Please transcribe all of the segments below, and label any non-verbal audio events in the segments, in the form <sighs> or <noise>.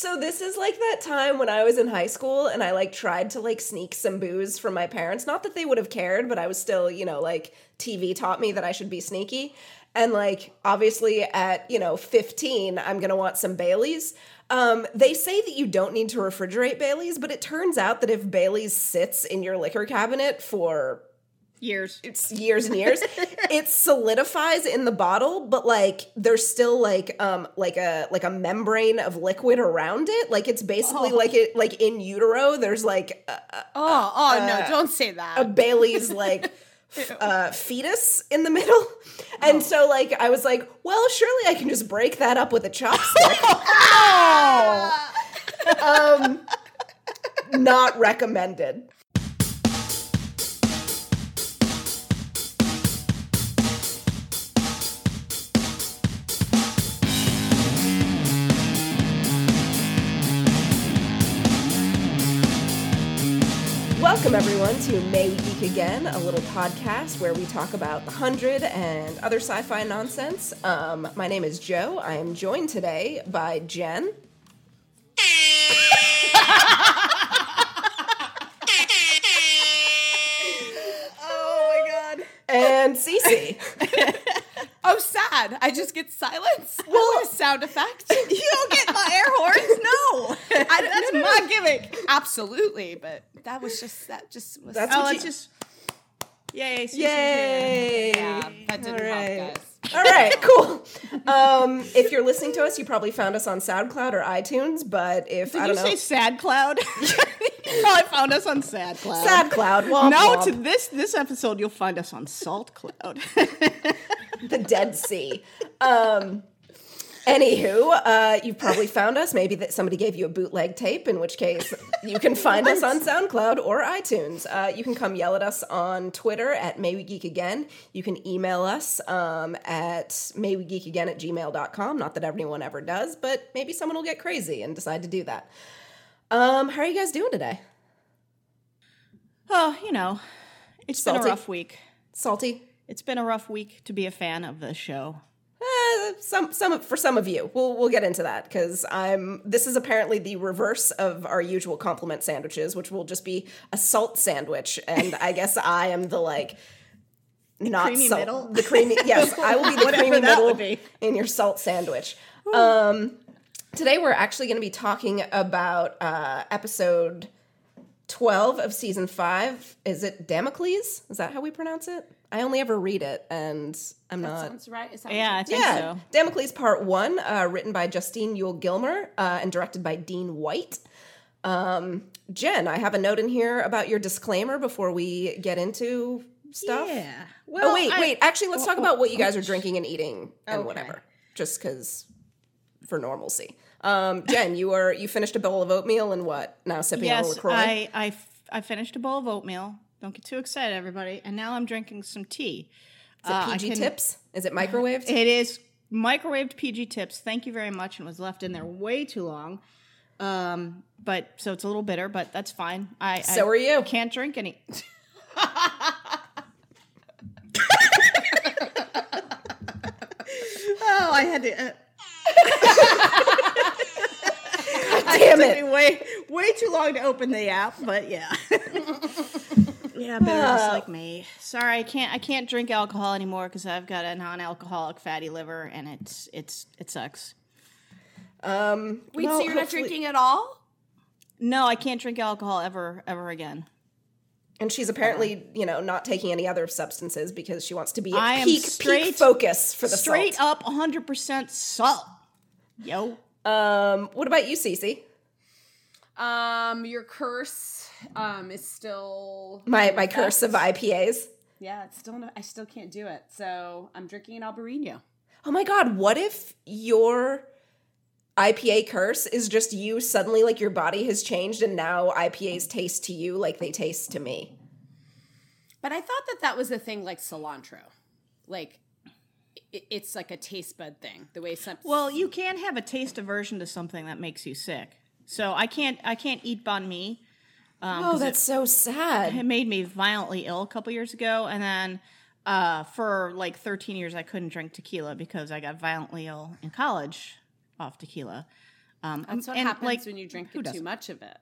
So this is like that time when I was in high school and I like tried to like sneak some booze from my parents. Not that they would have cared, but I was still, you know, like TV taught me that I should be sneaky. And like obviously at, you know, 15, I'm going to want some Baileys. Um, they say that you don't need to refrigerate Baileys, but it turns out that if Baileys sits in your liquor cabinet for Years. it's years and years. <laughs> It solidifies in the bottle but like there's still like um like a like a membrane of liquid around it. Like it's basically like it like in utero there's like a, Oh, oh no! Don't say that. a bailey's like <laughs> uh fetus in the middle. And so like i was like well surely i can just break that up with a chopstick. <laughs> Um not recommended Welcome, everyone, to May Geek Again, a little podcast where we talk about The Hundred and other sci fi nonsense. Um, my name is Jo. I am joined today by Jen. oh my god. And CC. <laughs> Oh, sad. I just get silence. Well- sound effect. <laughs> You don't get my air horns. No, <laughs> I, that's my gimmick. Absolutely, but that was just that just was. That's oh, what you- just. Yay! CC's Yay! Yeah, that didn't All right. help, guys. All right, <laughs> cool. Um, if you're listening to us, you probably found us on SoundCloud or iTunes, but if Did I you don't know, say Sad Cloud? <laughs> you probably found us on Sad Cloud. SoundCloud, womp No, womp. to this this episode you'll find us on Salt Cloud. <laughs> the Dead Sea. Um, anywho, uh, you've probably found us. Maybe that somebody gave you a bootleg tape, in which case you can find us on SoundCloud or iTunes. Uh, you can come yell at us on Twitter at May We Geek Again. You can email us um, at maywegeekagain at gmail.com. Not that everyone ever does, but maybe someone will get crazy and decide to do that. Um, how are you guys doing today? oh, you know, it's been a rough week. Salty? It's been a rough week to be a fan of the show. Eh, some some for some of you. We'll we'll get into that because I'm. This is apparently the reverse of our usual compliment sandwiches, which will just be a salt sandwich, and I guess <laughs> I am the like. Not creamy salt, middle? the creamy. Yes, I will be the <laughs> creamy middle in your salt sandwich. Um, today we're actually going to be talking about uh, episode twelve of season five. Is it Damocles? Is that how we pronounce it? I only ever read it, and I'm not. That sounds right. It sounds Yeah, I think Yeah, so. Damocles Part One, uh, written by Justine Juel Gillmer uh, and directed by Dean White. Um, Jen, I have a note in here about your disclaimer before we get into stuff. Yeah. oh Well, wait, I- wait. Actually, let's talk oh, about what you guys are drinking and eating and Okay. whatever, just because for normalcy. Um, Jen, you are you finished a bowl of oatmeal and what now sipping on a Yes, Lacroix? I, I f- I finished a bowl of oatmeal. Don't get too excited, everybody. And now I'm drinking some tea. Is it Uh, PG can- tips? Is it microwaved? It is microwaved PG tips. Thank you very much, and was left in there way too long. Um, but so it's a little bitter, but that's fine. I So I are you. Can't drink any. <laughs> oh, I had to. Uh, <laughs> Damn it! me way way too long to open the app, but yeah. <laughs> yeah, bitter just like me. Sorry, I can't I can't drink alcohol anymore because I've got a non-alcoholic fatty liver, and it's it's it sucks. Um, Wait, well, so you're not hopefully- drinking at all? No, I can't drink alcohol ever ever again. And she's apparently, you know, not taking any other substances because she wants to be at I am peak peak straight- focus for the Straight salt. up 100% salt. Yo. Um, what about you, CC? Um, your curse um is still My my effect. curse of IPAs. Yeah, it's still no, I still can't do it. So I'm drinking an Albarino. Oh my god, what if your IPA curse is just you suddenly like your body has changed and now IPAs taste to you like they taste to me? But I thought that that was a thing like cilantro, like it's like a taste bud thing. The way some Well, you can have a taste aversion to something that makes you sick. So I can't I can't eat banh mi. Um, Oh, 'cause that's so sad. it, it made me violently ill a couple years ago, and then uh, for like 13 years I couldn't drink tequila because I got violently ill in college off tequila. Um, That's what and, happens like, when you drink too doesn't? much of it.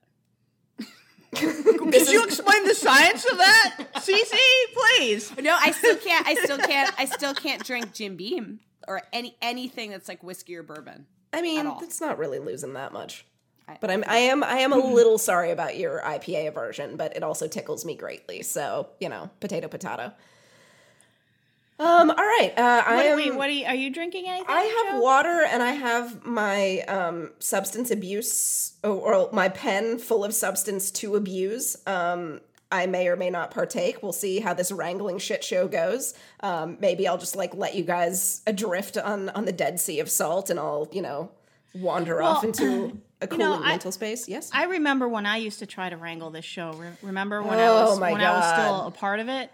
<laughs> Could you explain the science of that, CC? Please. No, I still can't. I still can't. I still can't drink Jim Beam or any anything that's like whiskey or bourbon. I mean, it's not really losing that much. I- But I'm I am I am a <laughs> little sorry about your IPA aversion, but it also tickles me greatly. So you know, potato potato. Um. All right. Uh, I am. wait, what are you, are you drinking anything? I have Jo? water and I have my um, substance abuse or, or my pen full of substance to abuse. Um, I may or may not partake. We'll see how this wrangling shit show goes. Um, maybe I'll just like let you guys adrift on on the Dead Sea of Salt, and I'll you know wander off into <laughs> a cooling know, I- mental space. Yes. I remember when I used to try to wrangle this show. Re- remember when I Oh was my when I was still a part of it?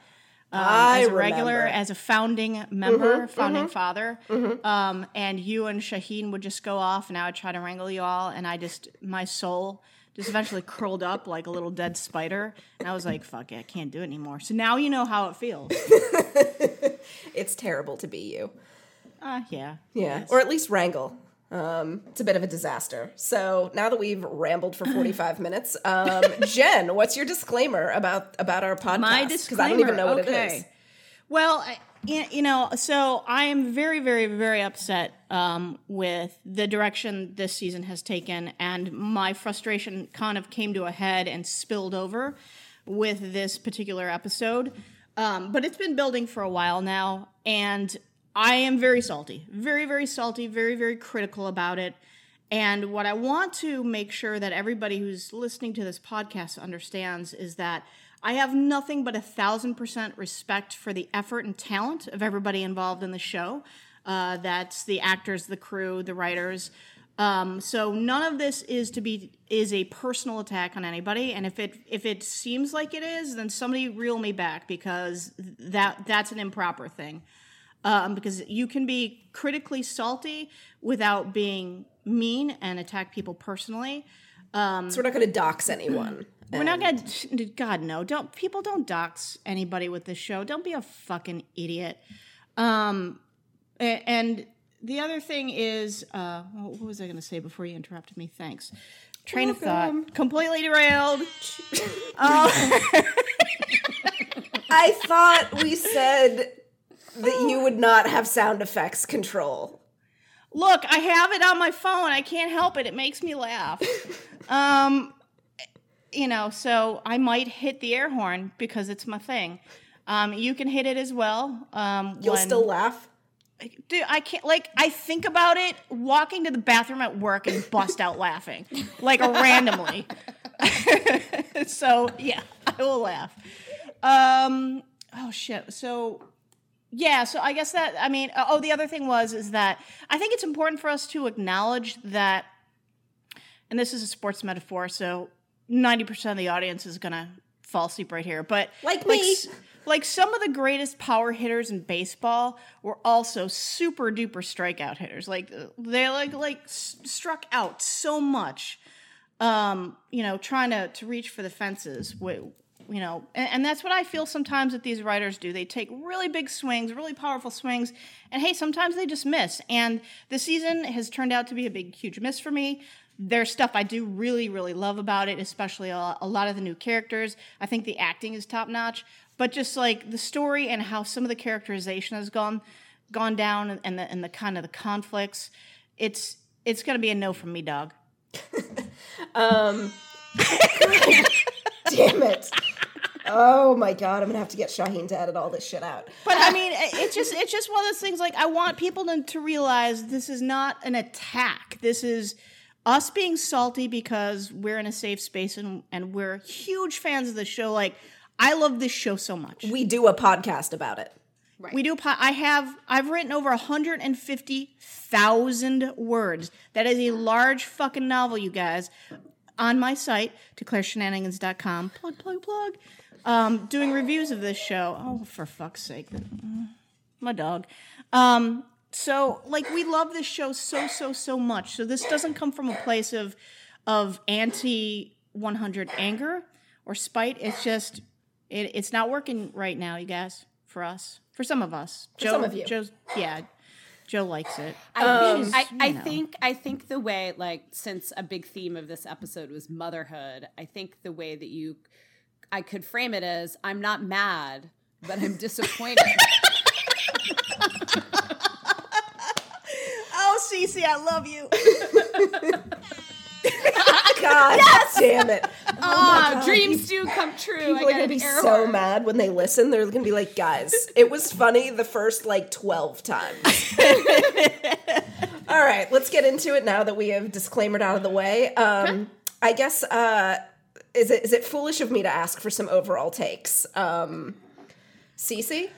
Um, I as a regular, remember. Mm-hmm, as a founding member, founding father, um, and you and Shaheen would just go off, and I would try to wrangle you all, and I just my soul just eventually curled up like a little dead spider, and I was like, "Fuck it, I can't do it anymore." So now you know how it feels. <laughs> it's terrible to be you. uh, yeah, Yeah, or at least wrangle. Um, it's a bit of a disaster. So now that we've rambled for 45 <laughs> minutes, um, Jen, what's your disclaimer about about our podcast? My Because I don't even know what okay. it is. Well, I, you know, so I am very, very, very upset um, with the direction this season has taken, and my frustration kind of came to a head and spilled over with this particular episode. Um, but it's been building for a while now, and I am very salty, very, very salty, very, very critical about it. And what I want to make sure that everybody who's listening to this podcast understands is that I have nothing but a thousand percent respect for the effort and talent of everybody involved in the show. Uh, that's the actors, the crew, the writers. Um, so none of this is to be is a personal attack on anybody. And if it if it seems like it is, then somebody reel me back because that that's an improper thing um, because you can be critically salty without being mean and attack people personally. So we're not going to dox anyone. <clears throat> We're not gonna. <laughs> God no! Don't people don't dox anybody with this show. Don't be a fucking idiot. Um, and the other thing is, uh, what was I gonna say before you interrupted me? Thanks. Train of thought completely derailed. <laughs> I thought we said that you would not have sound effects control. Look, I have it on my phone. I can't help it. It makes me laugh. <laughs> um, you know, so I might hit the air horn because it's my thing. Um, you can hit it as well. Um, You'll when- still laugh. dude, I can't. Like, I think about it walking to the bathroom at work and bust out laughing, like <laughs> randomly. <laughs> so yeah, I will laugh. Um, oh shit. So yeah, so I guess that I mean, oh, the other thing was is that I think it's important for us to acknowledge that, and this is a sports metaphor, so ninety percent of the audience is gonna fall asleep right here, but Like me. like some of the greatest power hitters in baseball were also super duper strikeout hitters. Like they like like s- struck out so much, um, you know, trying to to reach for the fences. You know, and, and that's what I feel sometimes that these writers do. They take really big swings, really powerful swings, and hey, sometimes they just miss. And the season has turned out to be a big, huge miss for me. There's stuff I do really, really love about it, especially a, a lot of the new characters. I think the acting is top notch, but just like the story and how some of the characterization has gone gone down, and the and the kind of the conflicts, it's it's gonna be a no from me, dog. <laughs> Um, <laughs> Damn it. Oh my god, I'm gonna have to get Shaheen to edit all this shit out. But I mean, it's just it's just one of those things. Like I want people to, to realize this is not an attack. This is us being salty because we're in a safe space and and we're huge fans of the show. Like I love this show so much. We do a podcast about it. Right. We do. Po- I have. I've written over 150,000 words. That is a large fucking novel, you guys. On my site, declareshenanigans.com. Plug, plug, plug. Um, doing reviews of this show. Oh, for fuck's sake. My dog. Um, so, like, we love this show so, so, so much. So this doesn't come from a place of, of anti 100 anger or spite. It's just, it, it's not working right now, you guys, for us. For some of us. For some of you. Jo's, yeah. Jo likes it. I, think, um, I, I think I think the way like since a big theme of this episode was motherhood, I think the way that you I could frame it as I'm not mad, but I'm disappointed. <laughs> Oh, CC, I love you. <laughs> <laughs> God damn it. Ah, dreams do come true. People are gonna be so mad when they listen. They're gonna be like, guys, it was funny the first like 12 times. <laughs> All right, let's get into it now that we have disclaimered out of the way. Um, I guess uh, is it is it foolish of me to ask for some overall takes? Um, CC?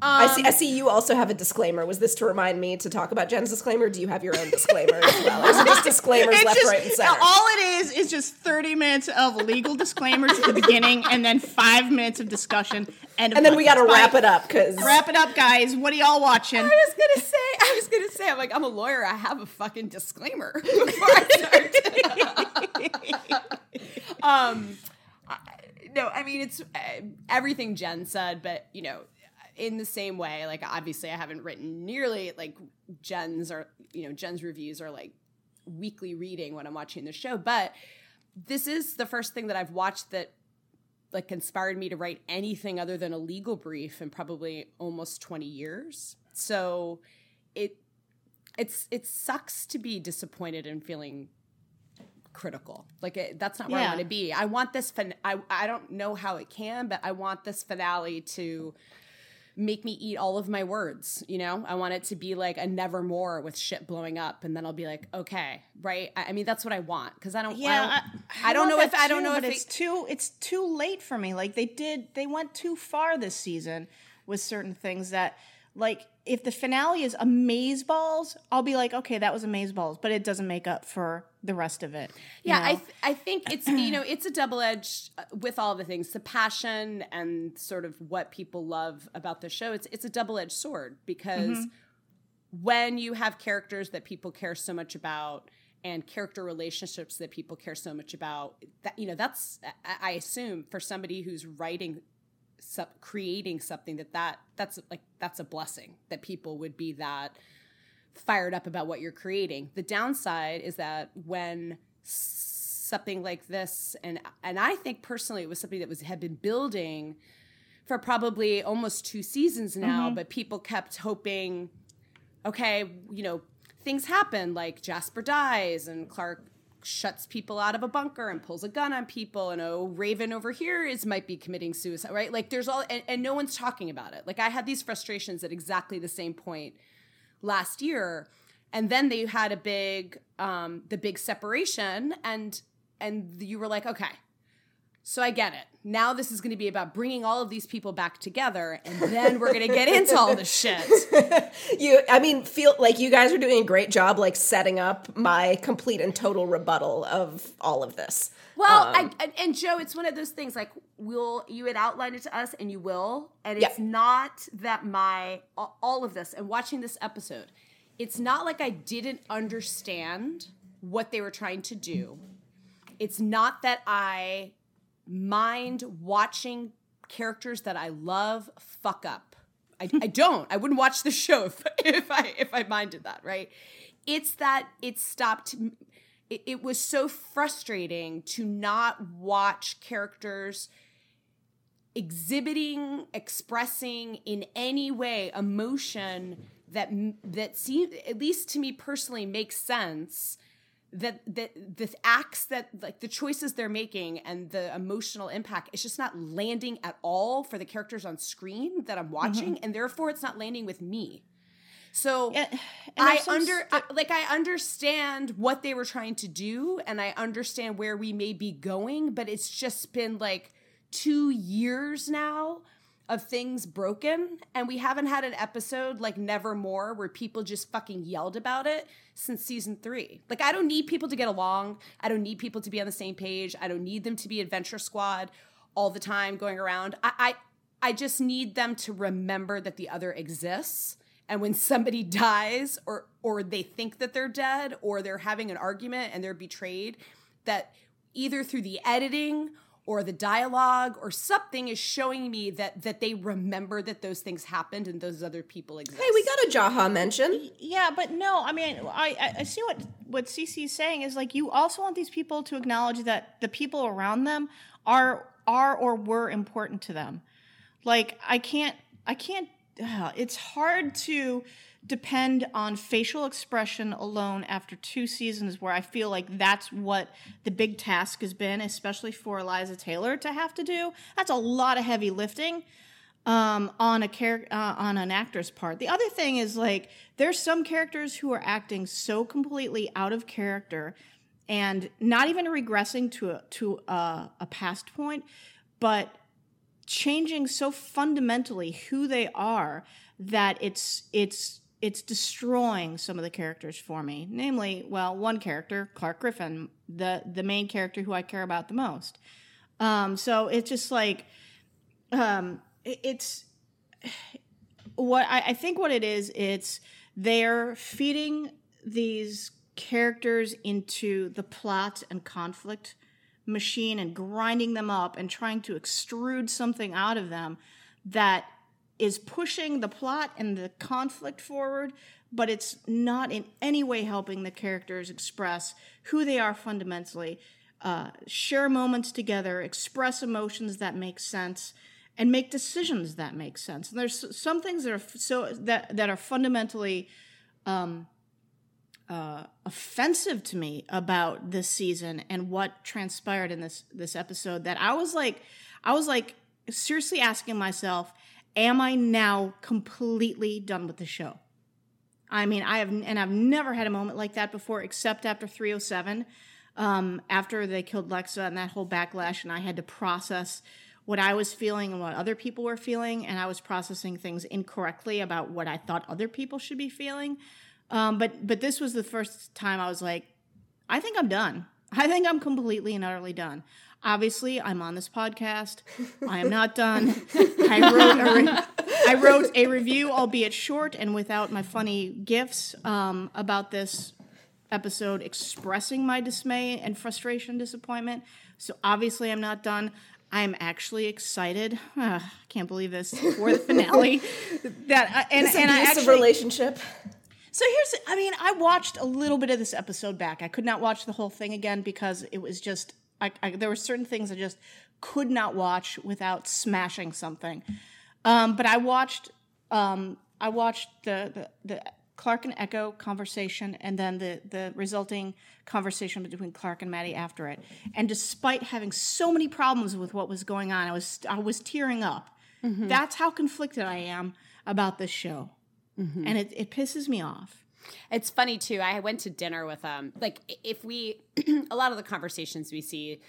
I see. I see. You also have a disclaimer. Was this to remind me to talk about Jen's disclaimer? Do you have your own disclaimer as well? Or is it just disclaimers It's left, just, right, and center? all it is is just 30 minutes of legal disclaimers at the beginning and then five minutes of discussion. And, and then we got to wrap it up because Wrap it up, guys. What are y'all watching? I was gonna say, I was gonna say, I'm like, I'm a lawyer. I have a fucking disclaimer <laughs> before I start. <laughs> um, I- no, I mean it's uh, everything Jen said, but you know, in the same way, like obviously I haven't written nearly like Jen's or you know Jen's reviews are like weekly reading when I'm watching the show, but this is the first thing that I've watched that like inspired me to write anything other than a legal brief in probably almost 20 years. So it it's it sucks to be disappointed and feeling critical. Like it, that's not where I want to be. I want this fin- I I don't know how it can, but I want this finale to make me eat all of my words, you know? I want it to be like a nevermore with shit blowing up and then I'll be like, okay, right? I, I mean that's what I want cuz I don't I Yeah, don't, I, I don't know if that I don't know if it's it, too it's too late for me. Like they did, they went too far this season with certain things that, like, if the finale is amaze balls, I'll be like, okay, that was amaze balls, but it doesn't make up for the rest of it. Yeah, I th- I think it's you know it's a double edged uh, with all the things the passion and sort of what people love about the show. It's it's a double edged sword because mm-hmm. when you have characters that people care so much about and character relationships that people care so much about that you know that's I assume for somebody who's writing so- creating something that that that's like that's a blessing that people would be that fired up about what you're creating. The downside is that when something like this and and I think personally it was something that was had been building for probably almost two seasons now, mm-hmm. but people kept hoping okay, you know, things happen like Jasper dies and Clarke shuts people out of a bunker and pulls a gun on people and oh raven over here is might be committing suicide right? Like there's all and, and no one's talking about it. Like i had these frustrations at exactly the same point last year and then they had a big um the big separation and and you were like okay so i get it. Now this is going to be about bringing all of these people back together and then we're going to get into all the shit. <laughs> You i mean feel like you guys are doing a great job like setting up my complete and total rebuttal of all of this. Well Um, I, and, Jo it's one of those things like will you had outlined it to us and you will and it's Yeah. not that my all all of this and watching this episode it's not like i didn't understand what they were trying to do. It's not that i mind watching characters that I love fuck up. I, I <laughs> don't. I wouldn't watch the show <laughs> if, if I if I minded that, right? It's that it stopped. It, it was so frustrating to not watch characters exhibiting, expressing in any way emotion that that seems, at least to me personally, makes sense that that the acts that like the choices they're making and the emotional impact it's just not landing at all for the characters on screen that I'm mm-hmm. watching and therefore it's not landing with me. So And- and I under st- I- like I understand what they were trying to do and I understand where we may be going but it's just been like 2 years now of things broken and we haven't had an episode like Nevermore where people just fucking yelled about it since season 3. Like I don't need people to get along. I don't need people to be on the same page. I don't need them to be adventure squad all the time going around. I I, I just need them to remember that the other exists and when somebody <laughs> dies or or they think that they're dead or they're having an argument and they're betrayed that either through the editing or the dialogue or something is showing me that that they remember that those things happened and those other people exist. Hey, we got a Jaha mention. Yeah, but no, I mean, I, I- I see what what CC is saying is like you also want these people to acknowledge that the people around them are are or were important to them. Like I can't, I can't. Uh, it's hard to depend on facial expression alone after two seasons where I feel like that's what the big task has been, especially for Eliza Taylor to have to do. That's a lot of heavy lifting um, on a char- uh, on an actor's part. The other thing is like there's some characters who are acting so completely out of character and not even regressing to a, to a, a past point, but changing so fundamentally who they are that it's it's it's destroying some of the characters for me. Namely, well, one character, Clarke Griffin, the the main character who I care about the most. Um, so it's just like um, it- it's what I, I think what it is it's they're feeding these characters into the plot and conflict machine and grinding them up and trying to extrude something out of them that is pushing the plot and the conflict forward but it's not in any way helping the characters express who they are fundamentally uh, share moments together express emotions that make sense and make decisions that make sense. And there's some things that are so that that are fundamentally um, uh, offensive to me about this season and what transpired in this this episode. That I was like, I was like seriously asking myself, am I now completely done with the show? I mean, I have, and I've never had a moment like that before, except after 307, um, after they killed Lexa and that whole backlash, and I had to process what I was feeling and what other people were feeling, and I was processing things incorrectly about what I thought other people should be feeling. Um, but but this was the first time I was like, I think I'm done. I think I'm completely and utterly done. Obviously, I'm on this podcast. I am not done. <laughs> I wrote a re- I wrote a review, albeit short and without my funny gifs, um, about this episode, expressing my dismay and frustration, disappointment. So obviously, I'm not done. I'm actually excited. <sighs> I can't believe this for the finale. that I, and This and I actually relationship. so here's, I mean, I watched a little bit of this episode back. I could not watch the whole thing again because it was just, I, I, there were certain things I just could not watch without smashing something. Um, but I watched, um, I watched the, the, the Clarke and Echo conversation and then the, the resulting conversation between Clarke and Madi after it. And despite having so many problems with what was going on, I was, I was tearing up. That's how conflicted I am about this show. And it, it pisses me off. It's funny too. I went to dinner with um like if we <clears throat> a lot of the conversations we see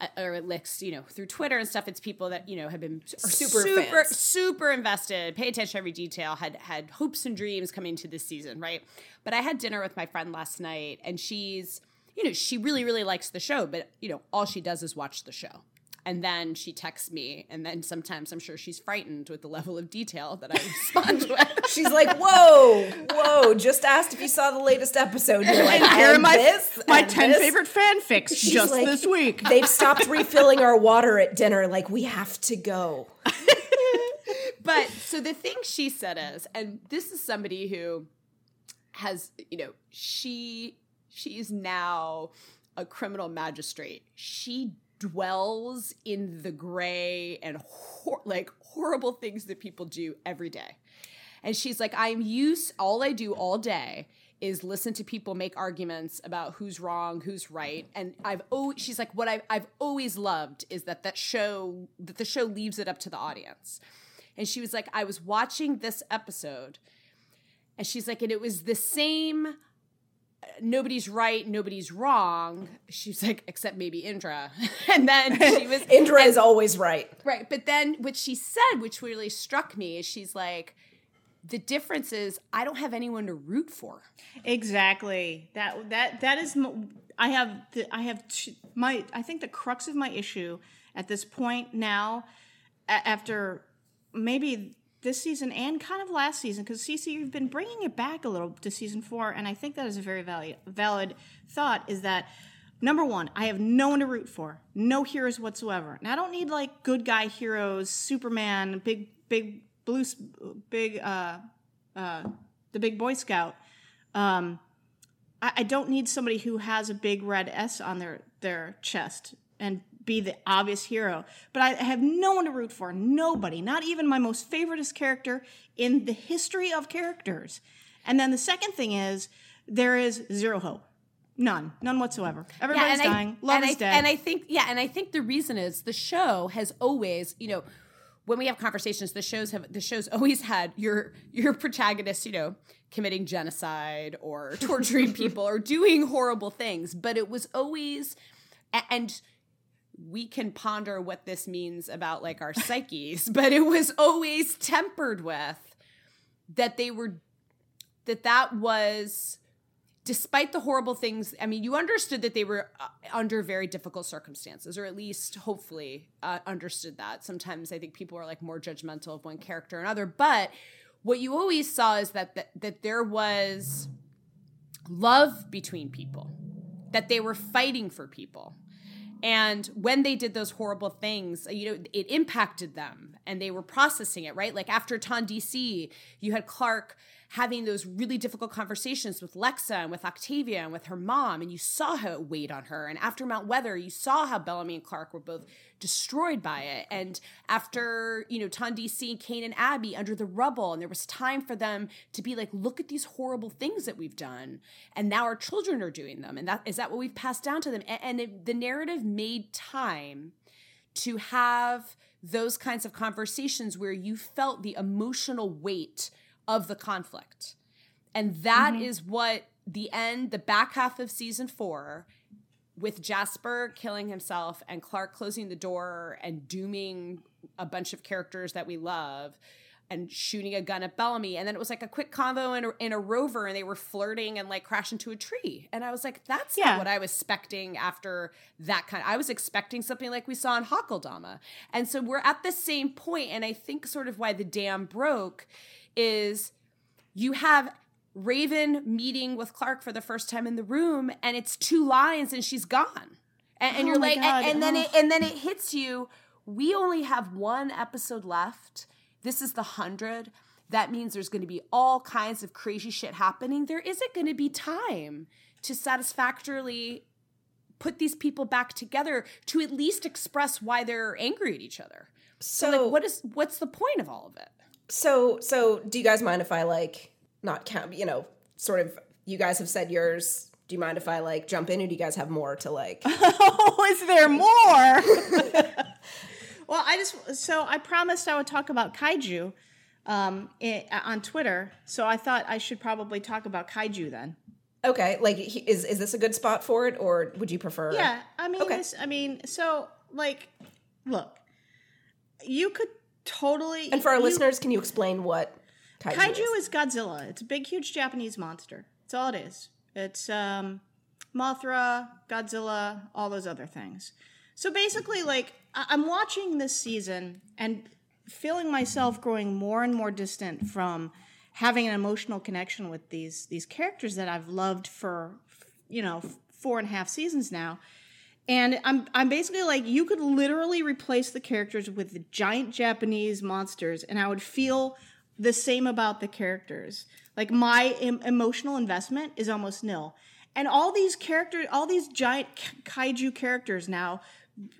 Uh, or licks, you know, through Twitter and stuff, it's people that, you know, have been super super super invested, pay attention to every detail, had had hopes and dreams coming to this season, right? But I had dinner with my friend last night and she's you know, she really, really likes the show, but you know, all she does is watch the show. And then she texts me, and then sometimes I'm sure she's frightened with the level of detail that I respond <laughs> with. She's like, whoa, whoa, just asked if you saw the latest episode. You're like, <laughs> Here are and my, this, my and 10 this." favorite fanfics She's just like, this week. <laughs> They've stopped refilling our water at dinner. Like, we have to go. but so the thing she said is, and this is somebody who has, you know, she she is now a criminal magistrate. She dwells in the gray and hor- like horrible things that people do every day. And she's like, I'm used, all I do all day is listen to people make arguments about who's wrong, who's right. And I've always, she's like, what I've, I've always loved is that that show, that the show leaves it up to the audience. And she was like, I was watching this episode and she's like, and it was the same, nobody's right, nobody's wrong. She's like, except maybe Indra. <laughs> and then <laughs> she was, Indra is always right. Right. But then what she said, which really struck me, is she's like, the difference is I don't have anyone to root for. exactly. That that that is I have the, I have t- my I think the crux of my issue at this point now after maybe this season and kind of last season because CC you've been bringing it back a little to season 4 and I think that is a very valid valid thought is that Number one, I have no one to root for, no heroes whatsoever, and I don't need like good guy heroes, Superman, big big blue, big uh, uh, the big Boy Scout. Um, I don't need somebody who has a big red S on their their chest and be the obvious hero. But I have no one to root for. Nobody, not even my most favoritist character in the history of characters. And then the second thing is there is zero hope. None. None whatsoever. Everybody's and dying. Love is I, dead. And I think, yeah, and I think the reason is the show has always, you know, when we have conversations, the shows have the shows always had your your protagonist, you know, committing genocide or torturing <laughs> people or doing horrible things, but it was always, and we can ponder what this means about like our psyches, <laughs> but it was always tempered with that they were that that was despite the horrible things i mean you understood that they were uh, under very difficult circumstances or at least hopefully uh, understood that. Sometimes i think people are like more judgmental of one character or another but what you always saw is that that, that there was love between people that they were fighting for people and when they did those horrible things, uh, you know, it impacted them and they were processing it, right? Like after Ton DC, you had Clarke having those really difficult conversations with Lexa and with Octavia and with her mom, and you saw how it weighed on her. And after Mount Weather, you saw how Bellamy and Clarke were both destroyed by it. And after, you know, Ton DC and Kane and Abby under the rubble, and there was time for them to be like, look at these horrible things that we've done. And now our children are doing them. And that is that what we've passed down to them? And, and it, the narrative made time to have those kinds of conversations where you felt the emotional weight of the conflict. And that mm-hmm. is what the end, the back half of season four, with Jasper killing himself and Clarke closing the door and dooming a bunch of characters that we love and shooting a gun at Bellamy. And then it was like a quick convo in a, in a rover and they were flirting and like crash into a tree. And I was like, that's Yeah. not what I was expecting after that kind. I was expecting something like we saw in Hakeldama. And so we're at the same point, And I think sort of why the dam broke is you have Raven meeting with Clarke for the first time in the room, and it's two lines, and she's gone. And, and Oh you're like, God, and, and then oh. it and then it hits you. We only have one episode left. This is the hundred. That means there's going to be all kinds of crazy shit happening. There isn't going to be time to satisfactorily put these people back together to at least express why they're angry at each other. So, Like, what is what's the point of all of it? So so do you guys mind if I like not count, you know, sort of you guys have said yours. Do you mind if I like jump in or do you guys have more to like <laughs> oh, is there more? <laughs> well, I just so I promised I would talk about kaiju um, i on Twitter, so I thought I should probably talk about kaiju then. Okay, like is is this a good spot for it or would you prefer Yeah, I mean, Okay. this, I mean, so like, look, you could totally. And for our you- listeners, can you explain what kaiju, kaiju is? is Godzilla. It's a big, huge Japanese monster. That's all it is. It's um, Mothra, Godzilla, all those other things. So basically, like, I- I'm watching this season and feeling myself growing more and more distant from having an emotional connection with these these characters that I've loved for, you know, four and a half seasons now. And I'm I'm basically like you could literally replace the characters with the giant Japanese monsters, and I would feel the same about the characters. Like my em- emotional investment is almost nil. And all these characters, all these giant kaiju characters now,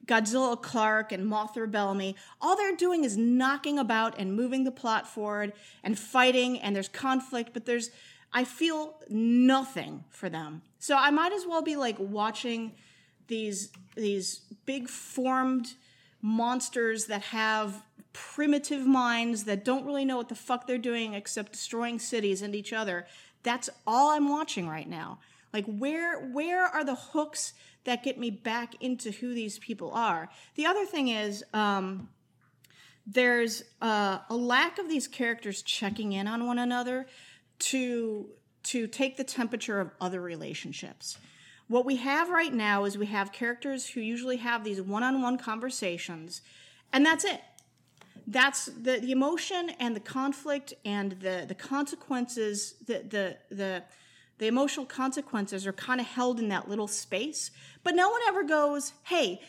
Godzilla, Clarke, and Mothra Bellamy, all they're doing is knocking about and moving the plot forward and fighting, and there's conflict, but there's I feel nothing for them. So I might as well be like watching these these big formed monsters that have primitive minds that don't really know what the fuck they're doing except destroying cities and each other. That's all I'm watching right now. Like where where are the hooks that get me back into who these people are? The other thing is um, there's uh, a lack of these characters checking in on one another to to take the temperature of other relationships. What we have right now is we have characters who usually have these one-on-one conversations, and that's it. That's the, the emotion and the conflict and the the consequences, the the the the emotional consequences are kind of held in that little space, but no one ever goes, "Hey,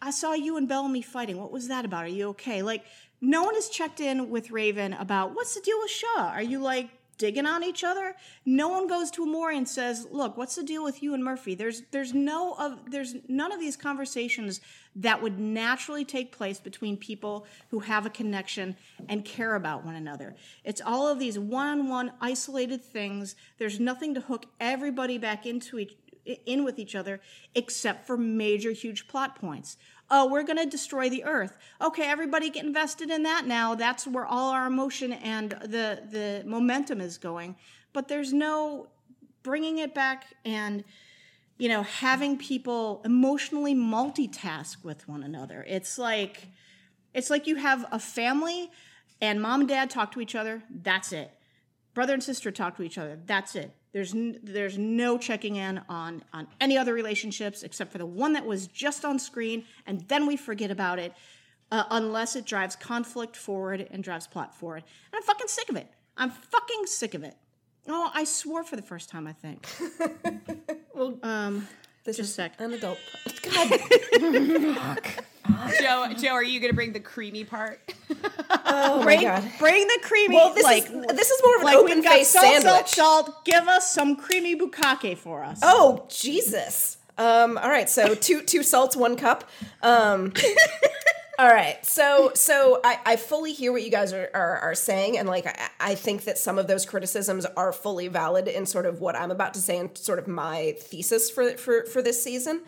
I saw you and Bellamy fighting. What was that about? Are you okay?" Like no one has checked in with Raven about what's the deal with Shaw. Are you like digging on each other? No one goes to Emori and says, "Look, what's the deal with you and Murphy?" There's there's no of there's none of these conversations that would naturally take place between people who have a connection and care about one another. It's all of these one-on-one isolated things. There's nothing to hook everybody back into each in with each other except for major huge plot points. Oh, we're going to destroy the earth. Okay, everybody get invested in that now. That's where all our emotion and the the momentum is going. But there's no bringing it back and you know, having people emotionally multitask with one another. It's like it's like you have a family and mom and dad talk to each other, that's it. Brother and sister talk to each other, that's it. There's n- there's no checking in on on any other relationships except for the one that was just on screen and then we forget about it uh, unless it drives conflict forward and drives plot forward. And I'm fucking sick of it. I'm fucking sick of it. Oh, I swore for the first time, I think. <laughs> Well, Um, this just is a sec. I'm an adult. <laughs> God. Jo, Jo, are you going to bring the creamy part? Oh my bring, god. bring the creamy. Well, this like, is this is more of an like open faced salt, sandwich. salt, salt. Give us some creamy bukake for us. Oh Jesus! Um, all right, so two two salts, one cup. Um, <laughs> all right, so so I, I fully hear what you guys are are, are saying, and like I, I think that some of those criticisms are fully valid in sort of what I'm about to say and sort of my thesis for for for this season.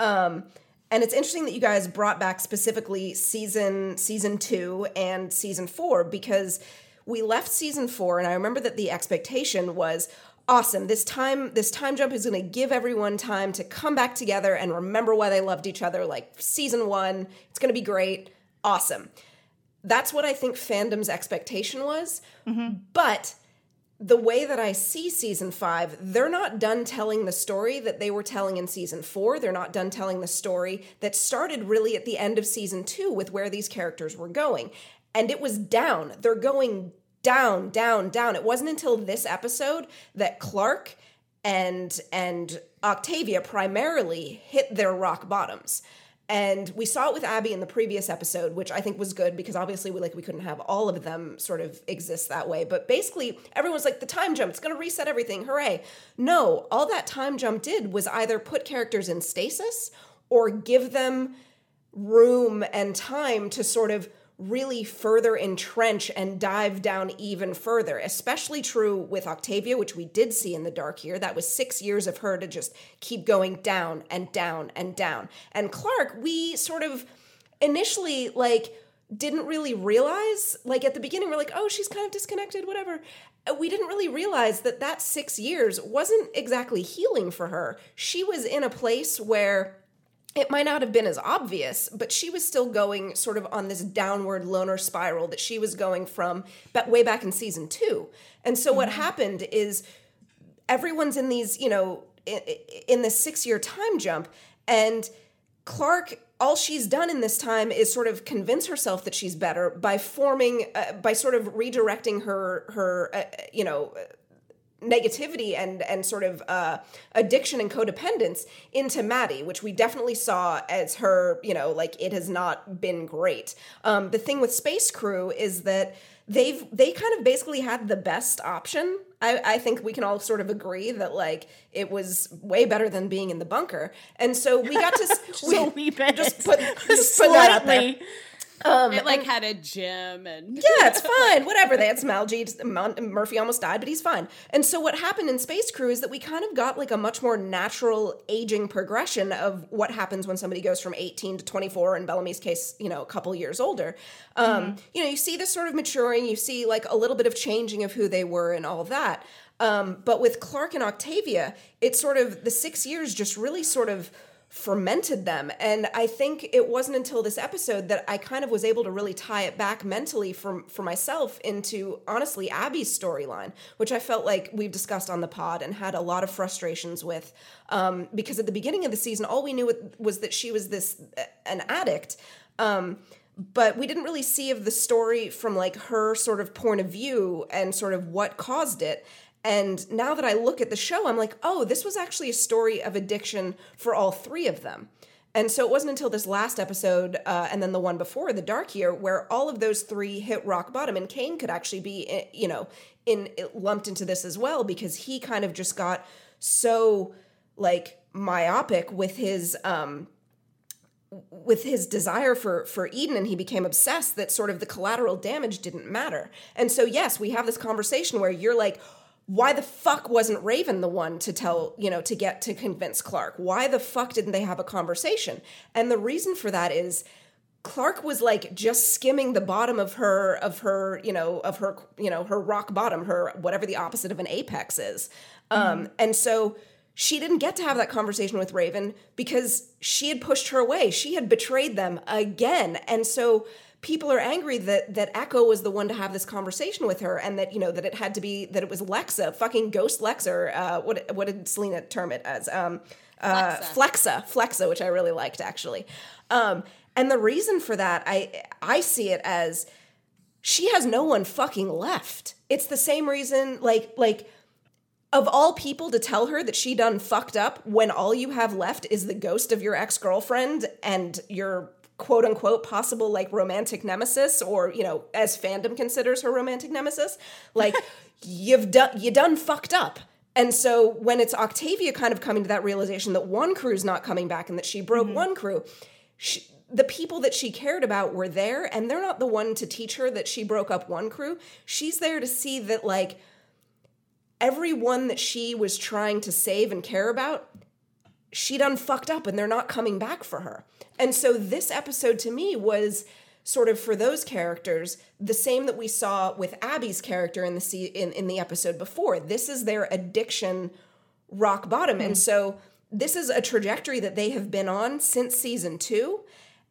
Um, and it's interesting that you guys brought back specifically season season two and season four because we left season four, and I remember that the expectation was awesome. This time, this time jump is going to give everyone time to come back together and remember why they loved each other. Like season one, it's going to be great, awesome. That's what I think fandom's expectation was, mm-hmm. but the way that I see season five, they're not done telling the story that they were telling in season four. They're not done telling the story that started really at the end of season two with where these characters were going. And it was down. They're going down, down, down. It wasn't until this episode that Clarke and and Octavia primarily hit their rock bottoms. And we saw it with Abby in the previous episode, which I think was good because obviously we like we couldn't have all of them sort of exist that way. But basically, everyone's like the time jump, it's going to reset everything. Hooray. No, all that time jump did was either put characters in stasis or give them room and time to sort of really further entrench and dive down even further. Especially true with Octavia, which we did see in the dark year. That was six years of her to just keep going down and down and down. And Clarke, we sort of initially like didn't really realize like at the beginning we're like oh she's kind of disconnected whatever Uh, we didn't really realize that that six years wasn't exactly healing for her she was in a place where it might not have been as obvious, but she was still going sort of on this downward loner spiral that she was going from but way back in season two. And so what happened is everyone's in these, you know, in, in this six year time jump, and Clarke. All she's done in this time is sort of convince herself that she's better by forming, uh, by sort of redirecting her, her, uh, you know, negativity and and sort of uh, addiction and codependence into Madi, which we definitely saw as her, you know, like it has not been great. Um, the thing with Space Crew is that they've they kind of basically had the best option. I, I think we can all sort of agree that like it was way better than being in the bunker, and so we got to <laughs> Just we, a wee bit. just put <laughs> just put that out there. Slightly. it like had a gym and Yeah, it's <laughs> fine. Whatever. They had some algae. Murphy almost died, but he's fine. And so what happened in Space Crew is that we kind of got like a much more natural aging progression of what happens when somebody goes from 18 to 24. In Bellamy's case, you know, a couple years older. Um, You know, you see this sort of maturing. You see like a little bit of changing of who they were and all that. Um, but with Clarke and Octavia, it's sort of the six years just really sort of fermented them. And I think it wasn't until this episode that I kind of was able to really tie it back mentally for, for myself into honestly Abby's storyline, which I felt like we've discussed on the pod and had a lot of frustrations with. Um, because at the beginning of the season, all we knew was that she was this an addict. Um, but we didn't really see of the story from like her sort of point of view and sort of what caused it And now that I look at the show, I'm like, oh, this was actually a story of addiction for all three of them. And so it wasn't until this last episode uh, and then the one before, the Dark Year, where all of those three hit rock bottom. And Kane could actually be, eh, you know, in lumped into this as well because he kind of just got so like myopic with his um with his desire for for Eden and he became obsessed that sort of the collateral damage didn't matter. And so yes, we have this conversation where you're like why the fuck wasn't Raven the one to tell, you know, to get to convince Clarke? Why the fuck didn't they have a conversation? And the reason for that is Clarke was like just skimming the bottom of her of her, you know, of her, you know, her rock bottom, her whatever the opposite of an apex is. Um and so she didn't get to have that conversation with Raven because she had pushed her away. She had betrayed them again. And so people are angry that that Echo was the one to have this conversation with her, and that you know that it had to be that it was Lexa, fucking ghost Lexa. Uh, what what did Selena term it as? Um, uh, Flexa, Flexa, which I really liked actually. Um, and the reason for that, I I see it as she has no one fucking left. It's the same reason, like like of all people to tell her that she done fucked up when all you have left is the ghost of your ex-girlfriend and your quote unquote possible like romantic nemesis or you know as fandom considers her romantic nemesis like <laughs> you've done you done fucked up. And so when it's octavia kind of coming to that realization that one crew's not coming back and that she broke mm-hmm. one crew she, the people that she cared about were there and they're not the one to teach her that she broke up one crew. She's there to see that like everyone that she was trying to save and care about, she done fucked up and they're not coming back for her. And so this episode to me was sort of for those characters the same that we saw with Abby's character in the se- in, in the episode before. This is their addiction rock bottom. And mm. so this is a trajectory that they have been on since season 2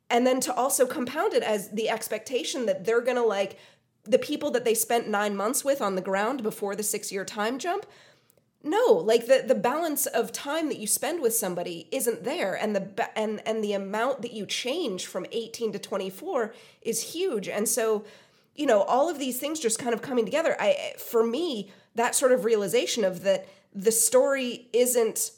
and then to also compound it as the expectation that they're going to like the people that they spent nine months with on the ground before the six year time jump no like the the balance of time that you spend with somebody isn't there and the and and the amount that you change from 18 to 24 is huge. And so you know all of these things just kind of coming together. I for me that sort of realization of that the story isn't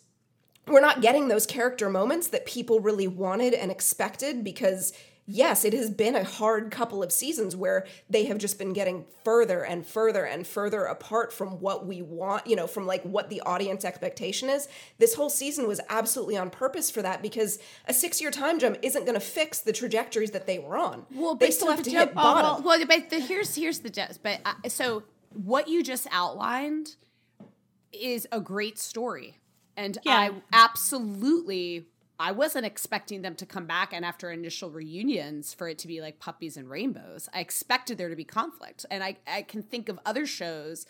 we're not getting those character moments that people really wanted and expected because yes, it has been a hard couple of seasons where they have just been getting further and further and further apart from what we want, you know, from like what the audience expectation is. This whole season was absolutely on purpose for that because a six year time jump isn't going to fix the trajectories that they were on. Well, they still have to hit oh, bottom. Well, well, but the, here's here's the gist. But uh, so what you just outlined is a great story, and Yeah. I absolutely. I wasn't expecting them to come back and after initial reunions for it to be like puppies and rainbows. I expected there to be conflict. And I, I can think of other shows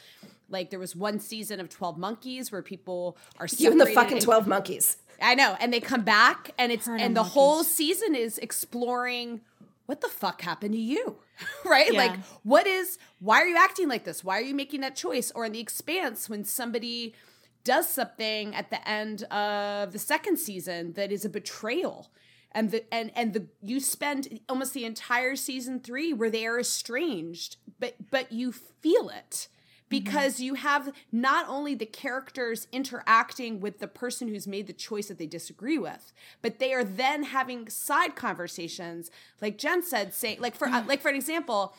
like there was one season of 12 Monkeys where people are you and the fucking 12 monkeys. I know, and they come back, and it's Herd and the monkeys. whole season is exploring what the fuck happened to you, <laughs> right? Yeah. Like, what is? Why are you acting like this? Why are you making that choice? Or in the Expanse, when somebody does something at the end of the second season that is a betrayal. And the and and the you spend almost the entire season three where they are estranged, but but you feel it because you have not only the characters interacting with the person who's made the choice that they disagree with, but they are then having side conversations, like Jen said, saying like for uh, like for an example,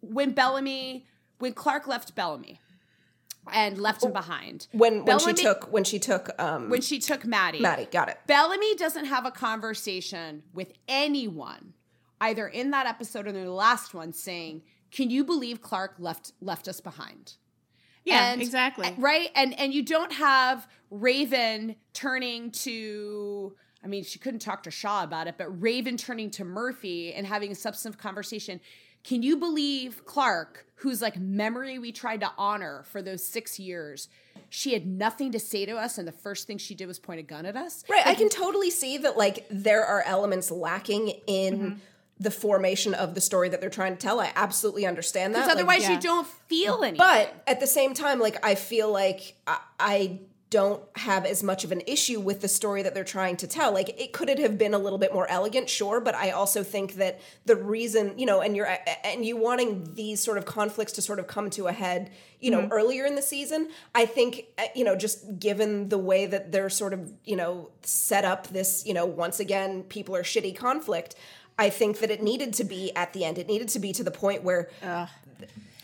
when Bellamy, when Clarke left Bellamy and left him behind, When when she took when she took um when she took Madi, Madi, got it. Bellamy doesn't have a conversation with anyone, either in that episode or in the last one, saying, "Can you believe Clarke left left us behind?" Yeah, And- exactly. Right? And and you don't have Raven turning to I mean, she couldn't talk to Shaw about it, but Raven turning to Murphy and having a substantive conversation. Can you believe Clarke, whose like memory we tried to honor for those six years, she had nothing to say to us, and the first thing she did was point a gun at us? Right. I can totally see that like there are elements lacking in Mm-hmm. the formation of the story that they're trying to tell. I absolutely understand that. Because Like, otherwise, yeah. you don't feel anything. but at the same time, like I feel like I, I don't have as much of an issue with the story that they're trying to tell. Like it could it have been a little bit more elegant, sure, but I also think that the reason, you know, and you're and you wanting these sort of conflicts to sort of come to a head, you know, earlier in the season, I think uh, you know, just given the way that they're sort of, you know, set up this, you know, once again people are shitty conflict, I think that it needed to be at the end. It needed to be to the point where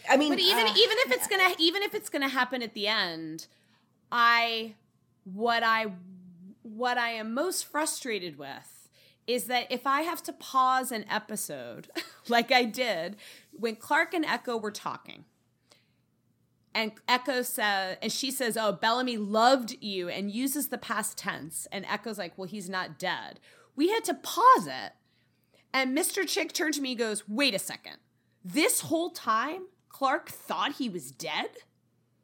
I mean, But even even if it's gonna even if it's gonna happen at the end, I what I what I am most frustrated with is that if I have to pause an episode <laughs> like I did when Clarke and Echo were talking, and Echo says, and she says, "Oh, Bellamy loved you," and uses the past tense, and Echo's like, "Well, he's not dead." We had to pause it, and Mr. Chick turned to me and goes, "Wait a second. This whole time, Clarke thought he was dead?"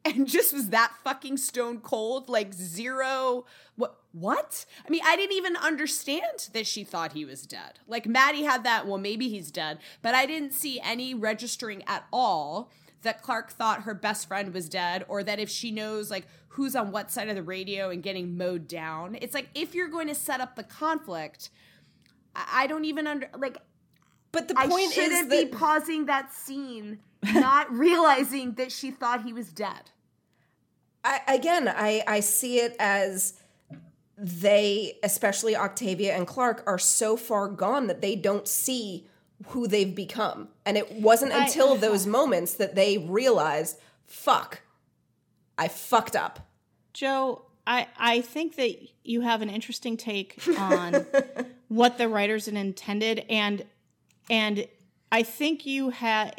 And just was that fucking stone cold like zero what what? I mean i didn't even understand that she thought he was dead. Like madi had that well maybe he's dead but i didn't see any registering at all that clarke thought her best friend was dead or that if she knows like who's on what side of the radio and getting mowed down. It's like if you're going to set up the conflict i, I don't even under like but the I point is shouldn't that be pausing that scene, not realizing that she thought he was dead. I, again, I, I see it as they, especially Octavia and Clarke, are so far gone that they don't see who they've become. And it wasn't I- until <laughs> those moments that they realized, fuck, I fucked up. Jo, I, I think that you have an interesting take on <laughs> what the writers had intended and and I think you had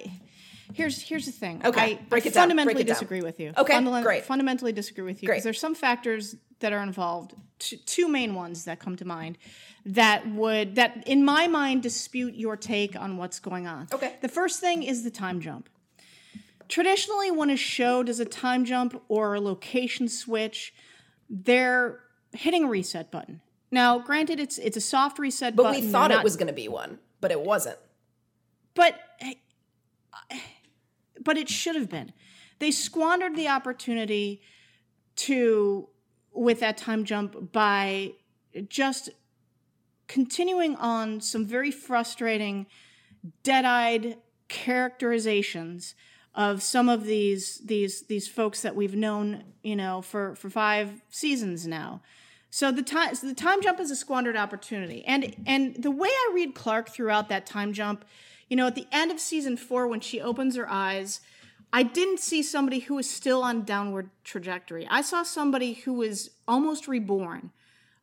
here's here's the thing. Okay, I, break I it down, fundamentally break it down. disagree with you. Okay, great. Fundamentally disagree with you because there's some factors that are involved. Two, two main ones that come to mind that would that in my mind dispute your take on what's going on. Okay. The first thing is the time jump. Traditionally, when a show does a time jump or a location switch, they're hitting a reset button. Now, granted, it's it's a soft reset But button. we thought not- it was going to be one, but it wasn't. but but it should have been. They squandered the opportunity to with that time jump by just continuing on some very frustrating dead-eyed characterizations of some of these these these folks that we've known, you know, for for 5 seasons now. So the time so the time jump is a squandered opportunity. And and the way I read Clarke throughout that time jump, you know, at the end of season 4 when she opens her eyes, I didn't see somebody who was still on downward trajectory. I saw somebody who was almost reborn.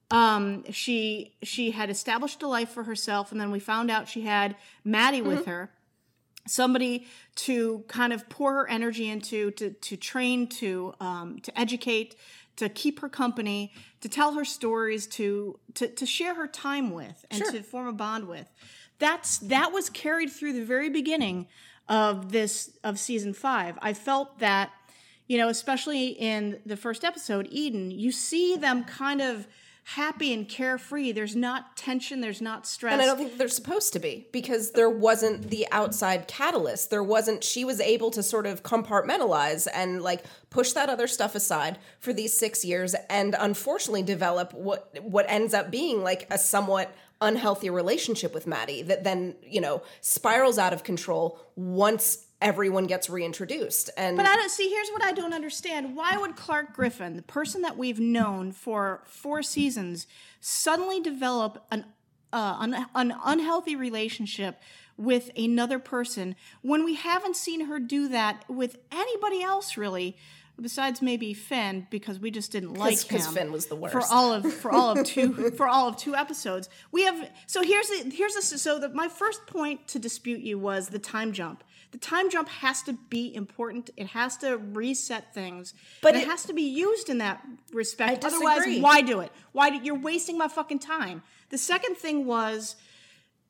Um, she she had established a life for herself, and then we found out she had Madi with her somebody to kind of pour her energy into to to train to um, to educate to keep her company to tell her stories to to, to share her time with and to form a bond with that's that was carried through the very beginning of this of season five. I felt that you know especially in the first episode eden you see them kind of happy and carefree. There's not tension there's not stress. And I don't think they're supposed to be because there wasn't the outside catalyst. There wasn't, she was able to sort of compartmentalize and like push that other stuff aside for these six years and unfortunately develop what, what ends up being like a somewhat unhealthy relationship with Madi that then, you know, spirals out of control once everyone gets reintroduced. And But I don't see. Here's what I don't understand: Why would Clarke Griffin, the person that we've known for four seasons, suddenly develop an uh, an, an unhealthy relationship with another person when we haven't seen her do that with anybody else, really? Besides maybe Finn, because we just didn't like him. because Finn was the worst for all of for all of <laughs> two for all of two episodes. We have so here's the here's the so the, my first point to dispute you was the time jump. The time jump has to be important. It has to reset things, But it, it- has to be used in that respect. Otherwise, why do it? Why do, you're wasting my fucking time? The second thing was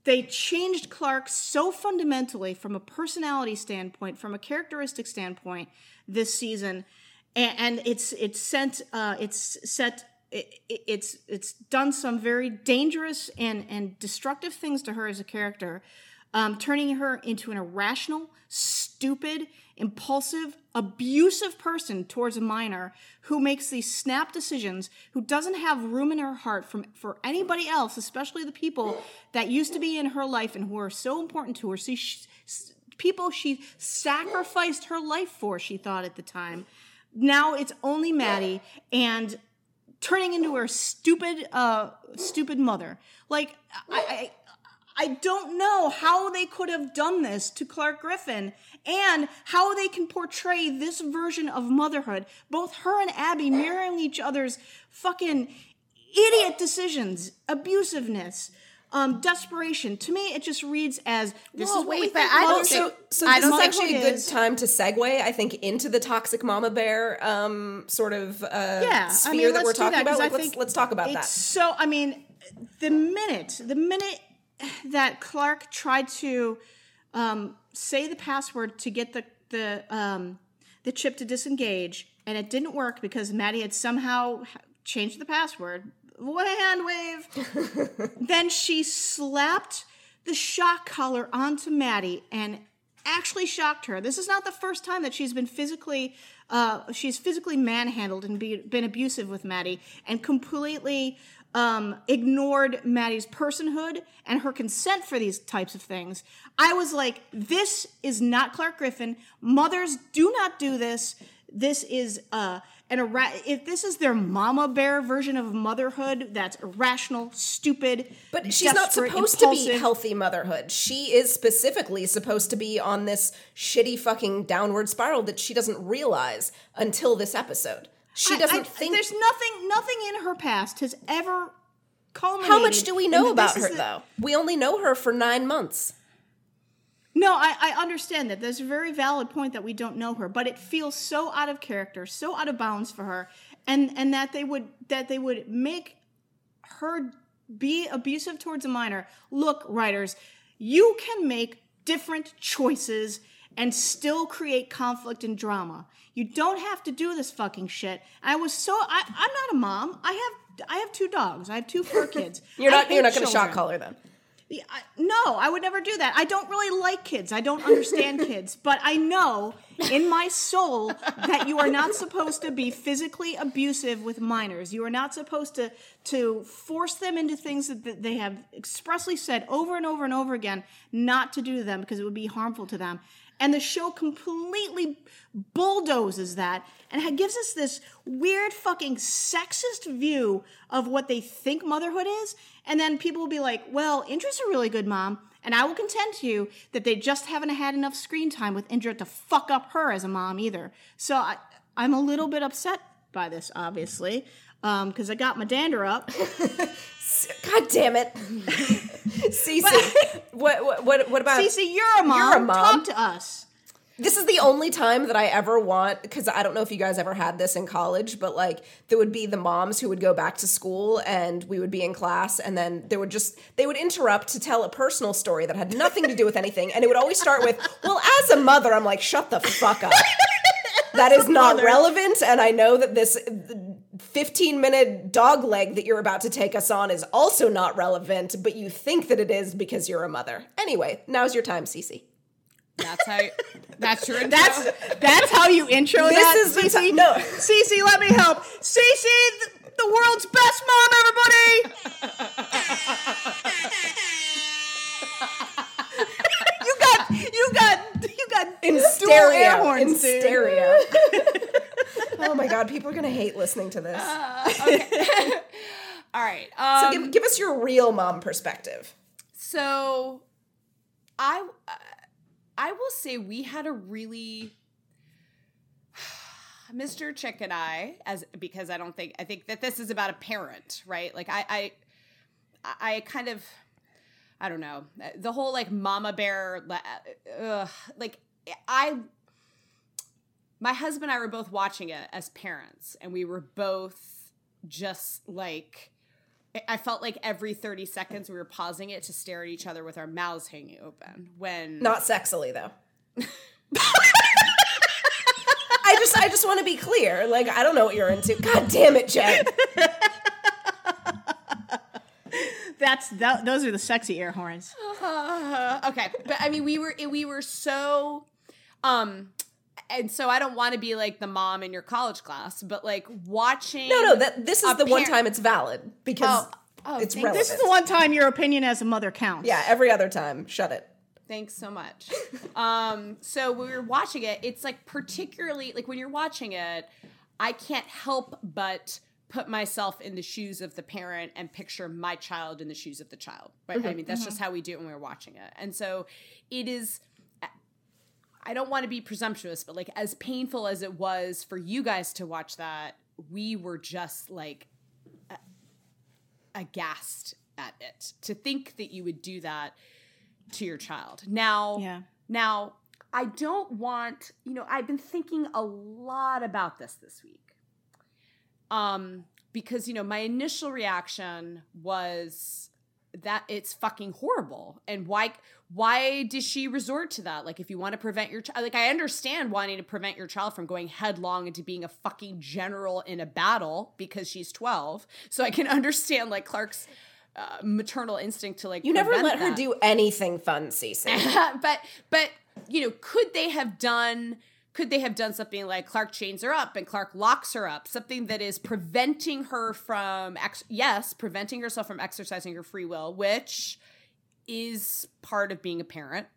they changed Clarke so fundamentally from a personality standpoint, from a characteristic standpoint this season, and, and it's it's sent uh, it's set it, it- it's it's done some very dangerous and and destructive things to her as a character, um, turning her into an irrational, stupid, impulsive, abusive person towards a minor who makes these snap decisions, who doesn't have room in her heart from, for anybody else, especially the people that used to be in her life and who are so important to her. See, she, people she sacrificed her life for, she thought at the time. Now it's only Madi and turning into her stupid, uh, stupid mother. Like, I, I I don't know how they could have done this to Clarke Griffin and how they can portray this version of motherhood. Both her and Abby mirroring each other's fucking idiot decisions, abusiveness, um, desperation. To me, it just reads as this Well, is wait, but I don't So, so I this don't is actually a good is- time to segue, I think, into the toxic mama bear um, sort of uh, yeah, sphere I mean, that we're talking about. 'cause Like, let's, let's talk about it's that. So, I mean, the minute, the minute that Clarke tried to um, say the password to get the the um, the chip to disengage, and it didn't work because Madi had somehow changed the password. What a hand wave! <laughs> then she slapped the shock collar onto Madi and actually shocked her. This is not the first time that she's been physically uh, she's physically manhandled and be, been abusive with Madi and completely um, ignored Madi's personhood and her consent for these types of things. I was like, this is not Clarke Griffin. Mothers do not do this. This is uh, an ira- if this is their mama bear version of motherhood, that's irrational, stupid. But she's not supposed to be healthy motherhood. She is specifically supposed to be on this shitty fucking downward spiral that she doesn't realize until this episode. She doesn't I- think. there's nothing nothing in her past has ever culminated. How much do we know about her, the- though? We only know her for nine months. No, I, I understand that. There's a very valid point that we don't know her, but it feels so out of character, so out of bounds for her, and and that they would that they would make her be abusive towards a minor. Look, writers, you can make different choices and still create conflict and drama. You don't have to do this fucking shit. I was so I, I'm not a mom. I have I have two dogs. I have two fur <laughs> kids. You're not. You're not going to shock collar them. Yeah, I, no, I would never do that. I don't really like kids. I don't understand <laughs> kids, but I know in my soul that you are not supposed to be physically abusive with minors. You are not supposed to to force them into things that that they have expressly said over and over and over again not to do to them because it would be harmful to them. And the show completely bulldozes that and gives us this weird fucking sexist view of what they think motherhood is. And then people will be like, well, Indra's a really good mom. And I will contend to you that they just haven't had enough screen time with Indra to fuck up her as a mom either. So I, I'm a little bit upset by this, obviously, um, because I got my dander up. <laughs> God damn it, <laughs> CC. what, what what what about? CC, you're a mom. You're a mom. Talk to us. This is the only time that I ever want because I don't know if you guys ever had this in college, but like there would be the moms who would go back to school and we would be in class and then there would just they would interrupt to tell a personal story that had nothing to do with anything and it would always start with, "Well, as a mother, I'm like, shut the fuck up." <laughs> That is not mother. relevant and I know that this 15 minute dog leg that you're about to take us on is also not relevant, but you think that it is because you're a mother. Anyway, now's your time, CC. That's how. That's your. That's that's how you intro This that. is the CC. ti- no. CC, let me help. CC, th- the world's best mom, everybody. <laughs> you got, you got, in stereo. horns, in dude. stereo. <laughs> oh my god, people are gonna hate listening to this. <laughs> All right. so Um, give, give us your real mom perspective. So, I uh, I will say we had a really <sighs> Mr. Chick and I as because I don't think I think that this is about a parent, right? Like I I I kind of I don't know the whole like mama bear uh, like I my husband and I were both watching it as parents and we were both just like I felt like every 30 seconds we were pausing it to stare at each other with our mouths hanging open when Not sexily though. <laughs> I just I just want to be clear. Like I don't know what you're into. God damn it, Jen. <laughs> That's that, those are the sexy air horns. Uh, <laughs> okay, but I mean, we were we were so um and so I don't want to be like the mom in your college class, but like watching. No, no, that this is a the one time it's valid because Oh, oh, it's relevant. This is the one time your opinion as a mother counts. Yeah, every other time, shut it. Thanks so much. <laughs> um, so when we were watching it, it's like particularly like when you're watching it, I can't help but put myself in the shoes of the parent and picture my child in the shoes of the child. Right? I mm-hmm, mean, that's mm-hmm. just how we do it when we're watching it. And so it is I don't want to be presumptuous, but like as painful as it was for you guys to watch that, we were just like aghast at it to think that you would do that to your child. Now, Yeah. now I don't want, you know, I've been thinking a lot about this this week. Um because you know, my initial reaction was that it's fucking horrible. And why why does she resort to that? Like if you want to prevent your child like i understand wanting to prevent your child from going headlong into being a fucking general in a battle because she's 12 so i can <laughs> understand like clarke's uh, maternal instinct to like You never let her do anything fun, CC. <laughs> but but you know could they have done could they have done something like clarke chains her up and clarke locks her up something that is preventing her from ex- yes preventing herself from exercising her free will which is part of being a parent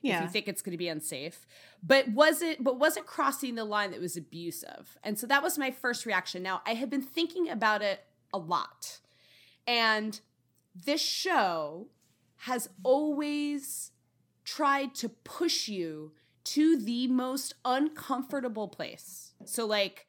if Yeah. you think it's going to be unsafe. But was it but was it crossing the line that was abusive. And so that was my first reaction. Now i had been thinking about it a lot. And this show has always tried to push you to the most uncomfortable place. So like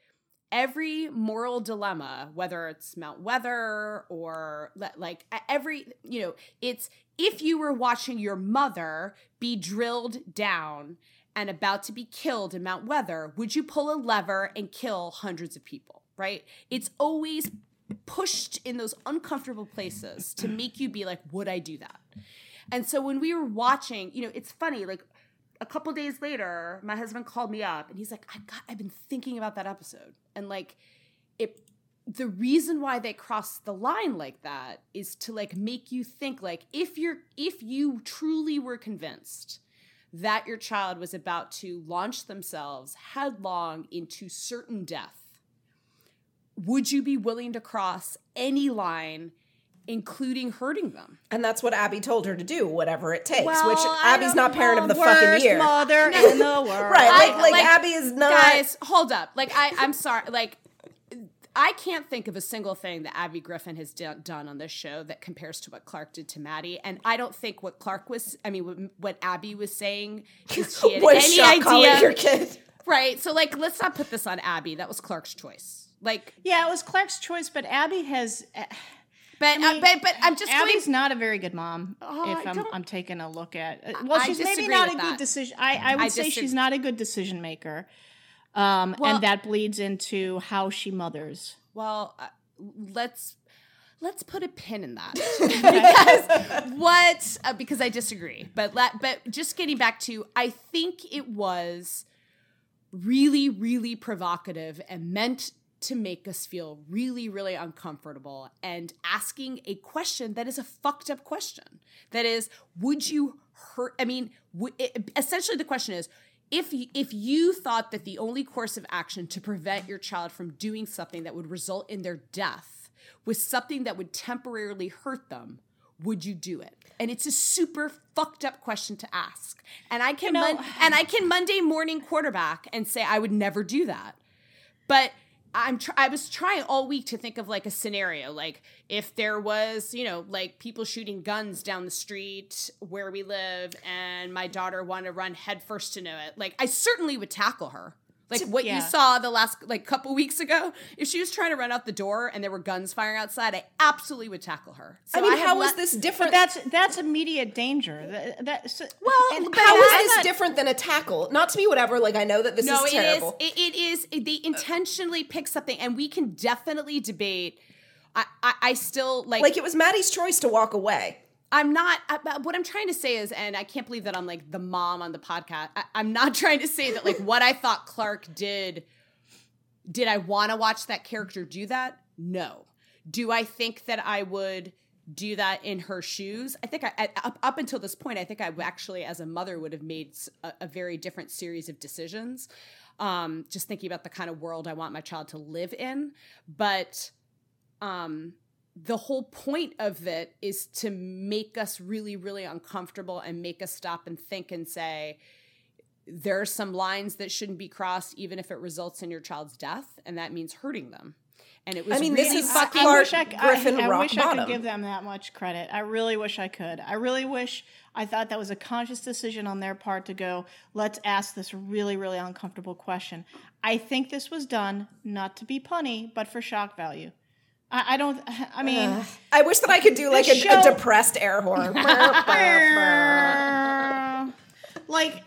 every moral dilemma whether it's mount weather or like every you know it's if you were watching your mother be drilled down and about to be killed in mount weather would you pull a lever and kill hundreds of people right? It's always pushed in those uncomfortable places to make you be like would i do that? And so when we were watching you know it's funny like a couple days later, my husband called me up and he's like, I got I've been thinking about that episode. And like it the reason why they crossed the line like that is to like make you think like if you're if you truly were convinced that your child was about to launch themselves headlong into certain death, would you be willing to cross any line, including hurting them? And that's what Abby told her to do, whatever it takes. Well, which Abby's don't parent of the Worst fucking year. mother <laughs> in the world. Right, like, I- like, like, Abby is not. guys hold up like i i'm sorry like i can't think of a single thing that abby griffin has done, done on this show that compares to what clarke did to madi and i don't think what clarke was i mean what, what abby was saying is she had was any shot idea your kid. right so like let's not put this on abby that was clarke's choice like Yeah, it was Clarke's choice, but Abby has. uh, but uh, but but i'm just Abby's going not a very good mom. Oh, if I I'm, I'm taking a look at, uh, well, I she's maybe not a with good decision. I, I would I say disagree. she's not a good decision maker, um, Well- and that bleeds into how she mothers. well uh, let's let's put a pin in that <laughs> because what uh, because i disagree but la- but just getting back to i think it was really really provocative and meant to make us feel really really uncomfortable and asking a question that is a fucked up question. That is would you hurt i mean w- it, essentially the question is if y- if you thought that the only course of action to prevent your child from doing something that would result in their death was something that would temporarily hurt them would you do it? And it's a super fucked up question to ask. And i can know- mon- and i can monday morning quarterback and say i would never do that. But I'm tr- I was trying all week to think of like a scenario like if there was you know like people shooting guns down the street where we live and my daughter wanted to run headfirst to know it like I certainly would tackle her like what yeah. you saw the last like couple weeks ago if she was trying to run out the door and there were guns firing outside I absolutely would tackle her so I mean, had how is let- this But different? that's that's immediate danger. That, that's well and but how I'm not- this different than a tackle? Not to be whatever. Like I know that this no, is it is. terrible. It, it is. it- they intentionally pick something, and we can definitely debate. I, I, I still like. like it was Madi's choice to walk away. I'm not. I, what I'm trying to say is, and I can't believe that I'm like the mom on the podcast. I, I'm not <laughs> trying to say that like what I thought Clarke did. Did I want to watch that character do that? No. Do I think that I would do that in her shoes. I think I, I, up, up until this point, I think I actually, as a mother, would have made a, a very different series of decisions. Um, just thinking about the kind of world I want my child to live in. But um, the whole point of it is to make us really, really uncomfortable and make us stop and think and say, there are some lines that shouldn't be crossed, even if it results in your child's death, and that means hurting them and it was. I mean, really this is fucking. Clarke I wish I, Griffin I, I rock wish I could give them that much credit. I really wish I could. I really wish I thought that was a conscious decision on their part to go. Let's ask this really, really uncomfortable question. I think this was done not to be punny, but for shock value. I, I don't. <laughs> I mean, I wish that I could do like a, show- a depressed air horn. <laughs> like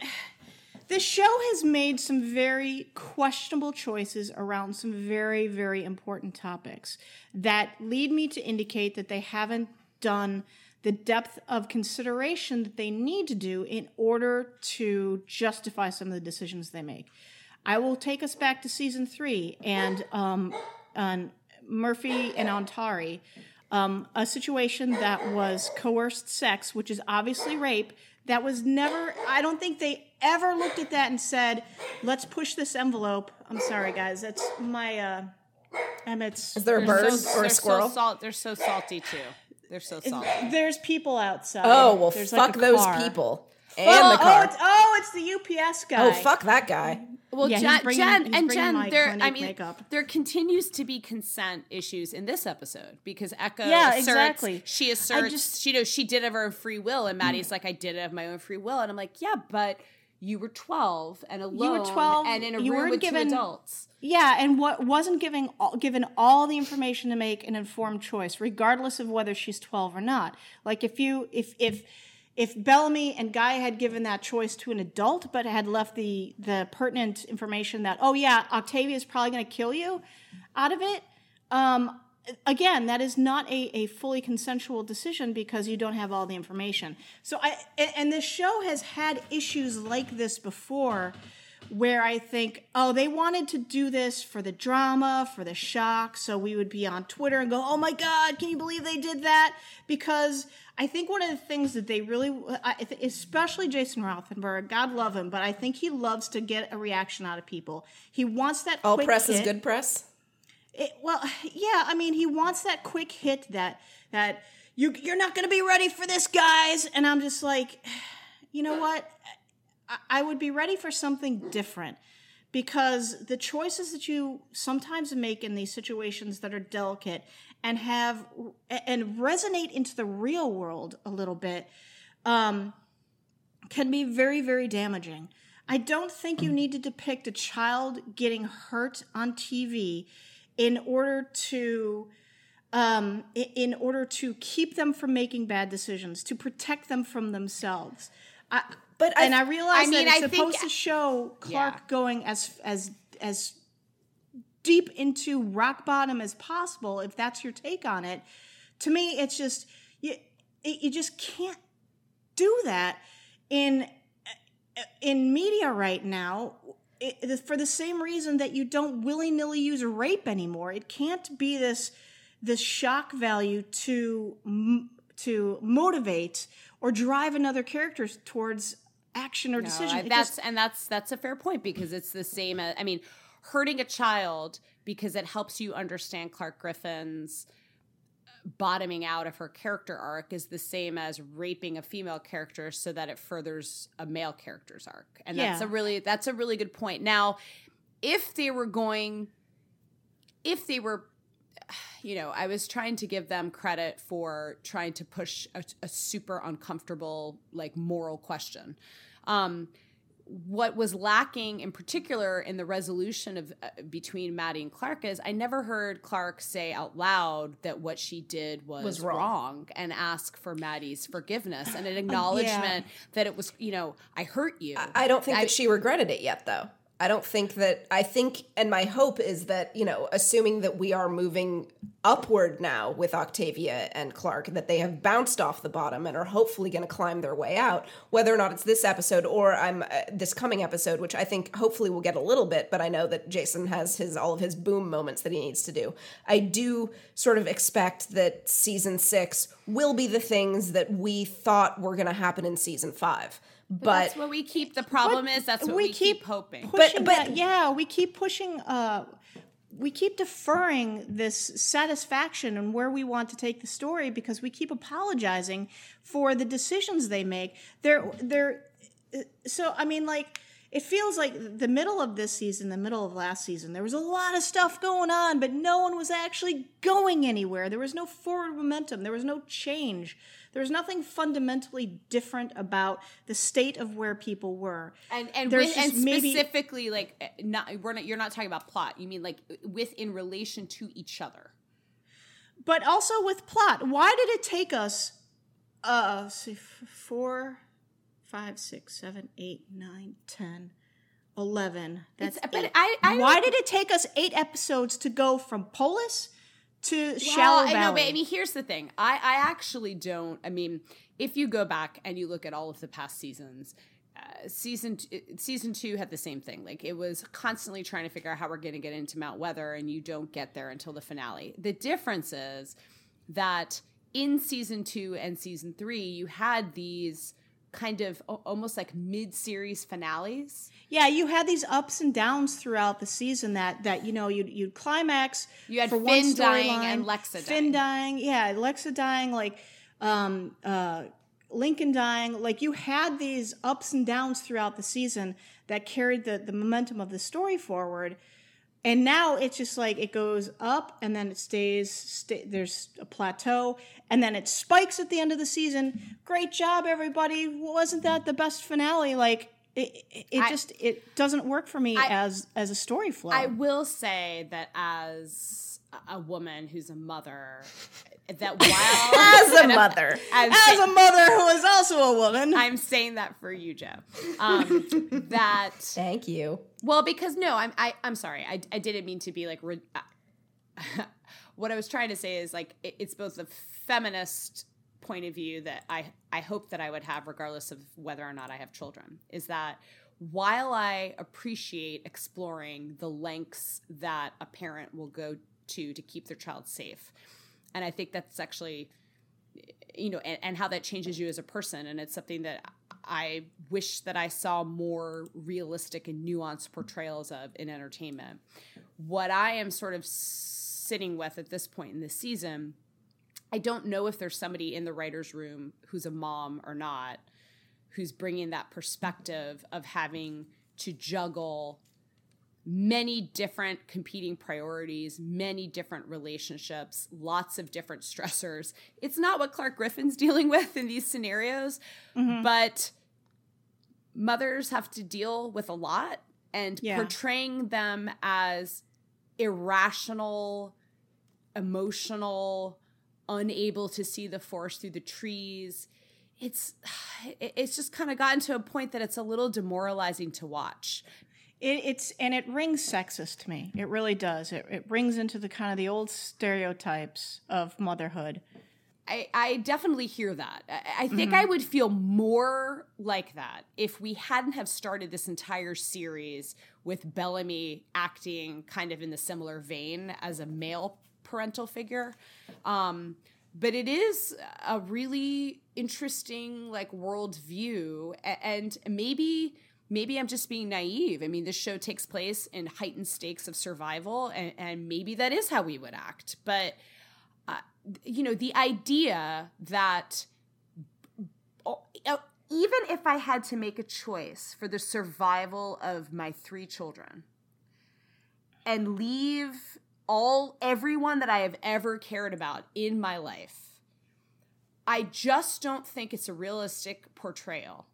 the show has made some very questionable choices around some very very important topics that lead me to indicate that they haven't done the depth of consideration that they need to do in order to justify some of the decisions they make i will take us back to season three and um, on murphy and ontari um, a situation that was coerced sex, which is obviously rape, that was never, I don't think they ever looked at that and said, let's push this envelope. I'm sorry, guys. That's my, uh, Emmett's. Is there a bird so- or a squirrel? So salt, they're so salty too. They're so salty. There's people outside. oh well, There's fuck like those car. people and Oh, the car. Oh, it's, oh, it's the UPS oh, guy. Oh, fuck that guy. Well, Yeah, Jen, bringing- Jen and Jen, there. I mean, makeup. there continues to be consent issues in this episode because Echo Yeah, asserts exactly. she asserts just- she knows she did it of her own free will, and Maddie's mm. like, I did it of my own free will, and I'm like, yeah, but you were 12 and alone, 12, and in a you room weren't with given- two adults. Yeah, and what wasn't giving all, given all the information to make an informed choice, regardless of whether she's twelve or not. Like if you if if if Bellamy and Gaia had given that choice to an adult, but had left the the pertinent information that oh yeah, Octavia is probably going to kill you, out of it. Um, again, that is not a, a fully consensual decision because you don't have all the information. So I and, and this show has had issues like this before where I think, oh, they wanted to do this for the drama, for the shock, so we would be on Twitter and go, oh my God, can you believe they did that? Because I think one of the things that they really, especially Jason Rothenberg, God love him, but I think he loves to get a reaction out of people. He wants that All press is good press. It, well, yeah, I mean, he wants that quick hit that that you you're not going to be ready for this, guys. And I'm just like, <sighs> you know what? I, would be ready for something different because the choices that you sometimes make in these situations that are delicate and have and resonate into the real world a little bit um, can be very very damaging. I don't think you need to depict a child getting hurt on TV in order to um, in order to keep them from making bad decisions, to protect them from themselves. I, But and I realize I mean, that it's I think- supposed to show Clarke Yeah. going as as as deep into rock bottom as possible. If that's your take on it, to me, it's just you. it- You just can't do that in uh, in media right now it, for the same reason that you don't willy-nilly use rape anymore it can't be this this shock value to to motivate or drive another character towards action or No, decision I- that's just- and that's that's a fair point because it's the same as I mean, hurting a child because it helps you understand Clarke Griffin's uh, bottoming out of her character arc is the same as raping a female character so that it furthers a male character's arc. And that's a really that's a really good point. Now, if they were going if they were <sighs> you know, I was trying to give them credit for trying to push a, a super uncomfortable, like moral question. Um, what was lacking in particular in the resolution of uh, between Madi and Clarke is I never heard Clarke say out loud that what she did was, Was wrong. wrong. and ask for Madi's forgiveness and an <sighs> acknowledgement that it was, you know, I hurt you. I don't think I- that she regretted it yet, though. I don't think that I think and my hope is that, you know, assuming that we are moving upward now with Octavia and Clarke that they have bounced off the bottom and are hopefully going to climb their way out, whether or not it's this episode or I'm uh, this coming episode which I think hopefully we'll get a little bit, but I know that Jason has his all of his boom moments that he needs to do. I do sort of expect that season 6 will be the things that we thought were going to happen in season 5 but, that's what we keep. The problem is that's what we, keep, hoping. Pushing but, but yeah, we keep pushing. Uh, we keep deferring this satisfaction and where we want to take the story because we keep apologizing for the decisions they make. They're they're so I mean like it feels like the middle of this season, the middle of last season, there was a lot of stuff going on, but no one was actually going anywhere. There was no forward momentum. There was no change. There was nothing fundamentally different about the state of where people were. And and, with, and specifically, maybe, like, eh, not we're not. You're not talking about plot. You mean like with in relation to each other. But also with plot. Why did it take us? Uh, see, four five, six, seven, eight, nine, ten, eleven. That's it's, but I, I Why did it take us eight episodes to go from Polis to well, Shallow Valley? I know, but I mean, here's the thing. I, I actually don't. I mean, if you go back and you look at all of the past seasons, uh, season t- season two had the same thing. Like it was constantly trying to figure out how we're going to get into Mount Weather, and you don't get there until the finale. The difference is that in season two and season three, you had these kind of almost like mid-series finales. Yeah, you had these ups and downs throughout the season that that you know you'd you'd climax. You had for Finn one dying line, and Lexa dying. Finn dying, yeah, Lexa dying, like um, uh, Lincoln dying. Like you had these ups and downs throughout the season that carried the the momentum of the story forward. And now it's just like it goes up and then it stays, there's a plateau and then it spikes at the end of the season. Great job, everybody. Wasn't that the best finale? Like, it, it, it I, just it doesn't work for me I, as as a story flow. I will say that as a woman who's a mother, <laughs> that while as a <laughs> mother, as say, a mother who is also a woman, I'm saying that for you, Jo. Um, <laughs> that thank you. Well, because no, I'm I, am i am sorry. I, I didn't mean to be like. Re- what I was trying to say is like it, it's both a feminist point of view that I I hope that I would have regardless of whether or not I have children is that while I appreciate exploring the lengths that a parent will go to to keep their child safe and I think that's actually you know and, and how that changes you as a person and it's something that I wish that I saw more realistic and nuanced portrayals of in entertainment. What I am sort of sitting with at this point in the season, I don't know if there's somebody in the writer's room who's a mom or not, who's bringing that perspective of having to juggle many different competing priorities, many different relationships, lots of different stressors. It's not what Clarke Griffin's <laughs> dealing with in these scenarios, mm-hmm. but mothers have to deal with a lot and yeah. portraying them as irrational, emotional, unable to see the forest through the trees. It's <sighs> it's just kind of gotten to a point that it's a little demoralizing to watch. It, it's and it rings sexist to me. It really does. It it brings into the kind of the old stereotypes of motherhood. I, I definitely hear that. I, I think mm-hmm. I would feel more like that if we hadn't have started this entire series with Bellamy acting kind of in the similar vein as a male parental figure. Um, but it is a really interesting like worldview, and maybe maybe I'm just being naive. I mean, this show takes place in heightened stakes of survival, and, and maybe that is how we would act. But uh, you know, the idea that uh, even if I had to make a choice for the survival of my three children and leave all everyone that I have ever cared about in my life, I just don't think it's a realistic portrayal.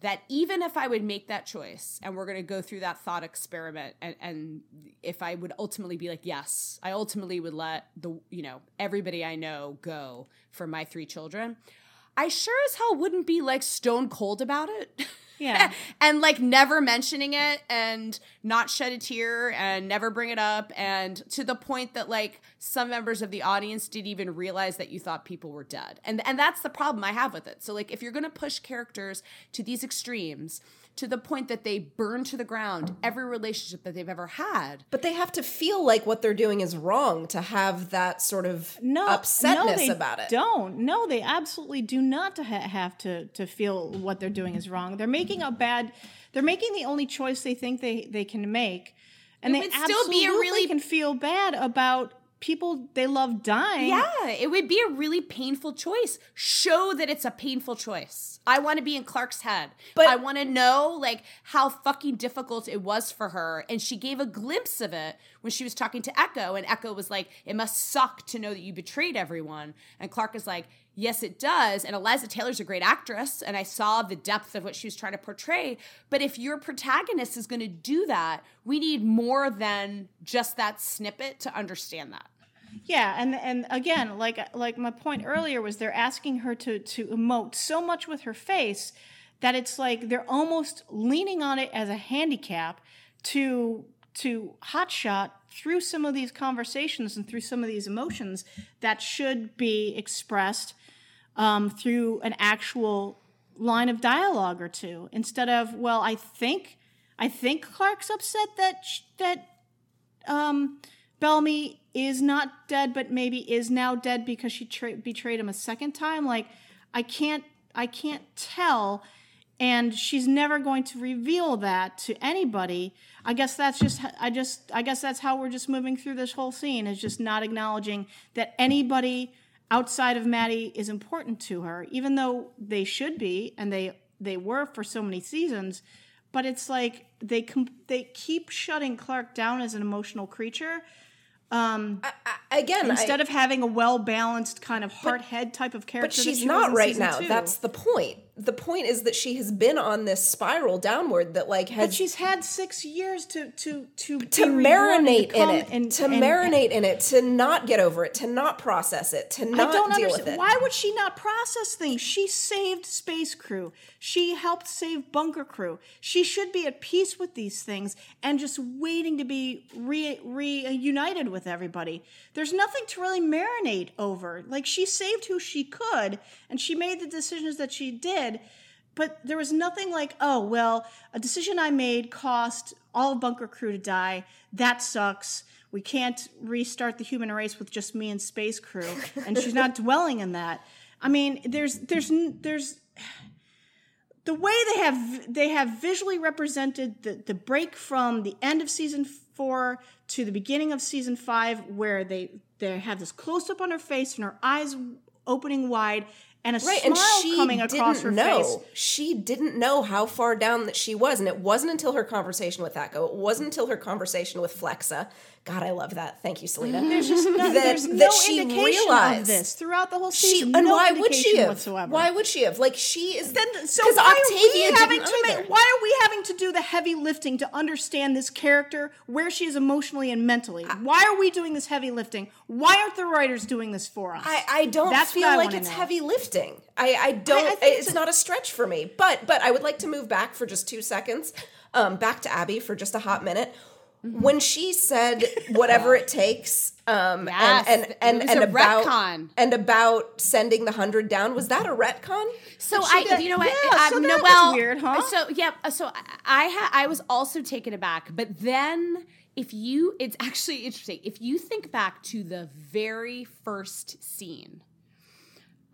That even if I would make that choice, and we're going to go through that thought experiment, and, and if I would ultimately be like, yes, I ultimately would let the you know everybody I know go for my three children, I sure as hell wouldn't be like stone cold about it. <laughs> Yeah. <laughs> and like never mentioning it and not shed a tear and never bring it up and to the point that like some members of the audience didn't even realize that you thought people were dead and and that's the problem i have with it so like if you're to push characters to these extremes to the point that they burn to the ground every relationship that they've ever had But they have to feel like what they're doing is wrong to have that sort of no upsetness no, they about it. Don't. No, they absolutely do not to ha- have to to feel what they're doing is wrong. They're making a bad. They're making the only choice they think they they can make, and It they would still be a absolutely really- can feel bad about people they love dying. Yeah, it would be a really painful choice. Show that it's a painful choice. I want to be in Clarke's head. But- I want to know like how fucking difficult it was for her and she gave a glimpse of it when she was talking to Echo and Echo was like, "It must suck to know that you betrayed everyone." And Clarke is like, "Yes, it does." And Eliza Taylor's a great actress and I saw the depth of what she was trying to portray, but if your protagonist is going to do that, we need more than just that snippet to understand that. Yeah, and and again, like like my point earlier was they're asking her to to emote so much with her face that it's like they're almost leaning on it as a handicap to to hotshot through some of these conversations and through some of these emotions that should be expressed um, through an actual line of dialogue or two instead of well i think i think clarke's upset that sh- that um, Bellamy is not dead, but maybe is now dead because she tra- betrayed him a second time. Like, I can't, I can't tell, and she's never going to reveal that to anybody. I guess that's just, I just, I guess that's how we're just moving through this whole scene is just not acknowledging that anybody outside of Madi is important to her, even though they should be, and they they were for so many seasons but it's like they com- they keep shutting Clarke down as an emotional creature Um, again, instead I, of having a well balanced kind of heart head type of character. but she's not right now. two. That's the point. The point is that she has been on this spiral downward that like But she's had six years to to to to and marinate in it, and- to and- marinate in it, to not get over it, to not process it, to I not don't deal understand. with it. Why would she not process things? She saved space crew. She helped save bunker crew. She should be at peace with these things and just waiting to be re- reunited with everybody. There's nothing to really marinate over. Like she saved who she could and she made the decisions that she did. But there was nothing like, oh, well, a decision I made cost all of bunker crew to die. That sucks. We can't restart the human race with just me and space crew. And she's not <laughs> dwelling in that. I mean, there's there's there's <sighs> the way they have they have visually represented the, the break from the end of season four to the beginning of season five where they they have this close up on her face and her eyes opening wide and a Right, smile and she coming across her didn't know. face. She didn't know how far down that she was, and it wasn't until her conversation with Echo. It wasn't until her conversation with Flexa. God, I love that. Thank you, Selena. <laughs> There's just no, that, there's that no she indication realized of this throughout the whole She season. and no why would she have? whatsoever. Why would she have? Like she is then so why are we Octavia having to either. make, why are we having to do the heavy lifting to understand this character where she is emotionally and mentally why are we doing this heavy lifting why aren't the writers doing this for us I, I don't That's feel I like it's know. heavy lifting. I, I don't. I it's a- not a stretch for me. But but I would like to move back for just two seconds, um, back to Abby for just a hot minute. Mm-hmm. When she said whatever it takes, um, Yes, and and and, and a about retcon. and about sending the hundred down, was that a retcon? So I, did- you know what? yeah, so um, that no, was well, weird, huh? So yeah, so I, I ha- I was also taken aback, but then if you, it's actually interesting. If you think back to the very first scene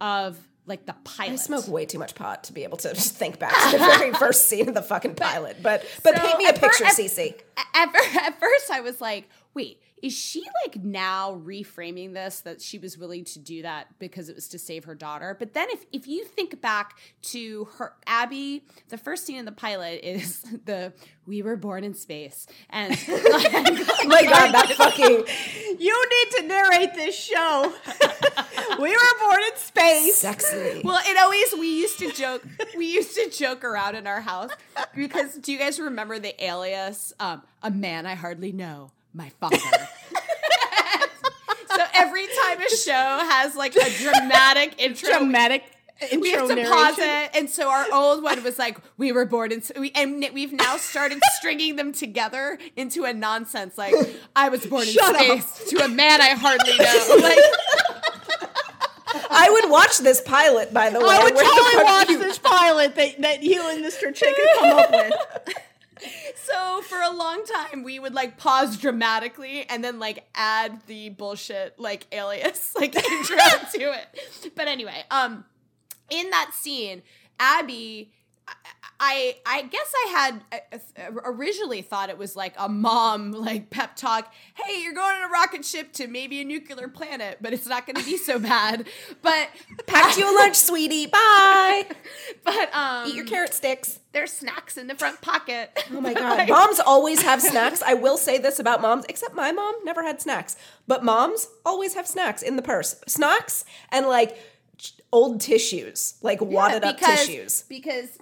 of like the pilot, I smoke way too much pot to be able to just think back to the very <laughs> first scene of the fucking pilot. But but So paint me a at picture, at- CC. at, fir- <laughs> at first I was like, wait, is she like now reframing this that she was willing to do that because it was to save her daughter? But then if if you think back to her Abby, the first scene in the pilot is <laughs> the we were born in space. And <laughs> Oh my god, that fucking <laughs> you need to narrate this show we were born in space sexy. Well, it always we used to joke we used to joke around in our house because do you guys remember the alias um, a man I hardly know, my father. so every time a show has like a dramatic intro dramatic we have Intro to pause narration. it. And so our old one was like, we were born in, we, and we've now started stringing them together into a nonsense. Like, I was born in Shut up. to a man I hardly know. <laughs> Like, I would watch this pilot, by the way. I would totally watch you- this pilot that, that you and Mr. Chick had come up with. <laughs> so for a long time, we would like pause dramatically and then like add the bullshit like alias <laughs> like intro to it. But anyway, um, in that scene, Abby. I- I guess I had uh, uh, originally thought it was like a mom like pep talk. Hey, you're going on a rocket ship to maybe a nuclear planet, but it's not going to be so <laughs> bad. But Packed you a lunch, sweetie. Bye. <laughs> but um, Eat your carrot sticks. there's snacks in the front pocket. Oh my god. <laughs> Moms always have snacks. I will say this about moms, except my mom never had snacks. But moms always have snacks in the purse. Snacks and like old tissues, like wadded up because, tissues. Because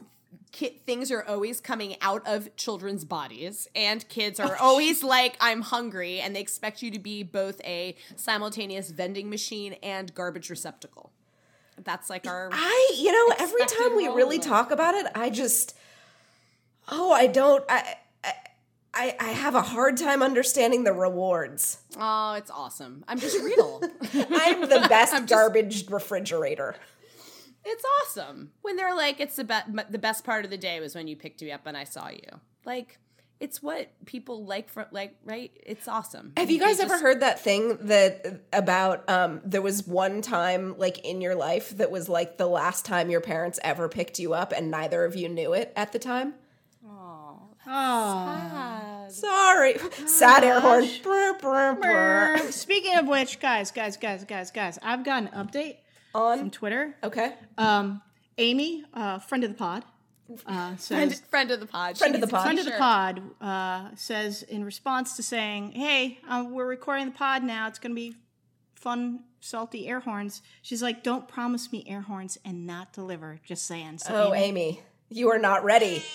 ki- things are always coming out of children's bodies, and kids are always <laughs> like, "I'm hungry," and they expect you to be both a simultaneous vending machine and garbage receptacle. That's like our. I, you know, every time we really talk about it, I just, oh, I don't, I, I, I I have a hard time understanding the rewards. Oh, it's awesome! I'm just real. <laughs> I'm the <laughs> best I'm just- garbage refrigerator. It's awesome when they're like, "It's the best." The best part of the day was when you picked me up and I saw you. Like, it's what people like. For like, right? It's awesome. Have you They guys ever just- heard that thing that about um there was one time like in your life that was like the last time your parents ever picked you up and neither of you knew it at the time? Oh. Sorry. Sad air horn. Brr, brr, brr. Speaking of which, guys, guys, guys, guys, guys, I've got an update from On Twitter. okay. Um, Amy, uh, friend of the pod, uh, says Friend, friend of the pod. Friend of the pod. friend of the t-shirt. pod uh, says in response to saying, "Hey, um, we're recording the pod now. It's going to be fun, salty air horns." She's like, "Don't promise me air horns and not deliver." Just saying. So Oh, Amy, Amy, you are not ready. <laughs>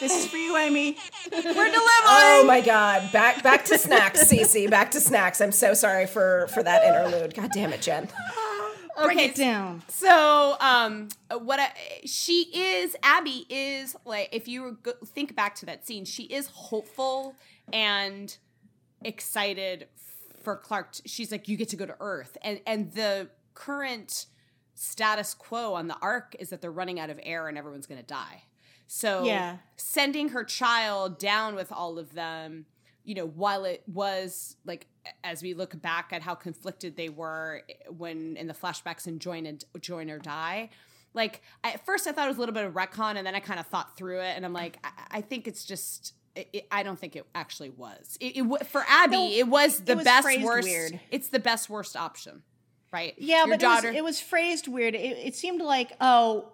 this is for you, Amy. We're <laughs> delivering. Oh my god. Back back to snacks, CC. Back to snacks. I'm so sorry for for that interlude. God damn it, Jen. Break Okay, it down. So, um, what I, she is, Abby is like, if you go, think back to that scene, she is hopeful and excited for Clarke. t- she's like, you get to go to Earth, and and the current status quo on the Ark is that they're running out of air and everyone's going to die. So, Yeah. sending her child down with all of them you know, while it was like as we look back at how conflicted they were eh, when in the flashbacks in Join and Join or Die, like at first I thought it was a little bit of retcon, and then I kind of thought through it, and I'm like, I, I think it's just. It, it- I don't think it actually was. It, it for Abby, No, it was the was best worst. weird. It's the best worst option, right? Yeah, Your but daughter. it, was, it was phrased weird. It, it seemed like, oh,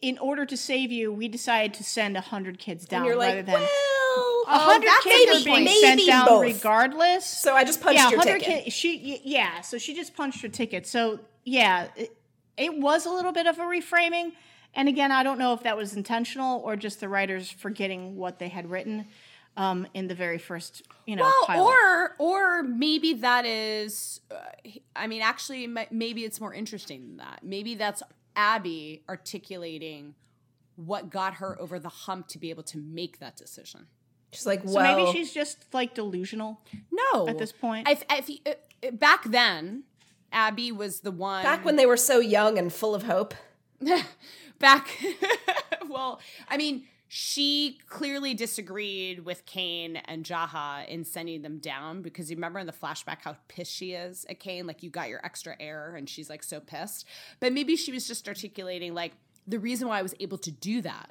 in order to save you, we decided to send a hundred kids down And you're rather like, than well, a hundred kids a are being sent down both. regardless. so I just punched yeah, your ticket. Kids, she yeah, so she just punched her ticket. So yeah, it, it was a little bit of a reframing. And again, I don't know if that was intentional or just the writers forgetting what they had written um, in the very first, you know, well, pilot. or or maybe that is. Uh, I mean, actually, maybe it's more interesting than that. Maybe that's Abby articulating what got her over the hump to be able to make that decision. She's like, so well, maybe she's just like delusional. No, At this point. if, if, uh, back then, Abby was the one. back when they were so young and full of hope. <laughs> back <laughs> well i mean she clearly disagreed with kane and jaha in sending them down because you remember in the flashback how pissed she is at kane like you got your extra air and she's like so pissed but maybe she was just articulating like the reason why i was able to do that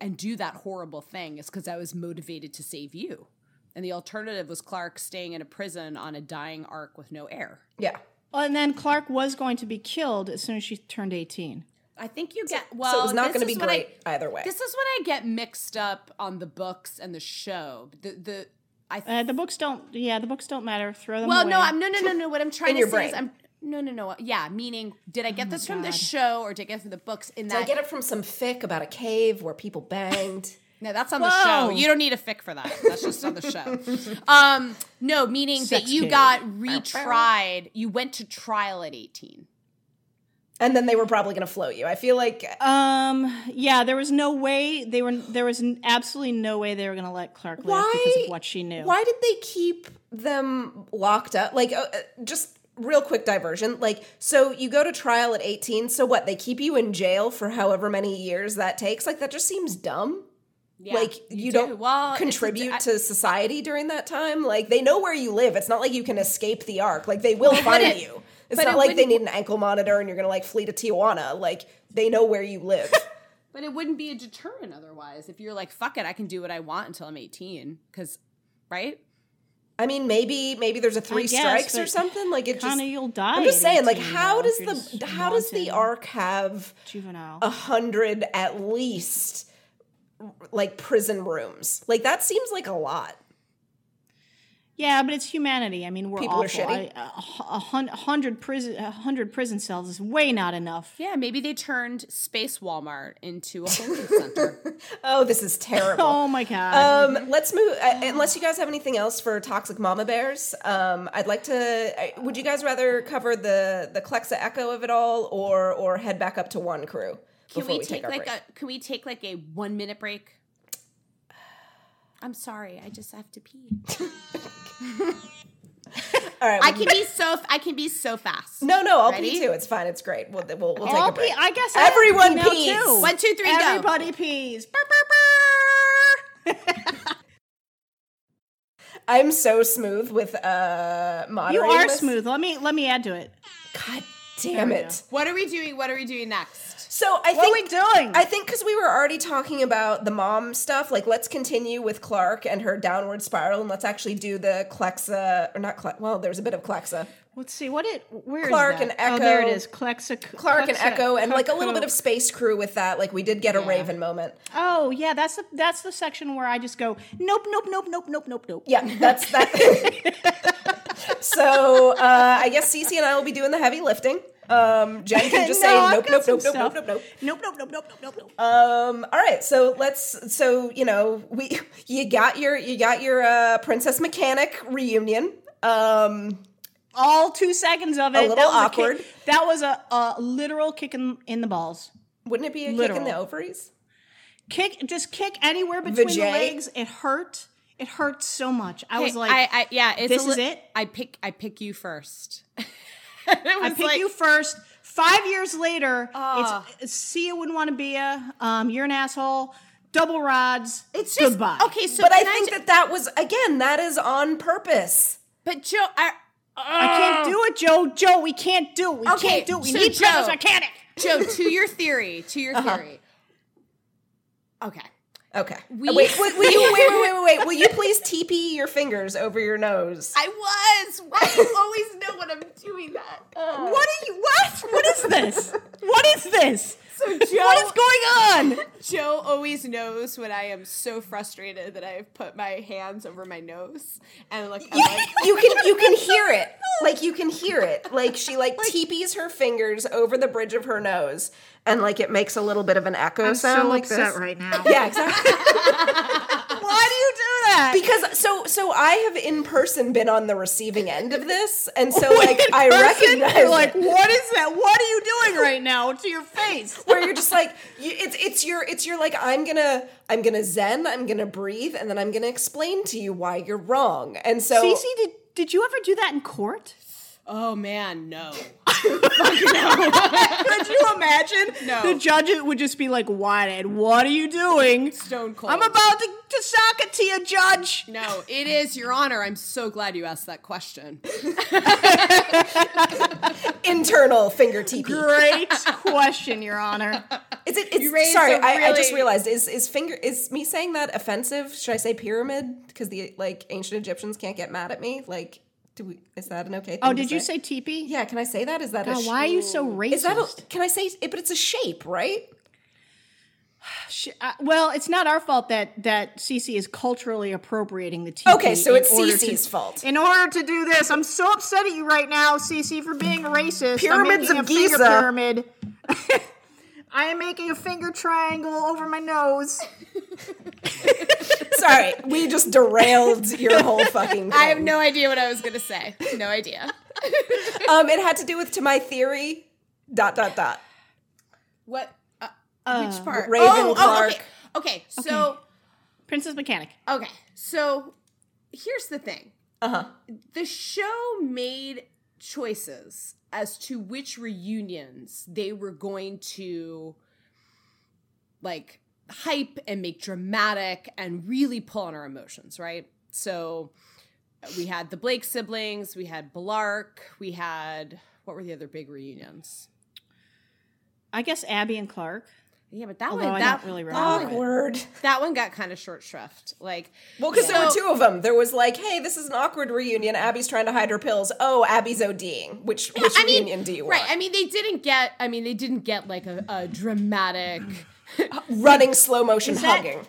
and do that horrible thing is because i was motivated to save you and the alternative was clarke staying in a prison on a dying ark with no air Yeah. Well, and then Clarke was going to be killed as soon as she turned 18. I think you get well. so it was not going to be is what I- great either way. This is what I get mixed up on the books and the show. The the I Uh, the books don't, yeah, the books don't matter. Throw them well away. no I'm no no no no what I'm trying to your say is. I'm no no no yeah meaning did I get this from the show or did I get it from the books in Did I get it from some fic about a cave where people banged? <laughs> no that's on the show you don't need a fic for that that's just on the show <laughs> um no meaning Sex that you cave. got retried you went to trial at 18 And then they were probably going to float you. I feel like Um. Yeah. There was no way they were. There was absolutely no way they were going to let Clarke live why because of what she knew. Why did they keep them locked up? Like, uh, uh, just real quick diversion. Like, so you go to trial at 18. So what? They keep you in jail for however many years that takes? Like, that just seems dumb. Yeah, like you, do. don't well, contribute I- to society during that time. Like they know where you live. It's not like you can escape the arc. Like they will find it- you. It's but not it like they need an ankle monitor and you're gonna like flee to Tijuana. Like they know where you live. <laughs> But it wouldn't be a deterrent otherwise. If you're like, fuck it, I can do what I want until I'm 18. Because, right? I mean, maybe maybe there's a three guess, strikes or something. Like it just. Kind of, you'll die. I'm just at saying, like, how though, does the how does the wanton arc have juvenile? a hundred at least like prison rooms? Like that seems like a lot. Yeah, but it's humanity. I mean, we're People are shitty. I- a, hu- a hundred prison, a hundred prison cells is way not enough. Yeah, maybe they turned Space Walmart into a <laughs> holding center. Oh, this is terrible. <laughs> Oh my god! Um, let's move. Uh, unless you guys have anything else for toxic mama bears, um, I'd like to. Uh, would you guys rather cover the the Clexa echo of it all, or or head back up to one crew Can we, we, take, our like break? a? Can we take like a one minute break? I'm sorry, I just have to pee. <laughs> all right, I can be so I can be so fast. No, no, I'll Ready? pee too. It's fine. It's great. We'll we'll, we'll take I'll a break. pee- I guess I everyone pee pees. too. One, two, three, go. Everybody pees. Burr, burr, burr. <laughs> I'm so smooth with uh You are this. smooth. Let me let me add to it. God damn it. What are we doing? What are we doing next? So I What are we think doing? I think because we were already talking about the mom stuff, like let's continue with Clarke and her downward spiral, and let's actually do the Clexa or not. Cle- well, there's a bit of Clexa, Let's see what it. Where Clarke and Oh, there it Echo. is. Clexa, Clarke and Echo, and like a little bit of Space Crew with that. Like we did get a Raven moment. Oh yeah, that's the that's the section where I just go nope, nope, nope, nope, nope, nope, nope. Yeah, that's that. <laughs> so uh, I guess CC and I will be doing the heavy lifting. Um, Jen can just No, say I've nope, nope, nope, nope, nope, nope, nope. Nope, nope, nope, nope, nope, nope, nope. Um, all right, so let's. So you know, we <laughs> you got your you got your uh, Princess Mechanic reunion. Um, All two seconds of it. A little that was awkward. A kick, that was a, a literal kick in, in the balls. wouldn't it be a kick in the ovaries? Kick, just kick anywhere between the legs. It hurt. It hurt so much. I was like, I, I yeah, it's this a is it? I pick I pick you first. <laughs> <laughs> it I was pick like- you first. Five years later, Ah. it's, it's see you wouldn't want to be a. Um, you're an asshole. Double rods. It's just goodbye. okay. So, But I can think ju- that that was again that is on purpose. but Jo, I, I can't do it, Jo. Jo, we can't do it. We Okay, can't do it. We so need Jo- Princess Mechanic. Jo, to your theory, to your Uh-huh. theory. Okay. Okay. We- Uh, wait, will wait, wait, wait, wait, wait? Will you please TP your fingers over your nose? I was. Why do you always know when I'm doing that? What are you? What? What is this? what is this? So <laughs> Jo, What is going on? Jo always knows when I am so frustrated that I have put my hands over my nose and like, I'm you, like <laughs> you can you can hear <laughs> it. Like you can hear it. Like she like teepees her fingers over the bridge of her nose, and like it makes a little bit of an echo sound like this. right now. Yeah, exactly. Why do you do that? because so so I have in person been on the receiving end of this, and so <laughs> like I recognize You're like, what is that? What are you doing right now to your face? <laughs> where you're just like you, it's it's your it's your like I'm gonna I'm gonna zen I'm gonna breathe and then I'm gonna explain to you why you're wrong, and so CC, did did you ever do that in court? Oh man, <laughs> no. Could you imagine? No. The judge would just be like, "What? What are you doing? Stone cold. I'm about to, to sock it to you, judge." No, it is your honor. I'm so glad you asked that question. <laughs> internal finger TP. Great question, Your Honor. Is it? It's, You raised sorry, I, just realized is is finger is me saying that offensive? Should I say pyramid? Because the like ancient Egyptians can't get mad at me. Like, do we? Is that an okay? thing Oh, did you say teepee? Yeah, can I say that? Is that a? God, sh- why are you so racist? Is that a? Can I say? it? But it's a shape, right? <sighs> Sh- uh, well, it's not our fault that that CC is culturally appropriating the teepee. Okay, so it's CC's to- fault. In order to do this, I'm so upset at you right now, CC, for being a racist. Pyramids of a Giza. pyramid. <laughs> I am making a finger triangle over my nose. <laughs> Sorry, we just derailed your whole fucking. Thing. I have no idea what I was gonna say. No idea. <laughs> Um, it had to do with to my theory Dot dot dot. What? Uh, which part? Raven oh, Clarke. Oh, okay. Okay. So Princess Mechanic. okay. So here's the thing. Uh huh. the show made choices as to which reunions they were going to like hype and make dramatic and really pull on our emotions, right? So we had the Blake siblings, we had Blark, we had what were the other big reunions? I guess Abby and Clarke. Yeah, but that Although one I that, don't really that one- Awkward. that one got kind of short shrift. Like Well, because there were two of them. There was like, hey, this is an awkward reunion. Abby's trying to hide her pills. Oh, Abby's ODing. Which which I mean, reunion do you want? right? I mean, they didn't get. I mean, they didn't get like a, a dramatic. <laughs> Running slow motion Is that- hugging.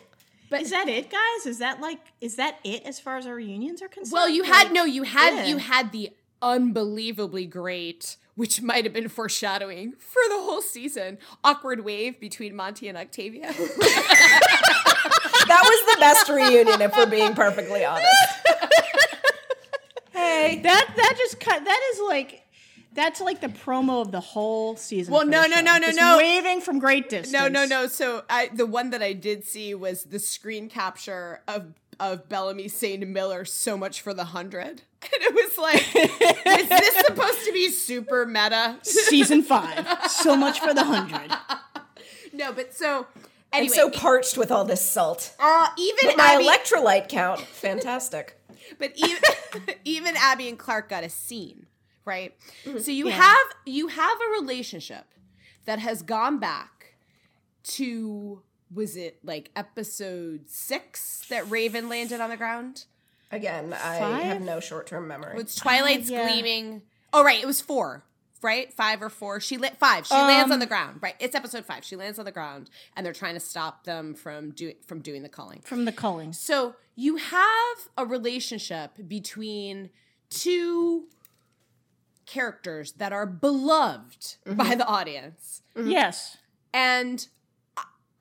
But Is that it, guys? Is that like is that it as far as our reunions are concerned? Well, you had Like, no, you had yeah. you had the unbelievably great, which might have been foreshadowing for the whole season, awkward wave between Monty and Octavia. <laughs> That was the best reunion, if we're being perfectly honest. hey. that that just cut that is like that's like the promo of the whole season. Well, no, no, no, no, no. Waving from great distance. no, no, no. So I the one that I did see was the screen capture of of Bellamy saying to Miller, "So much for the hundred. And it was like, is this <laughs> supposed to be super meta? Season five. <laughs> So much for the hundred. no, but so I'm so parched with all this salt. uh, even But my Abby, electrolyte count, fantastic. But even <laughs> even Abby and Clarke got a scene, right? So you Yeah. have you have a relationship that has gone back to was it like episode six that Raven landed on the ground? Again, I have no short term memory. It's Twilight's yeah. gleaming. Oh right, it was four. Right, five or four. She lit five. She lands on Um, the ground. Right, it's episode five. She lands on the ground, and they're trying to stop them from doing from doing the calling. From the culling. So you have a relationship between two characters that are beloved by the audience. Yes. And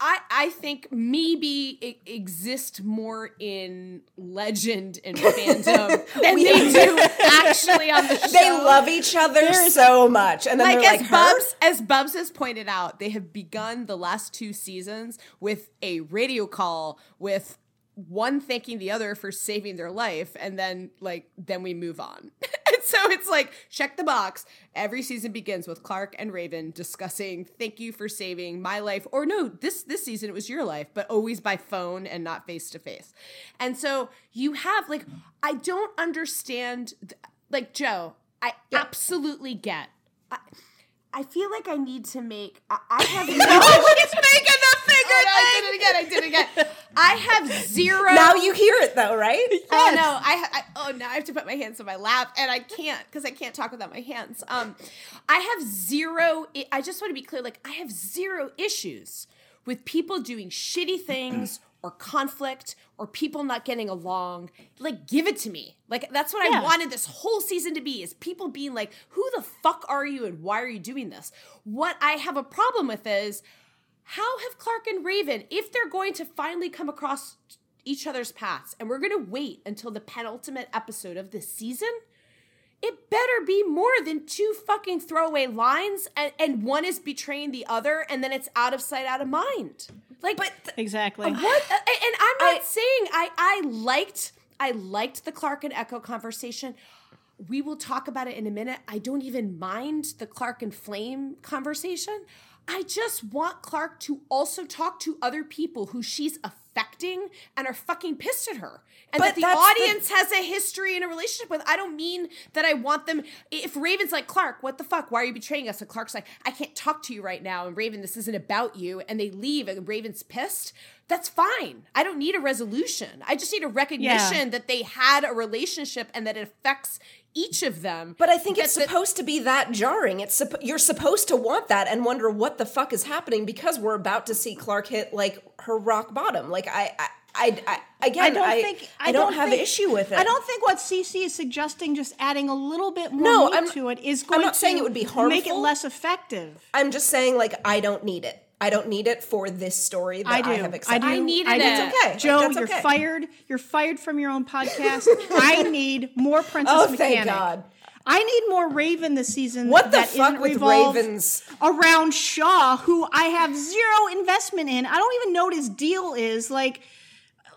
I I think maybe it exist more in legend and <laughs> fandom than We- they do actually on the show. they love each other so much. And then like as like, her? Bubs as Bubs has pointed out, they have begun the last two seasons with a radio call with one thanking the other for saving their life, and then like then we move on. <laughs> <laughs> so it's like check the box. Every season begins with Clarke and Raven discussing thank you for saving my life, or no, this this season it was your life, but always by phone and not face to face. And so you have like I don't understand like Jo. I absolutely get. I, I feel like I need to make. I, I have <laughs> no. She's making the. I did it again. I did it again. <laughs> I have zero. Now you hear it though, right? Oh no! I, I oh now I have to put my hands on my lap, and I can't because I can't talk without my hands. Um, I have zero. I- I just want to be clear. Like I have zero issues with people doing shitty things <clears throat> or conflict or people not getting along. Like give it to me. Like that's what I wanted this whole season to be: is people being like, "Who the fuck are you, and why are you doing this?" What I have a problem with is how have Clarke and Raven, if they're going to finally come across each other's paths, and we're going to wait until the penultimate episode of this season, it better be more than two fucking throwaway lines, and, and one is betraying the other, and then it's out of sight, out of mind. Like, but Exactly. what? Uh, And I'm not I- saying I I liked I liked the Clarke and Echo conversation. We will talk about it in a minute. I don't even mind the Clarke and Flame conversation. I just want Clarke to also talk to other people who she's affecting and are fucking pissed at her. And But that the that's the- audience has a history and a relationship with. I don't mean that I want them. If Raven's like, Clarke, what the fuck? Why are you betraying us? And Clarke's like, I can't talk to you right now. And Raven, this isn't about you. And they leave and Raven's pissed. That's fine. I don't need a resolution. I just need a recognition that they had a relationship and that it affects each of them. But I think That it's the- supposed to be that jarring. It's supp- you're supposed to want that and wonder what the fuck is happening because we're about to see Clarke hit like her rock bottom. Like I, I, I, I again, I don't I, think I, don't, have think- issue with it. I don't think what CC is suggesting, just adding a little bit more No, meat I'm- to it, is going. I'm not to saying it would be harmful. make it less effective. I'm just saying like I don't need it. I don't need it for this story that I I, do. have I accepted. do. I needed I do. it. That's okay. Jo, That's you're okay. fired. You're fired from your own podcast. <laughs> I need more Princess Oh, Mechanic. thank God. I need more Raven this season. What the that fuck with Ravens? around Shaw, who I have zero investment in. I don't even know what his deal is. Like,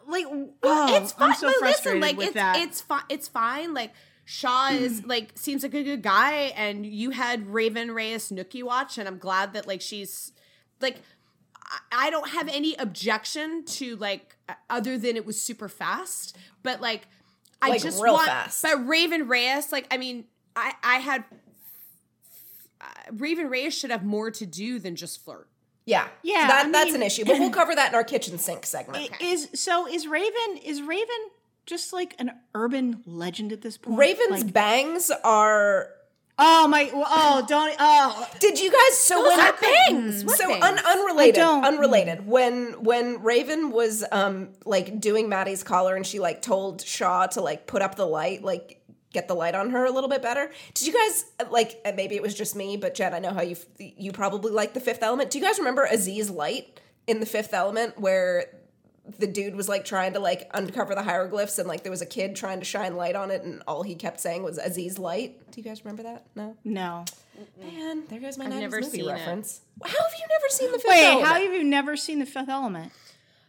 like oh, it's fine. I'm so but frustrated listen, like with it's that. it's fine. It's fine. Like Shaw is <clears throat> like seems like a good guy, and you had Raven Reyes Nookie watch, and I'm glad that like she's like. I- I don't have any objection to like other than it was super fast, but like I Like, just real want. fast. But Raven Reyes, like I mean, I I had uh, Raven Reyes should have more to do than just flirt. Yeah, Yeah, That, that's mean- an issue, but we'll <laughs> cover that in our kitchen sink segment. I- Is so is Raven is Raven just like an urban legend at this point? Raven's Like, bangs are. Oh my oh don't oh Did you guys? So Those when are bangs. What so bangs? un, unrelated, I don't- unrelated. When when Raven was um like doing Madi's collar and she like told Shaw to like put up the light, like get the light on her a little bit better. Did you guys like? Maybe it was just me, but Jen, I know how you you probably like the Fifth Element. Do you guys remember Aziz Light in the Fifth Element where? The dude was like trying to like uncover the hieroglyphs, and like there was a kid trying to shine light on it, and all he kept saying was Aziz Light. Do you guys remember that? No. no. Man, there goes my I've 90s never movie seen it. reference. How have you never seen the Fifth Wait, Element? how have you never seen the Fifth Element?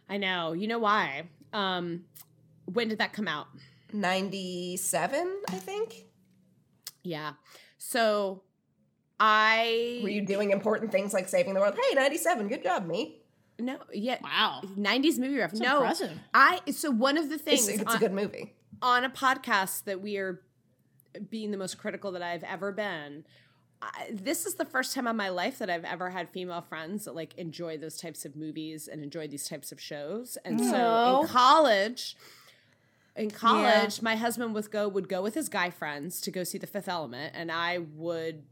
I know. You know why? Um, when did that come out? 97, I think. Yeah. So I Were you doing important things like saving the world? Hey, 97, good job, me. No yeah Wow. 90s movie ref. no. impressive. I so one of the things It's, it's a good movie. on a podcast that we are being the most critical that I've ever been. I, this is the first time in my life that I've ever had female friends that like enjoy those types of movies and enjoy these types of shows. And so in college, in college, my husband would go would go with his guy friends to go see The Fifth Element, and I would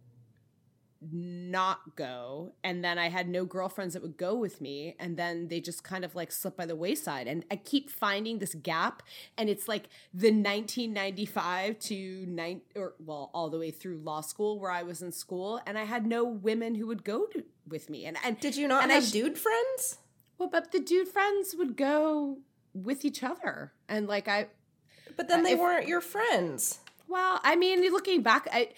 not go. And then i had no girlfriends that would go with me. And then they just kind of like slip by the wayside. And i keep finding this gap. And it's like the 1995 to nine or well all the way through law school where i was in school. And i had no women who would go to, with me. And and Did you not and I dude friends? well but the dude friends would go with each other. And like i But then they if- weren't your friends. Well, I mean, looking back, I,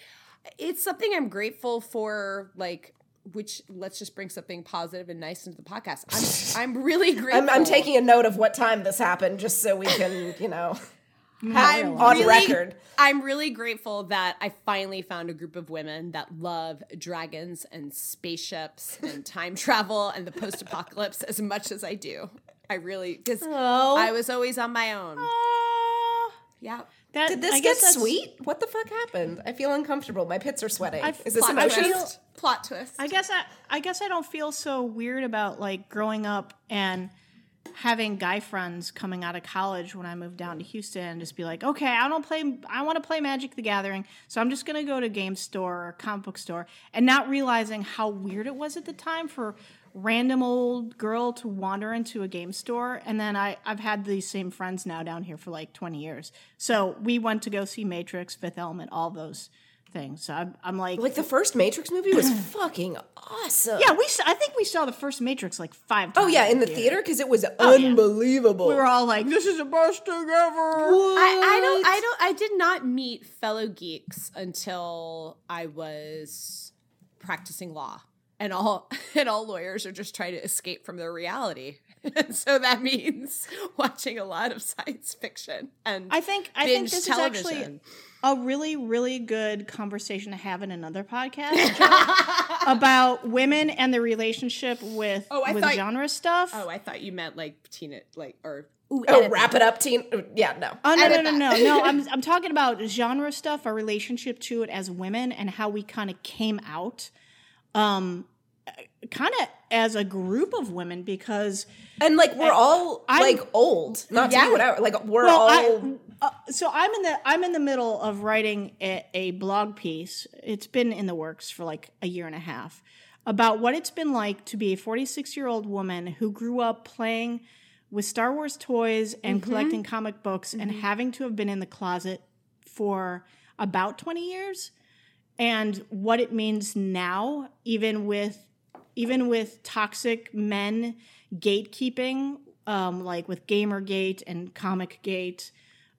it's something I'm grateful for. Like, which let's just bring something positive and nice into the podcast. I'm, <laughs> I'm really grateful. I'm, I'm taking a note of what time this happened just so we can, you know, <laughs> have I'm on really, record. I'm really grateful that I finally found a group of women that love dragons and spaceships and <laughs> time travel and the post-apocalypse as much as I do. I really because Oh. I was always on my own. Oh, Yeah. That, Did this I get sweet? What the fuck happened? I feel uncomfortable. My pits are sweating. I've- Is this Plot emotion? twist. Plot twist. I guess I, I guess I don't feel so weird about like growing up and having guy friends coming out of college when I moved down to Houston and just be like, okay, I don't play, I want to play Magic the Gathering, so I'm just gonna go to game store or comic book store, and not realizing how weird it was at the time for random old girl to wander into a game store and then I, I've had these same friends now down here for like 20 years so we went to go see matrix fifth element all those things so i'm, I'm like Like the first Matrix movie was <clears throat> fucking awesome. yeah, we. I think we saw the first Matrix like five times. Oh yeah, in the theater because it was oh, unbelievable. we were all like, "This is the best thing ever." I, I don't I don't I did not meet fellow geeks until I was practicing law. And all <laughs> and all lawyers are just trying to escape from their reality. <laughs> And so that means <laughs> watching a lot of science fiction and I think I think this television. is actually a really really good conversation to have in another podcast about women and the relationship with Oh, I with thought- genre stuff. Oh, I thought you meant like teen like or ooh, Oh, wrap that. it up, teen. Yeah, no. Oh no no Edit no no that. no! I'm I'm talking about genre stuff, our relationship to it as women, and how we kind of came out, um, kind of as a group of women because And like we're all I'm- like old, not to Yeah. be whatever. Like we're well, all. I, uh, so I'm in the I'm in the middle of writing a, a blog piece. It's been in the works for like a year and a half about what it's been like to be a 46 year old woman who grew up playing with Star Wars toys and Mm-hmm. collecting comic books and having to have been in the closet for about 20 years and what it means now even with even with toxic men gatekeeping um, like with gamergate and comicgate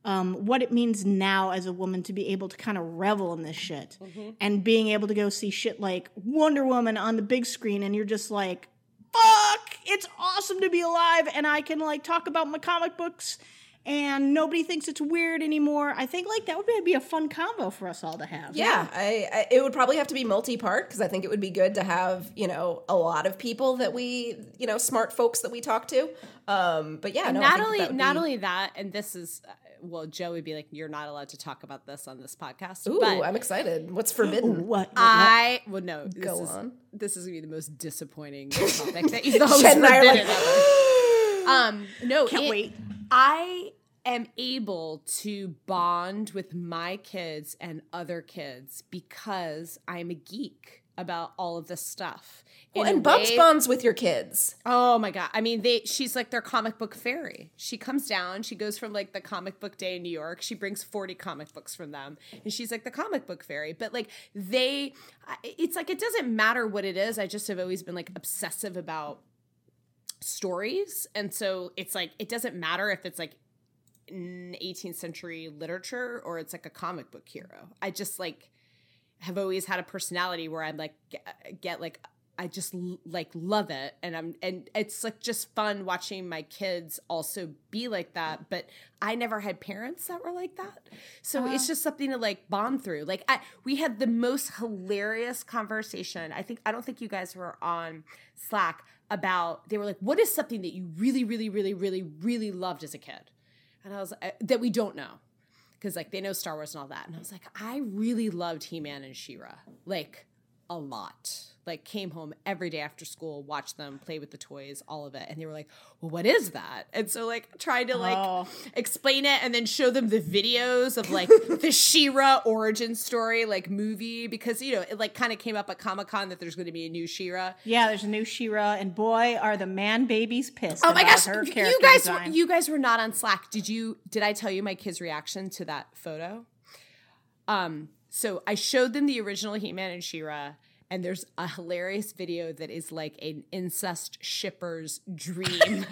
um, what it means now as a woman to be able to kind of revel in this shit and being able to go see shit like Wonder Woman on the big screen and you're just like, fuck, it's awesome to be alive and I can like talk about my comic books and nobody thinks it's weird anymore. I think like that would be- be a fun combo for us all to have. Yeah, I, I it would probably have to be multi-part because I think it would be good to have you know a lot of people that we you know smart folks that we talk to. Um, but yeah, no, not only not be- only that, and this is uh, well, Jo would be like, "You're not allowed to talk about this on this podcast." Ooh, but I'm excited. What's forbidden? <gasps> What? what- I well, no, this Go is, on. This is gonna be the most disappointing <laughs> topic that you've always Jen and I are forbidden like, ever. Um, no, Can't it- wait. I am able to bond with my kids and other kids because I'm a geek about all of this stuff. Well, and Bubs way- bonds with your kids. Oh my god! I mean, they she's like their comic book fairy. She comes down. She goes from like the comic book day in New York. She brings forty comic books from them, and she's like the comic book fairy. But like they, it's like it doesn't matter what it is. I just have always been like obsessive about stories, and so it's like it doesn't matter if it's like 18th century literature or it's like a comic book hero. I just like have always had a personality where I'm like get, get like I just like love it and I'm and it's like just fun watching my kids also be like that but I never had parents that were like that. So uh-huh. it's just something to like bond through. Like I we had the most hilarious conversation. I think I don't think you guys were on Slack about they were like what is something that you really really really really really loved as a kid? And I was uh, that we don't know because like they know Star Wars and all that. And I was like, I really loved He Man and She-Ra, like a lot. Like came home every day after school, watched them play with the toys, all of it, and they were like, "Well, what is that?" And so like tried to like Oh. explain it and then show them the videos of like <laughs> the She-Ra origin story like movie because you know it like kind of came up at Comic Con that there's going to be a new She-Ra. Yeah, there's a new She-Ra, and boy, are the man babies pissed. Oh my gosh, you guys, design. you guys were not on Slack. Did you? Did I tell you my kid's reaction to that photo? Um, so I showed them the original He-Man and She-Ra, and there's a hilarious video that is like an incest shipper's dream,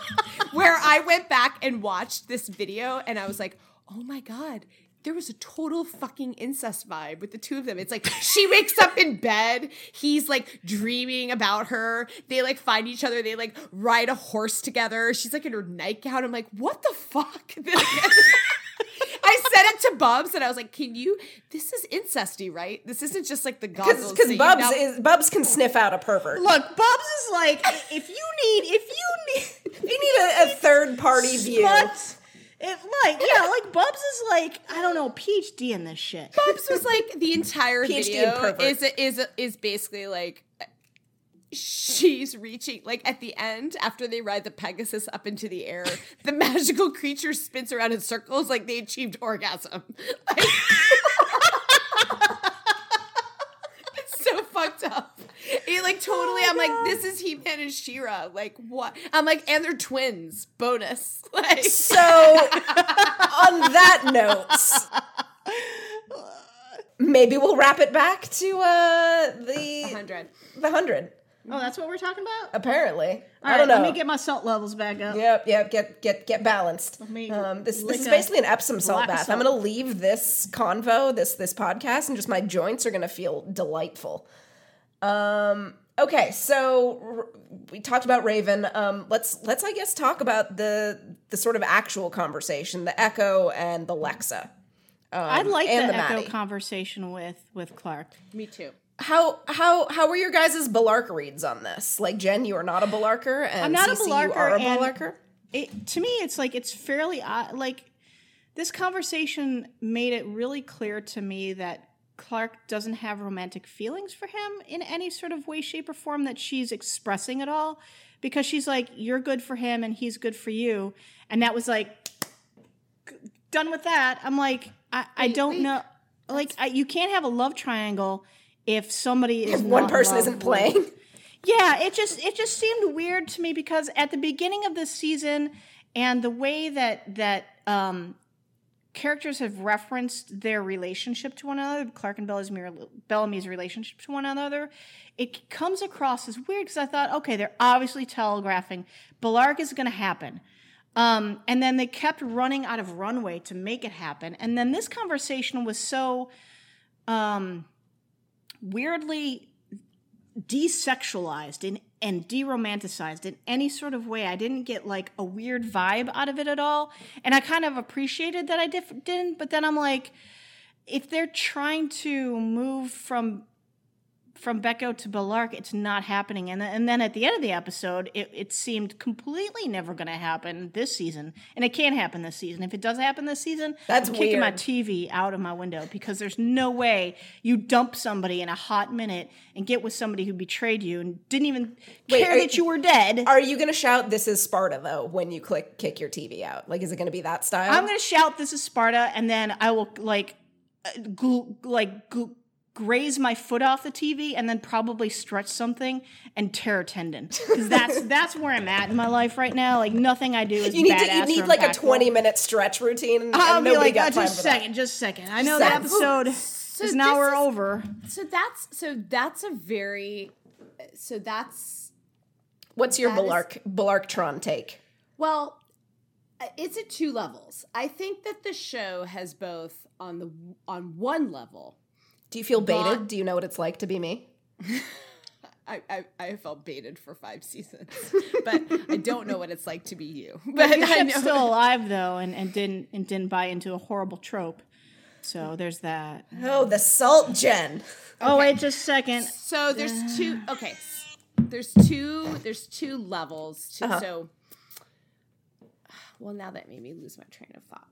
<laughs> where I went back and watched this video, and I was like, oh my god. There was a total fucking incest vibe with the two of them. It's like she wakes up in bed, he's like dreaming about her. They like find each other, they like ride a horse together. She's like in her nightgown. I'm like, what the fuck? <laughs> I said it to Bubs and I was like, can you this is incesty, right? This isn't just like the goggles. Because Bubs know- is Bubs can sniff out a pervert. Look, Bubs is like, if you need, if you need, you need a, a third party view. if like, yeah, like Bubs is like, I don't know, PhD in this shit. <laughs> Bubs was like the entire PhD video is is is basically like she's reaching like at the end after they ride the Pegasus up into the air, the <laughs> magical creature spins around in circles like they achieved orgasm. Like- <laughs> it's so fucked up. It like totally. I'm like, this is He Man and She-Ra. Like what? I'm like, and they're twins. Bonus. <laughs> Like So, on that note, maybe we'll wrap it back to uh, the hundred. the hundred. Oh, that's what we're talking about. Apparently, All I right, don't know. let me get my salt levels back up. Yep, yep. Get get get balanced. me Um, this lick this is a basically an Epsom salt block of bath. I'm salt. gonna leave this convo, this this podcast, and just my joints are gonna feel delightful. Um. Okay, so r- we talked about Raven. Um. Let's let's I guess talk about the the sort of actual conversation, the Echo and the Lexa. I'd like and the, the echo Madi. conversation with with Clarke. Me too. How how how were your guys' Bellarke reads on this? Like Jen, you are not a Bellarker, and I'm not a CC, you Bellarker, are a and- Bellarker. it to me it's like it's fairly odd like this conversation made it really clear to me that Clarke doesn't have romantic feelings for him in any sort of way shape or form that she's expressing at all because she's like you're good for him and he's good for you and that was like done with that i'm like i, I don't wait. know like I, you can't have a love triangle if somebody is If one person isn't with- playing. yeah, it just it just seemed weird to me because at the beginning of this season and the way that that um, characters have referenced their relationship to one another, Clarke and Bellamy's, Bellamy's relationship to one another, it comes across as weird because I thought, okay, they're obviously telegraphing Bellarke is going to happen. Um, and then they kept running out of runway to make it happen. And then this conversation was so um, weirdly desexualized in, and deromanticized in any sort of way. I didn't get like a weird vibe out of it at all. And I kind of appreciated that I diff- didn't. But then I'm like, if they're trying to move from from Becho to Bellarke, it's not happening. And, and then at the end of the episode, it, it seemed completely never going to happen this season. And it can't happen this season. If it does happen this season, That's I'm kicking my. TV out of my window because there's no way you dump somebody in a hot minute and get with somebody who betrayed you and didn't even Wait, care are- that you were dead. Are you gonna shout "This is Sparta" though when you click kick your TV out? Like, is it gonna be that style? I'm going to shout, "This is Sparta," and then I will like, uh, gl- like gl- graze my foot off the TV, and then probably stretch something and tear a tendon because that's <laughs> that's where I'm at in my life right now. Like nothing I do is you need to, you need like a 20 minute stretch routine, and, I'll and be like, got "Uh, just a for that. second, just a second. I know the episode So is now this we're is- over. So that's so that's a very so that's What's your That is- Bellarke Belarktron take? well uh, it's at two levels. I think that the show has both on the on one level Do you feel baited? Not- Do you know what it's like to be me? <laughs> I, I, I felt baited for five seasons, <laughs> but I don't know what it's like to be you. <laughs> But Your I'm still alive though, and, and didn't and didn't buy into a horrible trope. So there's that. Oh, the salt gen. Oh wait, just a second. So there's two. Okay, there's two. There's two levels. To, Uh-huh. So, well, now that made me lose my train of thought.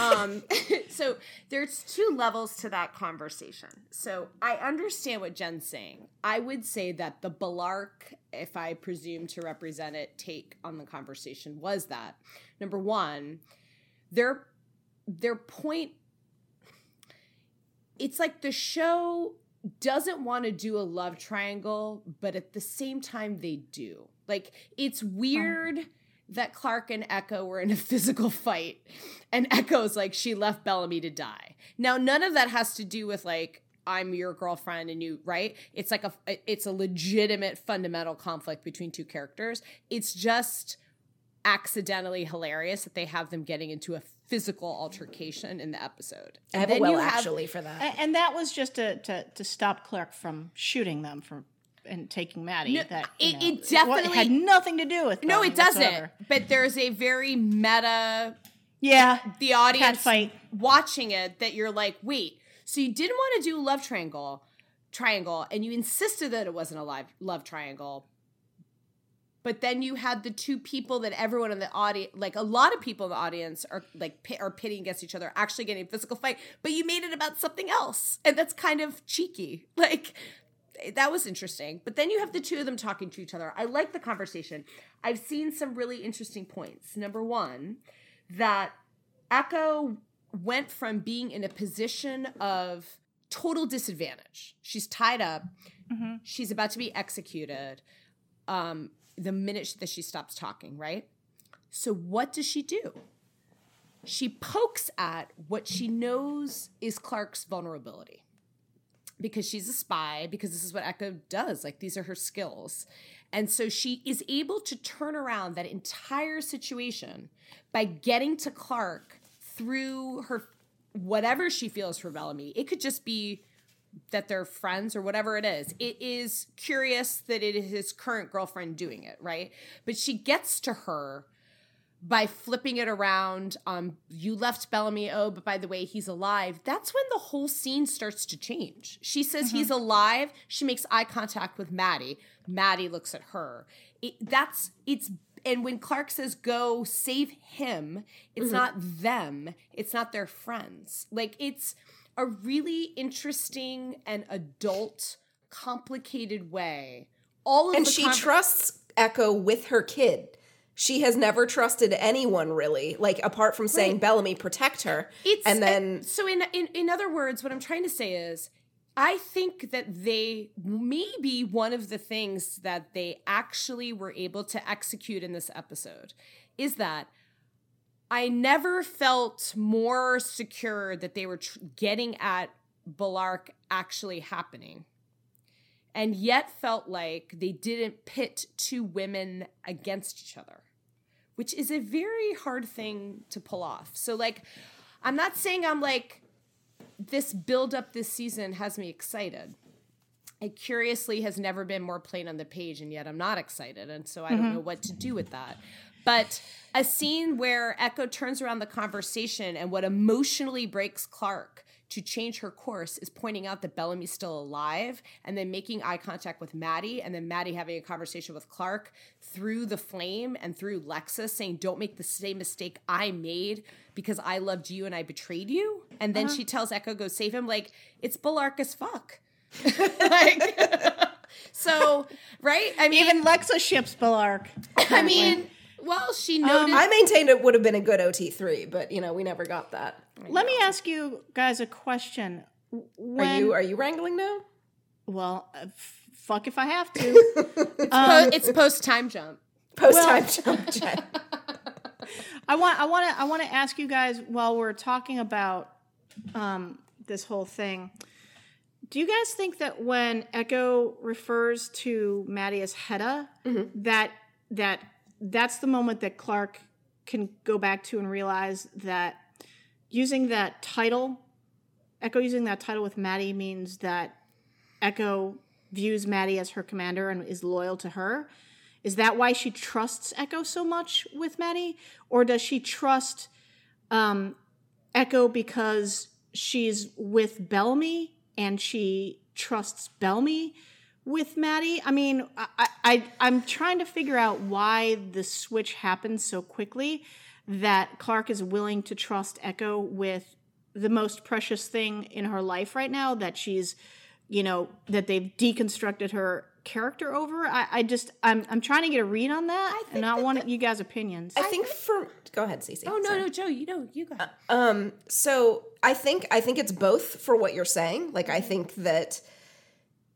Um, <laughs> so there's two levels to that conversation. So I understand what Jen's saying. I would say that the Bellarke, if I presume to represent it, take on the conversation was that number one, their their point. It's like the show doesn't want to do a love triangle, but at the same time they do. Like it's weird that Clarke and Echo were in a <laughs> physical fight and Echo's like she left Bellamy to die. Now none of that has to do with like I'm your girlfriend and you, right? It's like a it's a legitimate fundamental conflict between two characters. It's just accidentally hilarious that they have them getting into a physical altercation in the episode. I have And a then well you have- actually for that. And that was just to, to, to stop Clarke from shooting them from and taking Madi. No, that it- know, it definitely- had nothing to do with. No, it doesn't. whatsoever. But there's a very meta Yeah, the audience fight. watching it that you're like, wait, so you didn't want to do a love triangle, triangle, and you insisted that it wasn't a live love triangle. But then you had the two people that everyone in the audience, like a lot of people in the audience, are like pit, are pitting against each other, actually getting a physical fight. But you made it about something else, and that's kind of cheeky. <laughs> Like that was interesting. But then you have the two of them talking to each other. I like the conversation. I've seen some really interesting points. Number one, that Echo went from being in a position of total disadvantage. She's tied up. She's about to be executed. Um, the minute that she stops talking, right? So what does she do? She pokes at what she knows is Clarke's vulnerability because she's a spy, because this is what Echo does. Like, these are her skills. And so she is able to turn around that entire situation by getting to Clarke through her whatever she feels for Bellamy. It could just be that they're friends or whatever it is. It is curious that it is his current girlfriend doing it, right? But she gets to her by flipping it around. Um, you left Bellamy. Oh, but by the way, he's alive. That's when the whole scene starts to change. She says he's alive. She makes eye contact with Madi. Madi looks at her. It, that's it's. And when Clarke says go save him, it's not them. It's not their friends. Like it's a really interesting and adult, complicated way. All of and she trusts Echo with her kid. She has never trusted anyone really, like apart from saying Right. Bellamy protect her. It's and uh, then so in, in in other words, what I'm trying to say is, I think that they maybe one of the things that they actually were able to execute in this episode is that I never felt more secure that they were tr- getting at Bellarke actually happening. And yet felt like they didn't pit two women against each other which is a very hard thing to pull off. So like I'm not saying I'm like this build up this season has me excited. It curiously has never been more plain on the page, and yet I'm not excited. And so I don't mm-hmm. know what to do with that. But a scene where Echo turns around the conversation and what emotionally breaks Clarke to change her course is pointing out that Bellamy's still alive and then making eye contact with Madi and then Madi having a conversation with Clarke through the flame and through Lexa's saying, Don't make the same mistake I made because I loved you and I betrayed you. And then uh-huh. she tells Echo, Go save him. Like, it's Bellarke as fuck. <laughs> like, <laughs> so, right? I mean, Even Lexa ships Bellarke. I mean, well, she noted. I maintained it would have been a good OT3, but you know, we never got that. Let me ask you guys a question. When, Are you are you wrangling now? well, uh, f- fuck if I have to. <laughs> po- it's post time jump. Post time jump Jen. <laughs> I want I want to I want to ask you guys while we're talking about um, this whole thing. Do you guys think that when Echo refers to Madi as Heda, that that that's the moment that Clarke can go back to and realize that using that title, Echo using that title with Madi means that Echo views Madi as her commander and is loyal to her. Is that why she trusts Echo so much with Madi? Or does she trust um, Echo because she's with Bellamy and she trusts Bellamy with Madi? I mean, I, I, I'm trying to figure out why the switch happens so quickly that Clarke is willing to trust Echo with the most precious thing in her life right now that she's, you know, that they've deconstructed her character over. I, I just, I'm, I'm trying to get a read on that, and I want you guys' opinions. I think for go ahead, CC. Oh no, no, Jo, you know, you got. Um, so I think I think it's both for what you're saying. Like I think that,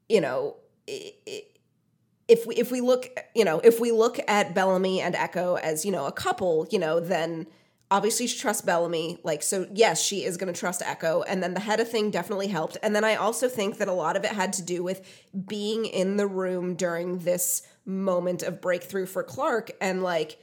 you know, i- i- if we if we look, you know, if we look at Bellamy and Echo as you know a couple, you know, then obviously she trusts Bellamy. Like so, yes, she is going to trust Echo, and then the Heda thing definitely helped. And then I also think that a lot of it had to do with being in the room during this moment of breakthrough for Clarke and like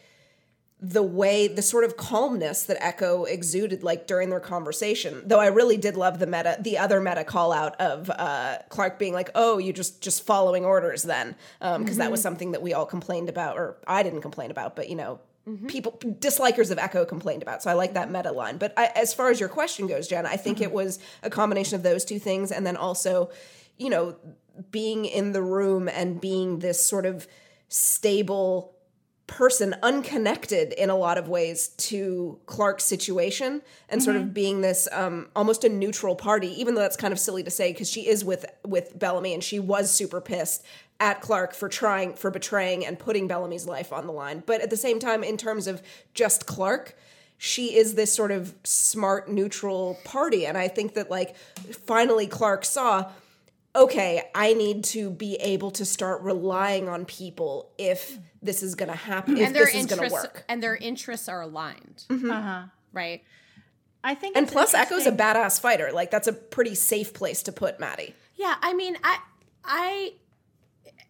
the way the sort of calmness that echo exuded like during their conversation though i really did love the meta the other meta call out of uh clarke being like oh you just just following orders then um because that was something that we all complained about or i didn't complain about but you know people dislikers of echo complained about so i like that meta line. But I, as far as your question goes jen i think it was a combination of those two things and then also you know being in the room and being this sort of stable person unconnected in a lot of ways to Clarke's situation and sort of being this um, almost a neutral party even though that's kind of silly to say because she is with with Bellamy and she was super pissed at Clarke for trying for betraying and putting Bellamy's life on the line. But at the same time in terms of just Clarke she is this sort of smart neutral party. And I think that like finally Clarke saw okay, I need to be able to start relying on people if this is going to happen, if and their this is going to interests work. and their interests are aligned, uh-huh. right? I think, And plus, Echo's a badass fighter. Like, that's a pretty safe place to put Madi. Yeah, I mean, I, I,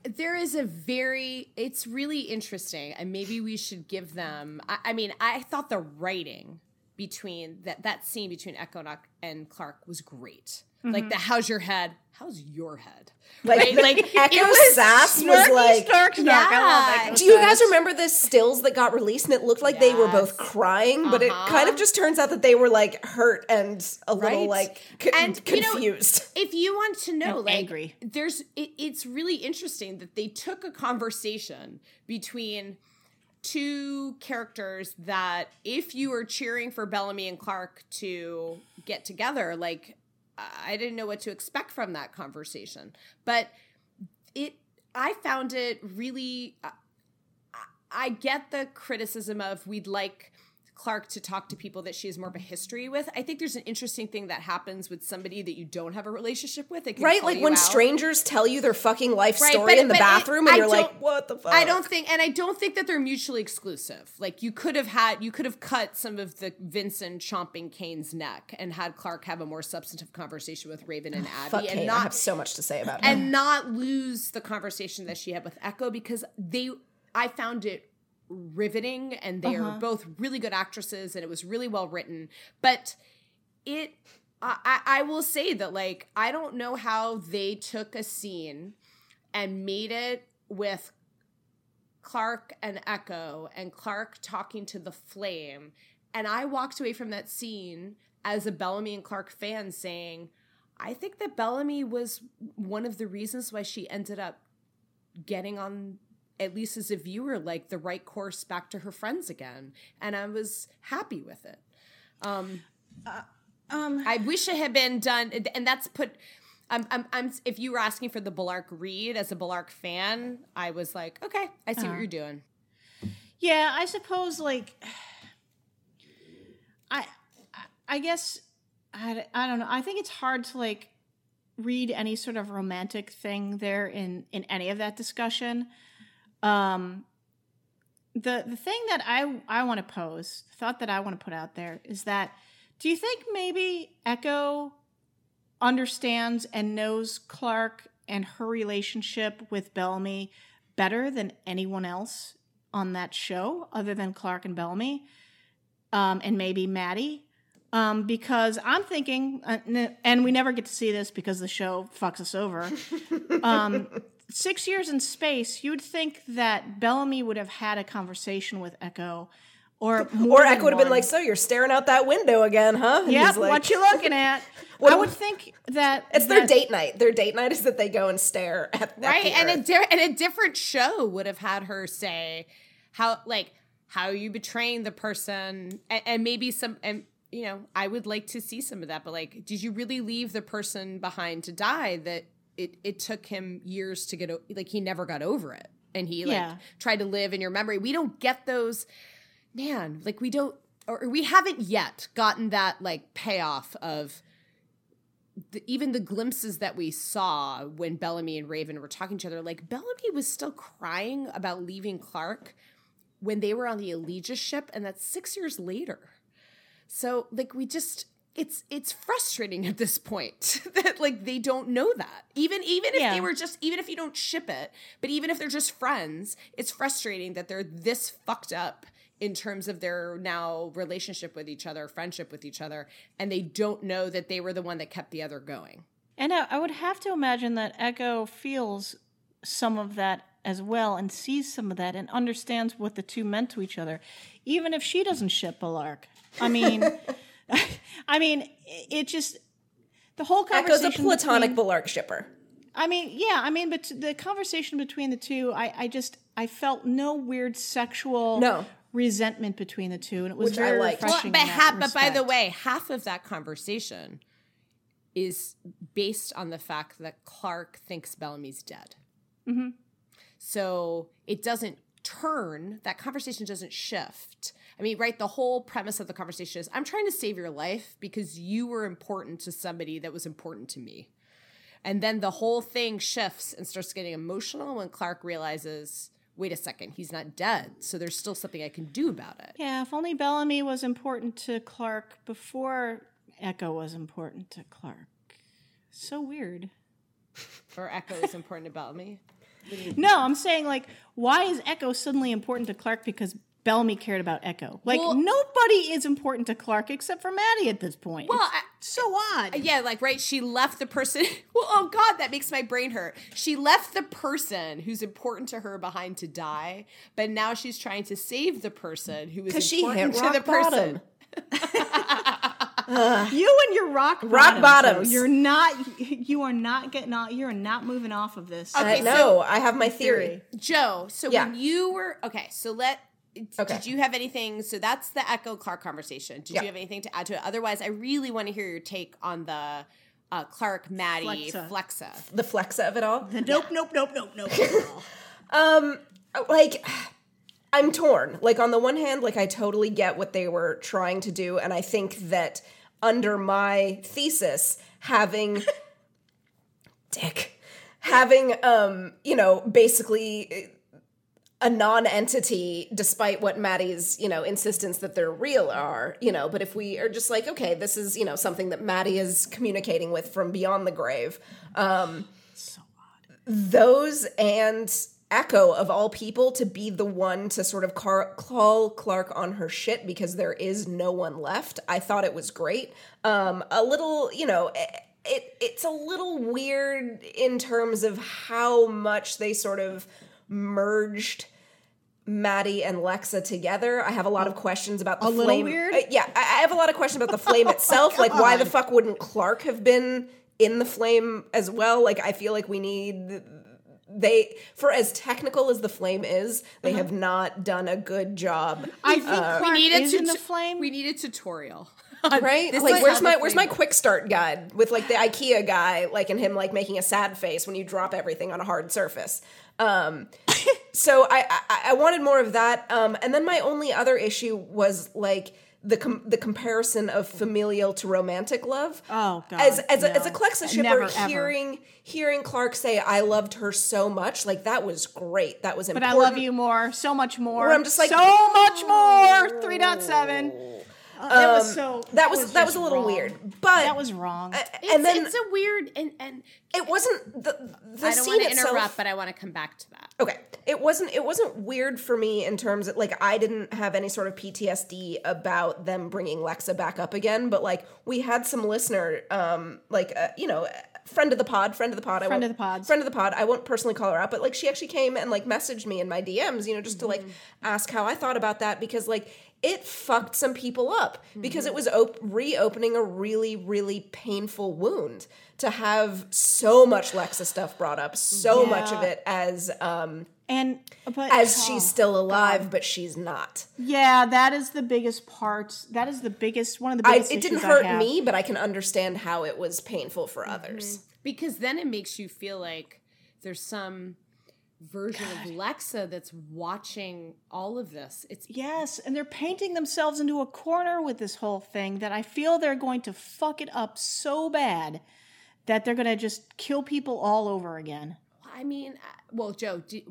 there is a very, it's really interesting, and maybe we should give them. I, I mean, I thought the writing between that that scene between Echo and- and Clarke was great. Like the "How's your head? How's your head?" Like, Right? Like, Echo it was sass was like. snark, snark. I love Yeah. Echo Do you Sass. guys remember the stills that got released and it looked like they were both Yes. crying, but it Uh-huh. kind of just turns out that they were like hurt and a little like co- And, you know, confused. if you want to know, And like, angry. there's it, it's really interesting that they took a conversation between two characters that if you were cheering for Bellamy and Clarke to get together, like I didn't know what to expect from that conversation, but it I found it really. I- get the criticism of we'd like Clarke to talk to people that she has more of a history with. I think there's an interesting thing that happens with somebody that you don't have a relationship with. Can Right? Like when out. strangers tell you their fucking life Right, story but- in the but it- bathroom and I you're like, what the fuck? I don't think, and I don't think that they're mutually exclusive. Like you could have had, you could have cut some of the Vincent chomping Kane's neck and had Clarke have a more substantive conversation with Raven and Abby, Fuck and Kate, I not have so much to say about her. and not lose the conversation that she had with Echo because they I found it riveting and they are uh-huh. both really good actresses and it was really well written. But it I, I will say that like i don't know how they took a scene and made it with clarke and echo and clarke talking to the flame. And i walked away from that scene as a bellamy and clarke fan saying i think that bellamy was one of the reasons why she ended up getting on at least as a viewer like the right course back to her friends again and i was happy with it um, Um, i wish it had been done and that's put I'm, I'm, I'm if you were asking for the Bellarke read as a Bellarke fan i was like okay i see what you're doing Yeah, I suppose like <sighs> I I- I guess I, I don't know. I think it's hard to like read any sort of romantic thing there in in any of that discussion. Um the the thing that I I want to pose, the thought that I want to put out there is that do you think maybe Echo understands and knows Clarke and her relationship with Bellamy better than anyone else on that show other than Clarke and Bellamy, um, and maybe Madi. Um, because I'm thinking, uh, and we never get to see this because the show fucks us over. <laughs> Um, six years in space, you'd think that Bellamy would have had a conversation with Echo, or <laughs> more Or Echo would have been like, "So you're staring out that window again, huh?" Yep, like, what you looking <laughs> at? I would think that It's their date night. Their date night is that they go and stare at, at right and a, Earth. di- and a different show would have had her say how like how you betraying the person and, and maybe some and you know i would like to see some of that but like did you really leave the person behind to die that it it took him years to get like he never got over it and he like Yeah. tried to live in your memory we don't get those man like we don't or we haven't yet gotten that like payoff of the, even the glimpses that we saw when Bellamy and Raven were talking to each other, like Bellamy was still crying about leaving Clarke when they were on the Eligius ship, and that's six years later. So, like, we just it's it's frustrating at this point <laughs> that like they don't know that. Even even if Yeah. they were just even if you don't ship it, but even if they're just friends, it's frustrating that they're this fucked up in terms of their now relationship with each other, friendship with each other, and they don't know that they were the one that kept the other going. And I, I would have to imagine that Echo feels some of that as well and sees some of that and understands what the two meant to each other, even if she doesn't ship a lark I mean, <laughs> <laughs> I mean, it it just the whole Echo's conversation. a platonic between- Bellarke shipper. I mean, yeah, I mean, but the conversation between the two, I, I just, I felt no weird sexual No. resentment between the two, and it was Which I very liked. Well, refreshing. but in that ha- but by the way, half of that conversation is based on the fact that Clarke thinks Bellamy's dead. Mm-hmm. So it doesn't turn. That conversation doesn't shift. I mean, right? The whole premise of the conversation is I'm trying to save your life because you were important to somebody that was important to me. And then the whole thing shifts and starts getting emotional when Clarke realizes, wait a second, he's not dead. So there's still something I can do about it. Yeah, if only Bellamy was important to Clarke before Echo was important to Clarke. So weird. <laughs> Or Echo is important to Bellamy. No, I'm saying like, why is Echo suddenly important to Clarke because Bellamy cared about Echo? Like Well- nobody is important to Clarke except for Madi at this point. Well, I- so odd. Uh, yeah, like right, she left the person. <laughs> Well, oh God, that makes my brain hurt. She left the person who's important to her behind to die, but now she's trying to save the person who is Because she hit important to rock the person. bottom. <laughs> you and your rock Rock bottom, bottoms. Jo. You're not. <laughs> You are not getting off. You are not moving off of this. Okay, I know. I have my theory. Jo, so Yeah. when you were okay, so let. Okay. Did you have anything? So that's the Echo Clarke conversation. Did Yeah. you have anything to add to it? Otherwise, I really want to hear your take on the uh, Clarke Madi Flexa. Flexa. The flexa of it all. Nope, nope, nope, nope, nope. <laughs> Um, like I'm torn. Like on the one hand, like I totally get what they were trying to do, and I think that under my thesis, having <laughs> dick, having um, you know, basically a non-entity despite what Madi's, you know, insistence that they're real are, you know, but if we are just like, okay, this is, you know, something that Madi is communicating with from beyond the grave. Um so odd. those and Echo of all people to be the one to sort of car- call Clarke on her shit because there is no one left. I thought it was great. Um, a little, you know, it, it it's a little weird in terms of how much they sort of merged Madi and Lexa together. I have a lot of questions about the A little flame. weird? Uh, yeah, I I have a lot of questions about the flame <laughs> itself. like, why the fuck wouldn't Clarke have been in the flame as well? Like, I feel like we need they for as technical as the flame is, they have not done a good job. I think Clarke we need a is in the flame. We need a tutorial. <laughs> Right? This like where's my where's my quick start guide with like the IKEA guy, like and him like making a sad face when you drop everything on a hard surface. Um <laughs> so I, I I wanted more of that. Um and then my only other issue was like the com- the comparison of familial to romantic love. Oh, God, As as a, as a no. Clexa shipper, Never, ever. hearing hearing Clarke say I loved her so much, like that was great. That was but important. I love you more, so much more. Where I'm just like, so much more. Three point seven. Uh, that was so. That was that was a little wrong. weird, but That was wrong. It's, and then it's a weird and and it wasn't the the I don't scene want to itself. interrupt, but I want to come back to that. Okay. It wasn't it wasn't weird for me in terms of like I didn't have any sort of PTSD about them bringing Lexa back up again, but like we had some listener um like uh, you know friend of the pod, friend of the pod, Friend won't- of the pods. friend of the pod. I won't personally call her out, but like she actually came and like messaged me in my DMs, you know, just to like ask how I thought about that because like it fucked some people up because it mm-hmm. was op- reopening a really really painful wound to have so much Lexa stuff brought up, so much of it as um and uh, but as oh, she's still alive, but she's not. Yeah, that is the biggest part. That is the biggest one of the I, biggest. it didn't issues I hurt have. me, but I can understand how it was painful for mm-hmm. others. Because then it makes you feel like there's some version of Lexa that's watching all of this. It's Yes, and they're painting themselves into a corner with this whole thing that I feel they're going to fuck it up so bad that they're going to just kill people all over again. I mean, uh, well, Jo, did,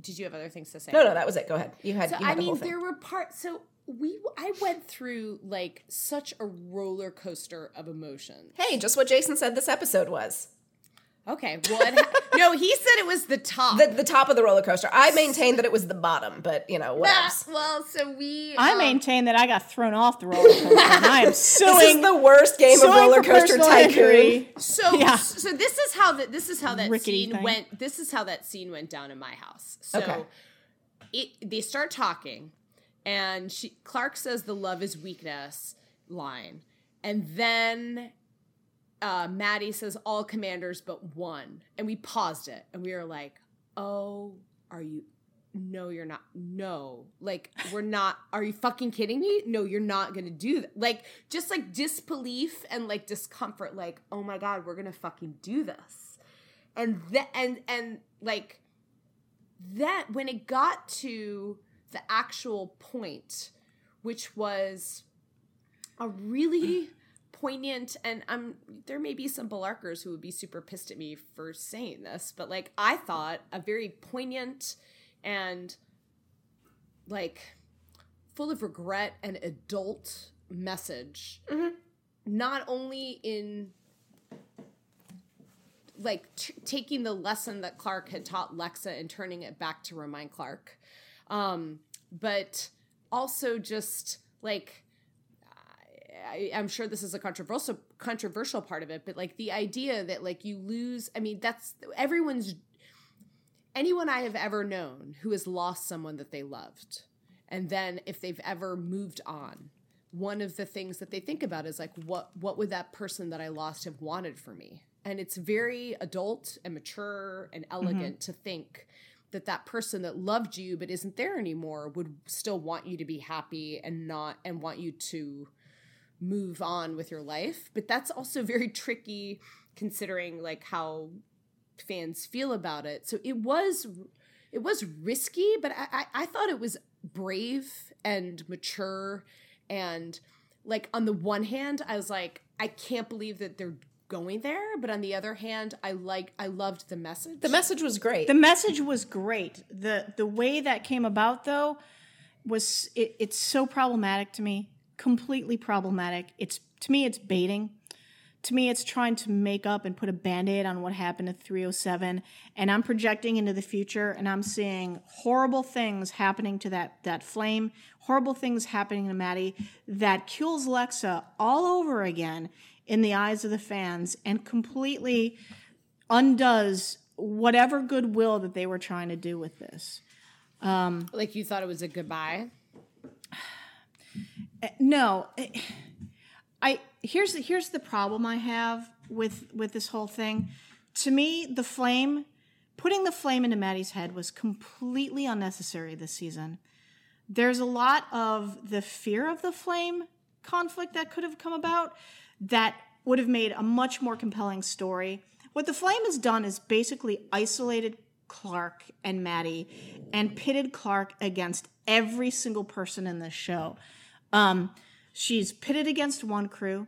did you have other things to say? No, no, that was it. Go ahead. You had. So you had I the whole mean, thing. there were parts. So we, I went through like such a roller coaster of emotions. Hey, just what Jason said this episode was. Okay, well, ha- <laughs> no, he said it was the top. The, the top of the roller coaster. I maintained that it was the bottom, but you know, what else? well, so we. I um, maintain that I got thrown off the roller coaster, I am suing. <laughs> This is the worst game of roller coaster tycoon. injury. So, <laughs> Yeah. so this is how that this is how that Rickety scene thing. went. This is how that scene went down in my house. So, Okay. it they start talking, and she Clarke says the love is weakness line, and then uh, Madi says all commanders but one, and we paused it, and we were like, "Oh, are you?" No, you're not. No, like we're not. Are you fucking kidding me? No, you're not gonna do that. Like just like disbelief and like discomfort. Like, oh my god, we're gonna fucking do this. And that and and like that when it got to the actual point, which was a really poignant and I'm there may be some Bellarkers who would be super pissed at me for saying this, but like I thought a very poignant and like full of regret and adult message. Not only in like t- taking the lesson that Clarke had taught Lexa and turning it back to remind Clarke, um, but also just like I, I'm sure this is a controversial controversial part of it, but like the idea that like you lose. I mean, that's everyone's anyone I have ever known who has lost someone that they loved, and then if they've ever moved on, one of the things that they think about is like what what would that person that I lost have wanted for me, and it's very adult and mature and mm-hmm. elegant to think that that person that loved you but isn't there anymore would still want you to be happy and not and want you to move on with your life but that's also very tricky considering like how fans feel about it so it was it was risky but i i, I thought it was brave and mature and like on the one hand i was like i can't believe that they're going there but on the other hand i like i loved the message The message was great. The message was great. the The way that came about, though, was it, it's so problematic to me. Completely problematic. It's to me, it's baiting to me, it's trying to make up and put a band aid on what happened at 307. And I'm projecting into the future and I'm seeing horrible things happening to that, that flame, horrible things happening to Madi that kills Lexa all over again in the eyes of the fans and completely undoes whatever goodwill that they were trying to do with this. Um, like you thought it was a goodbye. Eh, no, eh, I here's the, here's the problem I have with with this whole thing. To me, the flame, putting the flame into Madi's head was completely unnecessary this season. There's a lot of the fear of the flame conflict that could have come about that would have made a much more compelling story. What the flame has done is basically isolated Clarke and Madi and pitted Clarke against every single person in this show. Um, she's pitted against Wonkru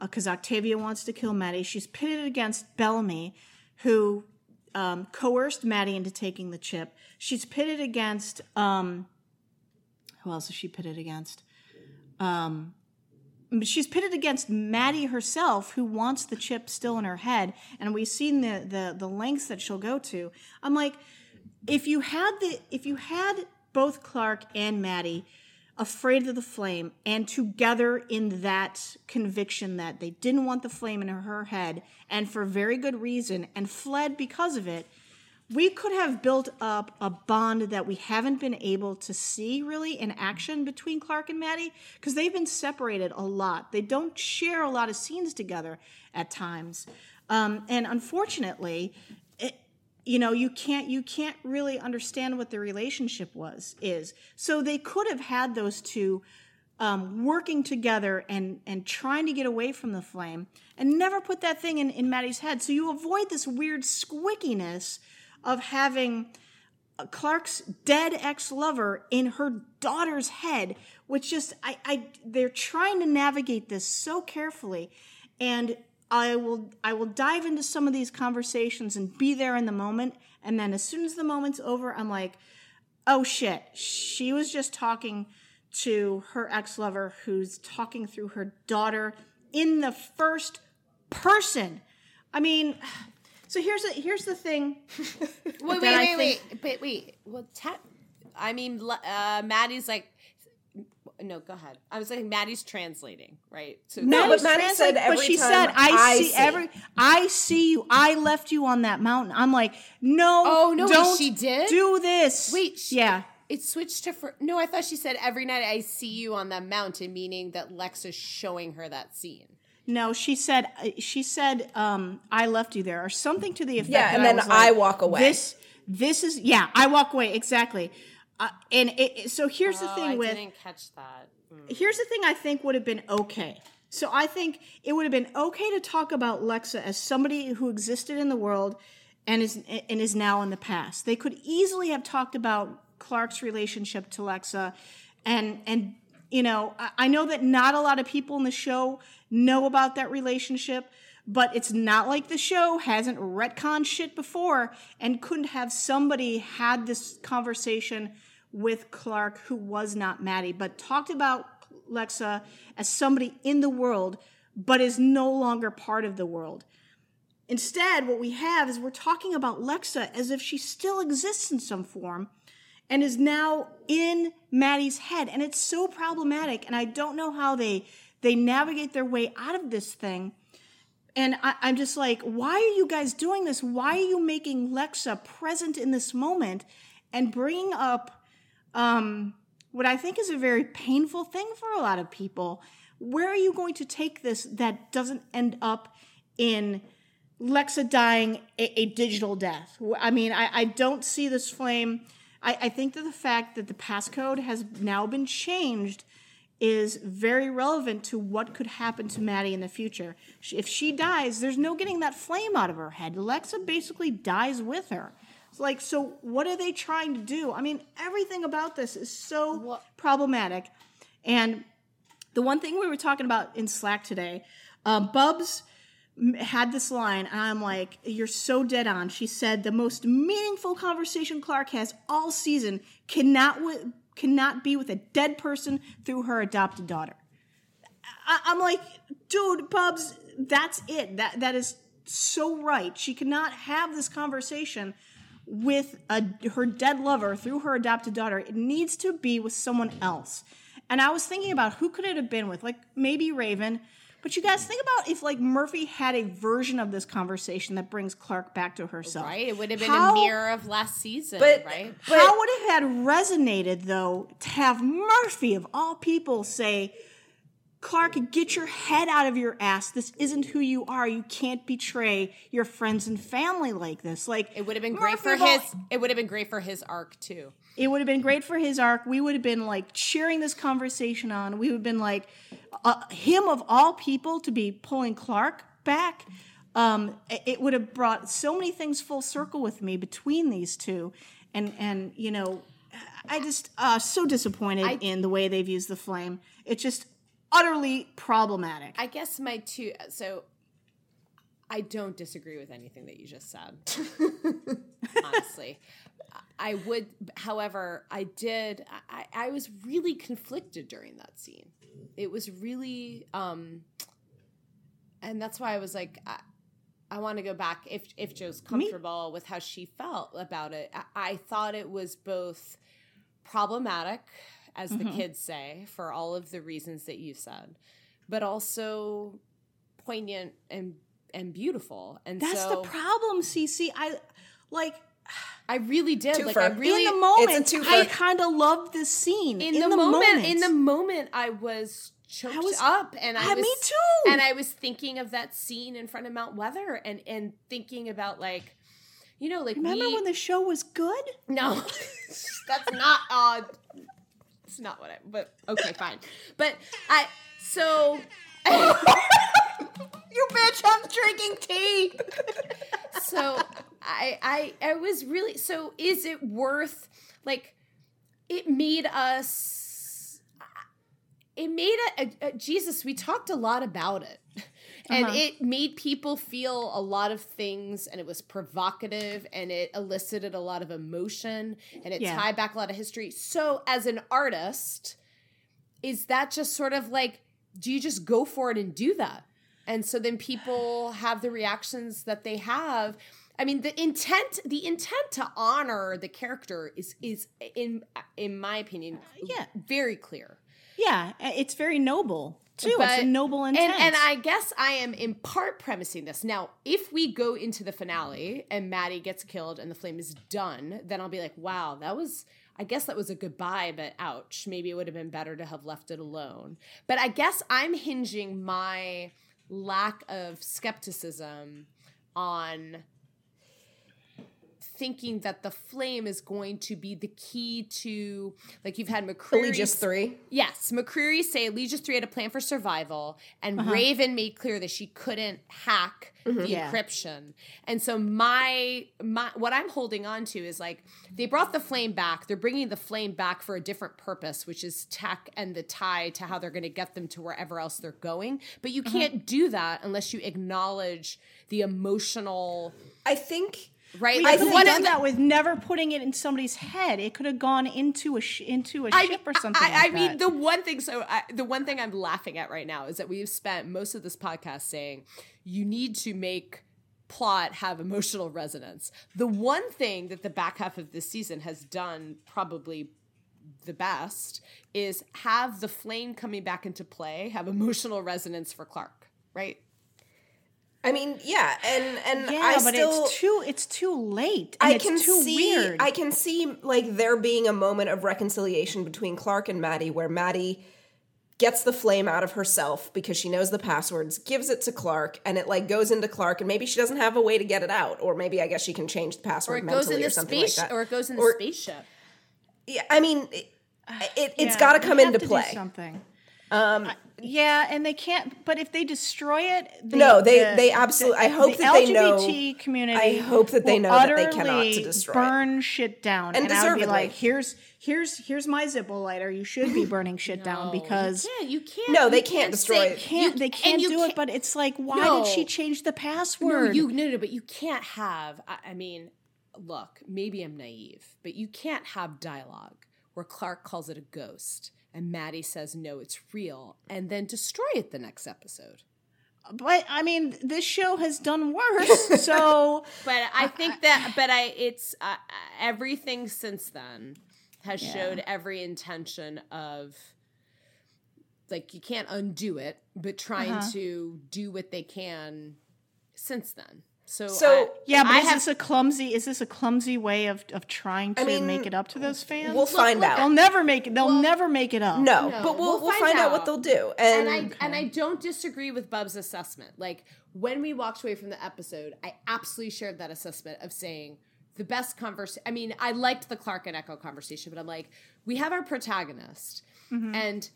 because Octavia wants to kill Madi. She's pitted against Bellamy, who um, coerced Madi into taking the chip. She's pitted against um, who else is she pitted against? Um, she's pitted against Madi herself, who wants the chip still in her head, and we've seen the the the lengths that she'll go to. I'm like, if you had the if you had both Clarke and Madi afraid of the flame and together in that conviction that they didn't want the flame in her head and for very good reason and fled because of it we could have built up a bond that we haven't been able to see really in action between Clarke and Madi because they've been separated a lot. They don't share a lot of scenes together at times, um, and unfortunately, you know, you can't you can't really understand what the relationship was is. So they could have had those two. Um, working together and and trying to get away from the flame and never put that thing in, in Madi's head. So you avoid this weird squickiness of having Clarke's dead ex-lover in her daughter's head, which just I, I they're trying to navigate this so carefully, and I will I will dive into some of these conversations and be there in the moment, and then as soon as the moment's over, I'm like, oh shit, she was just talking to her ex-lover who's talking through her daughter in the first person. I mean, so here's the here's the thing. Wait, <laughs> wait, wait, think- wait, but wait. Well, ta- I mean, uh, Madi's like, no, go ahead. I was saying Madi's translating, right? So No, Madi's but Madi translating, said but she time, said, "I, "I see, see." every, I see you. I left you on that mountain." I'm like, "No, Oh, no, wait, don't she did? do this." Wait, she- yeah, it switched to for no. I thought she said every night I see you on that mountain, meaning that Lex is showing her that scene. no, she said, uh, she said, um, "I left you there," or something to the effect. Yeah, that and then was I like, walk away. This, this is yeah, I walk away exactly. Uh, and it, so here's the Oh, thing I with didn't catch that. Mm. here's the thing I think would have been okay. So I think it would have been okay to talk about Lexa as somebody who existed in the world and is and is now in the past. They could easily have talked about Clarke's relationship to Lexa and and you know, I, I know that not a lot of people in the show know about that relationship, but it's not like the show hasn't retconned shit before and couldn't have somebody had this conversation with Clarke who was not Madi, but talked about Lexa as somebody in the world, but is no longer part of the world. Instead, what we have is we're talking about Lexa as if she still exists in some form and is now in Madi's head. And it's so problematic. And I don't know how they they navigate their way out of this thing. And I, I'm just like, why are you guys doing this? Why are you making Lexa present in this moment and bringing up um, what I think is a very painful thing for a lot of people? Where are you going to take this that doesn't end up in Lexa dying a, a digital death? I mean, I, I don't see this flame. I, I think that the fact that the passcode has now been changed is very relevant to what could happen to Madi in the future. If she dies, there's no getting that flame out of her head. Lexa basically dies with her. Like, so what are they trying to do? I mean, everything about this is so problematic. And the one thing we were talking about in Slack today, uh, Bubs had this line, and I'm like, "You're so dead on." She said, "The most meaningful conversation Clarke has all season cannot wi- cannot be with a dead person through her adopted daughter." I- I'm like, dude, Bubs, that's it. That that is so right. She cannot have this conversation with a, her dead lover through her adopted daughter. It needs to be with someone else. And I was thinking about who could it have been with? Like maybe Raven. But you guys think about if like Murphy had a version of this conversation that brings Clarke back to herself. Right? It would have been How- a mirror of last season, But- right? How would it have resonated though to have Murphy of all people say, Clarke, get your head out of your ass. This isn't who you are. You can't betray your friends and family like this. Like It would have been great for of all- his. It would have been great for his arc too. it would have been great for his arc. We would have been like cheering this conversation on. We would have been like, uh, him of all people to be pulling Clarke back. Um, it, it would have brought so many things full circle with me between these two, and and you know, I just uh, so disappointed in the way they've used the flame. It just utterly problematic. I guess my two. So I don't disagree with anything that you just said. <laughs> honestly, I would. However, I did. I, I was really conflicted during that scene. It was really, um, and that's why I was like. I, I want to go back if if Jo's comfortable with how she felt about it. I, I thought it was both problematic, as the kids say, for all of the reasons that you said, but also poignant and and beautiful. And That's so the problem, CC. I like I really did. Like I really in the moment. It's a. I kind of loved this scene. in, the, moment, in the moment I was choked I was- up and I Ah, was me too. and I was thinking of that scene in front of Mount Weather and and thinking about like you know like Remember we, when the show was good? No, <laughs> that's not. Uh, it's not what I. But okay, fine. But I. So. <laughs> you bitch! I'm drinking tea. so I I I was really. So is it worth like? It made us. It made a, a, a Jesus. We talked a lot about it. And Uh-huh. it made people feel a lot of things, and it was provocative, and it elicited a lot of emotion, and it Yeah. tied back a lot of history. So, as an artist, is that just sort of like, do you just go for it and do that? And so then people have the reactions that they have. I mean, the intent, the intent to honor the character is is in in my opinion, Yeah. very clear. Yeah, it's very noble too. it's a noble And, intent. and I guess I am in part premising this. Now, if we go into the finale and Madi gets killed and the flame is done, then I'll be like, wow, that was, I guess that was a goodbye, but ouch. Maybe it would have been better to have left it alone. But I guess I'm hinging my lack of skepticism on thinking that the flame is going to be the key to like you've had McCreary Just three. Yes, McCreary say Legis 3 had a plan for survival, and uh-huh. Raven made clear that she couldn't hack mm-hmm. the Yeah. encryption. And so my my what I'm holding on to is like they brought the flame back. They're bringing the flame back for a different purpose, which is tech and the tie to how they're going to get them to wherever else they're going. But you uh-huh. can't do that unless you acknowledge the emotional I think right. we Like, could have one of done that with never putting it in somebody's head. It could have gone into a sh- into a I ship mean, or something. I, I like mean, that. the one thing. So, I, the one thing I'm laughing at right now is that we've spent most of this podcast saying you need to make plot have emotional resonance. The one thing that the back half of this season has done probably the best is have the flame coming back into play have emotional resonance for Clarke, right? I mean, yeah, and and yeah, I but still it's too it's too late. and I it's can too see weird. I can see like there being a moment of reconciliation between Clarke and Madi where Madi gets the flame out of herself because she knows the passwords, gives it to Clarke, and it like goes into Clarke, and maybe she doesn't have a way to get it out, or maybe I guess she can change the Or password it goes mentally in the or something space, like that. or it goes in the Or- spaceship. Yeah, I mean, it, it, it's <sighs> Yeah, got to come into to do play. something. Um, Yeah, and they can't. But if they destroy it, the, No, they- the- they absolute- I hope the that they know- community. I hope that they know that they cannot utterly to destroy it. burn shit down, And and, I would be like, here's here's here's my Zippo lighter. You should be burning shit <laughs> down because yeah, you can't. No, you they can't destroy say- it. can't you- they can't do can't- it. But it's like, why No. did she change the No, password? you no, no, but you can't have. I, I mean, look, maybe I'm naive, but you can't have dialogue where Clarke calls it a ghost and Madi says no, it's real, and then destroy it the next episode. but I mean, this show has done worse. <laughs> So, but I think that, but I, it's uh, everything since then has Yeah. showed every intention of like you can't undo it, but trying Uh-huh. to do what they can since then. So, So, I- yeah, but I is have this a clumsy? Is this a clumsy way of of trying to mean, make it up to those fans? we'll find look, out. They'll never make it. They'll never make it up. No, No, but we'll we'll we'll find find, out. what they'll do. And, and I and I don't disagree with Bub's assessment. Like when we walked away from the episode, I absolutely shared that assessment of saying the best conversation. I mean, I liked the Clarke and Echo conversation, but I'm like, we have our protagonist, mm-hmm. and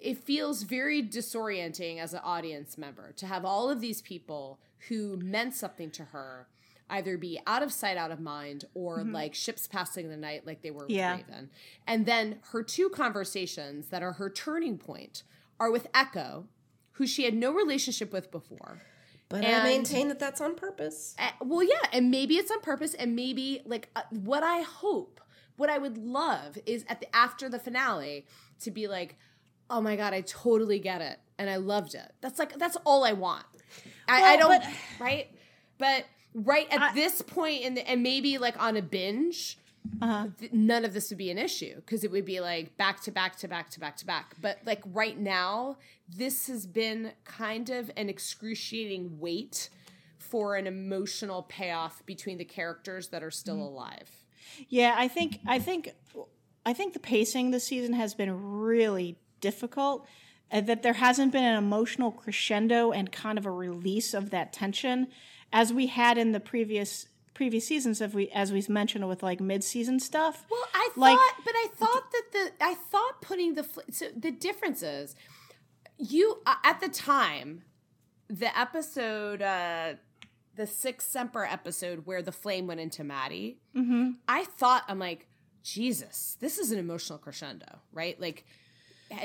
it feels very disorienting as an audience member to have all of these people who meant something to her either be out of sight, out of mind, or like ships passing the night, like they were with Yeah. Raven. And then her two conversations that are her turning point are with Echo, who she had no relationship with before. but I maintain that that's on purpose. Uh, well, yeah, and maybe it's on purpose, and maybe like uh, what I hope, what I would love is at the after the finale to be like, oh my god, I totally get it, and I loved it. That's like that's all I want. I, I don't but- right, but right at I- this point in the, and maybe like on a binge. Uh-huh. th- None of this would be an issue because it would be like back to back to back to back to back. But like right now, this has been kind of an excruciating wait for an emotional payoff between the characters that are still alive. Yeah, I think I think I think the pacing this season has been really difficult. Uh, that there hasn't been an emotional crescendo and kind of a release of that tension as we had in the previous previous seasons. If we, as we mentioned, with like mid season stuff. Well, I Like- thought, but I thought that the I thought putting the so the difference is you uh, at the time the episode uh the sixth Semper episode where the flame went into Madi. Mm-hmm. I thought I'm like Jesus, this is an emotional crescendo, right? Like